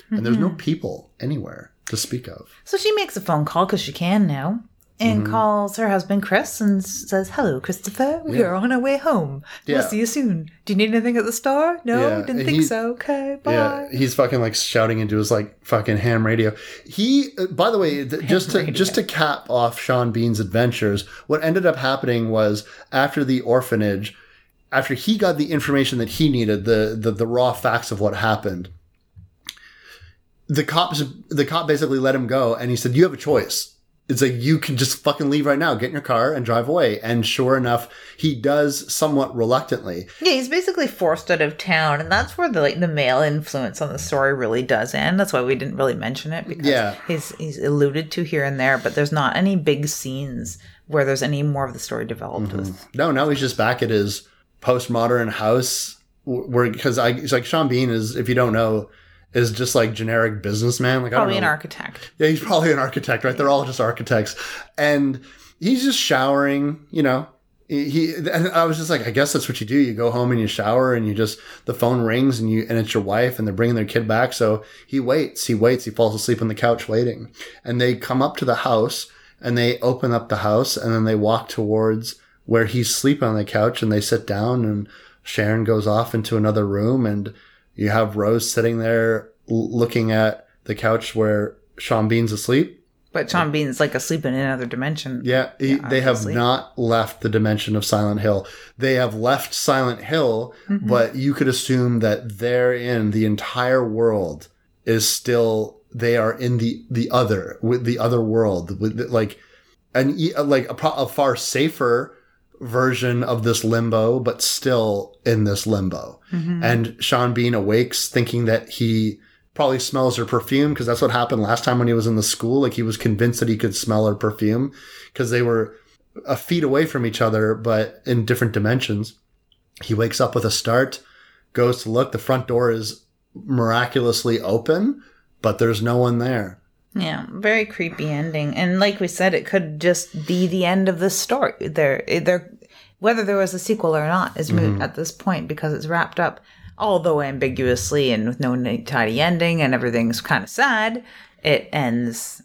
and there's no mm-hmm. people anywhere to speak of. So she makes a phone call because she can now and Mm-hmm. calls her husband Chris and says, Hello, Christopher. We are on our way home. Yeah. We'll see you soon. Do you need anything at the store? No, Yeah, didn't and think he- so. Okay, bye. Yeah, he's fucking like shouting into his like fucking ham radio. He, uh, by the way, th- just to radio. just to cap off Sean Bean's adventures, what ended up happening was after the orphanage, after he got the information that he needed, the the, the raw facts of what happened. The cops, the cop basically let him go, and he said, "You have a choice." It's like you can just fucking leave right now, get in your car, and drive away. And sure enough, he does somewhat reluctantly. Yeah, he's basically forced out of town, and that's where the like the male influence on the story really does end. That's why we didn't really mention it because Yeah. he's he's alluded to here and there, but there's not any big scenes where there's any more of the story developed. Mm-hmm. with No, now he's just back at his postmodern house where because I it's like Sean Bean is if you don't know is just like generic businessman. Like Probably I an don't know. architect. yeah he's probably an architect right? They're all just architects. And he's just showering you know. He he- and I was just like I guess that's what you do. You go home and you shower and you just the phone rings and you and it's your wife and they're bringing their kid back. So he waits he waits he falls asleep on the couch waiting. And they come up to the house and they open up the house and then they walk towards where he's sleeping on the couch and they sit down and Sharon goes off into another room and you have Rose sitting there looking at the couch where Sean Bean's asleep. But Sean Bean's like asleep in another dimension. Yeah, he, they have not left the dimension of Silent Hill. They have left Silent Hill, Mm-hmm. but you could assume that therein the entire world is still they are in the the other with the other world with the- like an like a, pro- a far safer version of this limbo, but still in this limbo. Mm-hmm. And Sean Bean awakes thinking that he probably smells her perfume because that's what happened last time when he was in the school. Like he was convinced that he could smell her perfume because they were a feet away from each other, but in different dimensions. He wakes up with a start, goes to look. The front door is miraculously open, but there's no one there. Yeah, very creepy ending. And like we said, it could just be the end of the story. There, there, whether there was a sequel or not is moot mm-hmm. at this point because it's wrapped up, although ambiguously and with no neat, tidy ending, and everything's kind of sad. It ends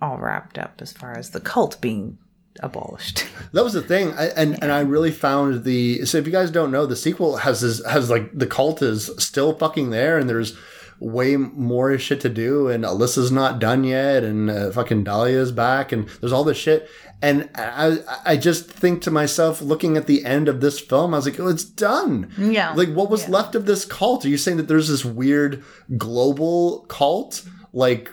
all wrapped up as far as the cult being abolished. That was the thing, I, and and I really found the. So if you guys don't know, the sequel has this has like the cult is still fucking there, and there's way more shit to do, and Alessa's not done yet, and uh, fucking Dahlia's back, and there's all this shit. And I, I just think to myself, looking at the end of this film, I was like, oh, it's done. Yeah. Like, what was Yeah. left of this cult? Are you saying that there's this weird global cult? Like,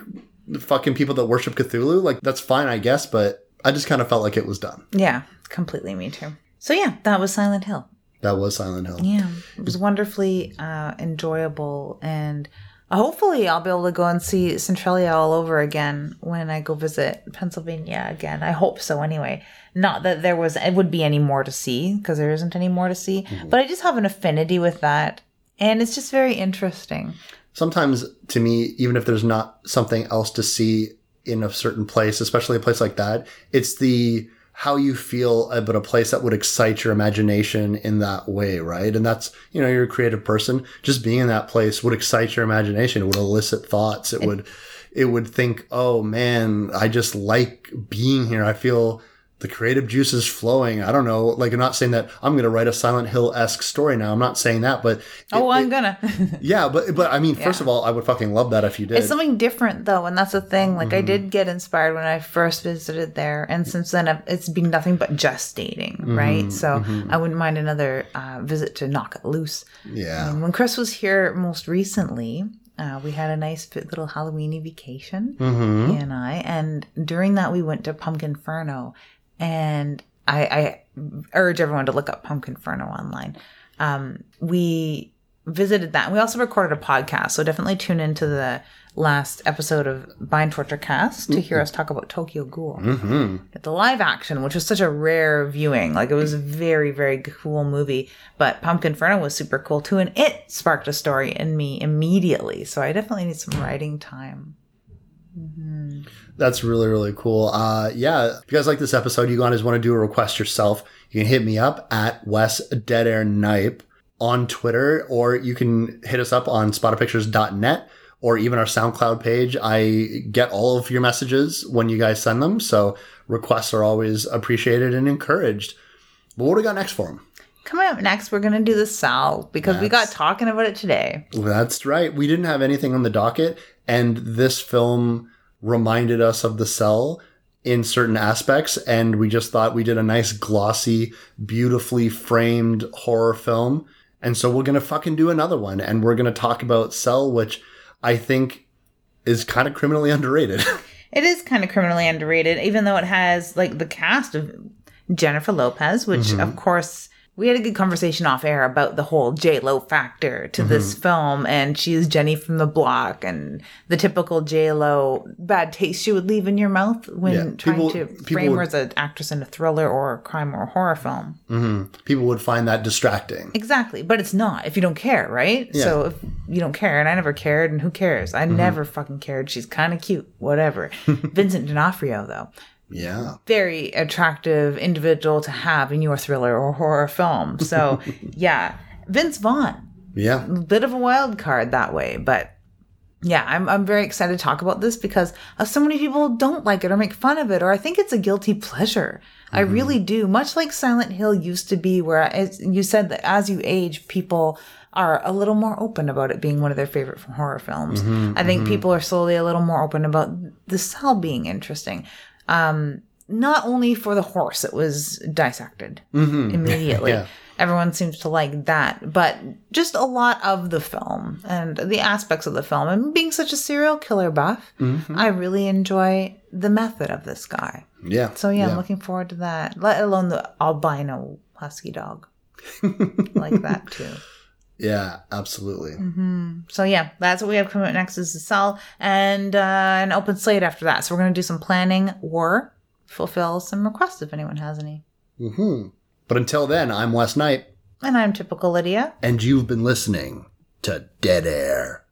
fucking people that worship Cthulhu? Like, that's fine, I guess, but I just kind of felt like it was done. yeah, completely me too. So yeah, that was Silent Hill. That was Silent Hill. Yeah, it was wonderfully uh, enjoyable, and hopefully, I'll be able to go and see Centralia all over again when I go visit Pennsylvania again. I hope so. Anyway, not that there was it would be any more to see because there isn't any more to see, mm-hmm. but I just have an affinity with that, and it's just very interesting. sometimes to me, even if there's not something else to see in a certain place, especially a place like that, it's the how you feel about a place that would excite your imagination in that way, right? And that's, you know, you're a creative person. Just being in that place would excite your imagination. It would elicit thoughts. It would, it would think, oh man, I just like being here. I feel the creative juices flowing. I don't know. Like, I'm not saying that I'm going to write a Silent Hill esque story now. I'm not saying that, but Oh, I'm gonna. yeah, but but I mean, first Yeah. of all, I would fucking love that if you did. It's something different though, and that's the thing. Like I Mm-hmm. did get inspired when I first visited there, and since then I've- it's been nothing but gestating, Mm-hmm, right? So I wouldn't mind another uh, visit to knock it loose. yeah, Um, when Chris was here most recently, uh, we had a nice fit little Halloweeny vacation, Mm-hmm. he and I, and during that we went to Pumpkinferno, and I, I urge everyone to look up Pumpkinferno online. Um, we visited that. We also recorded a podcast, so definitely tune into the last episode of Bind Torture Cast to hear us talk about Tokyo Ghoul. mm-hmm. The live action, which was such a rare viewing, like it was a very, very cool movie. But Pumpkinferno was super cool too, and it sparked a story in me immediately. So I definitely need some writing time. That's really really cool. Uh, yeah, if you guys like this episode, you guys want to do a request yourself, you can hit me up at Wes Dead Air Nipe on Twitter, or you can hit us up on spotofpictures.net or even our SoundCloud page. I get all of your messages when you guys send them, so requests are always appreciated and encouraged. But what do we got next for them? Coming up next, we're gonna do the Cell because we got talking about it today. That's right. We didn't have anything on the docket, and this film reminded us of the cell in certain aspects, and we just thought we did a nice, glossy, beautifully framed horror film. And so we're gonna fucking do another one, and we're gonna talk about Cell, which I think is kind of criminally underrated. It is kind of criminally underrated, even though it has like the cast of Jennifer Lopez, which Mm-hmm. of course we had a good conversation off air about the whole J Lo factor to this Mm-hmm. film, and she's Jenny from the block, and the typical J Lo bad taste she would leave in your mouth when Yeah, trying people- to people frame her as an actress in a thriller or a crime or horror film. hmm People would find that distracting. Exactly, but it's not if you don't care, right? Yeah. So if you don't care, and I never cared, and who cares? I never fucking cared. She's kind of cute, whatever. Vincent D'Onofrio, though, Yeah. very attractive individual to have in your thriller or horror film. So yeah, Vince Vaughn, Yeah. bit of a wild card that way, but. Yeah, I'm I'm very excited to talk about this because uh, so many people don't like it or make fun of it, or I think it's a guilty pleasure. I really do. Much like Silent Hill used to be, where as you said that as you age, people are a little more open about it being one of their favorite horror films. I think people are slowly a little more open about the cell being interesting. Um, not only for the horse that was dissected immediately. Yeah. Everyone seems to like that, but just a lot of the film and the aspects of the film. And being such a serial killer buff, I really enjoy the method of this guy. Yeah. So yeah, I'm looking forward to that. Let alone the albino husky dog. like that too. Yeah, absolutely. So yeah, that's what we have coming up next is the cell and uh, an open slate after that. So we're gonna do some planning or fulfill some requests if anyone has any. hmm But until then, I'm Wes Knight, And I'm typical Lydia. and you've been listening to Dead Air.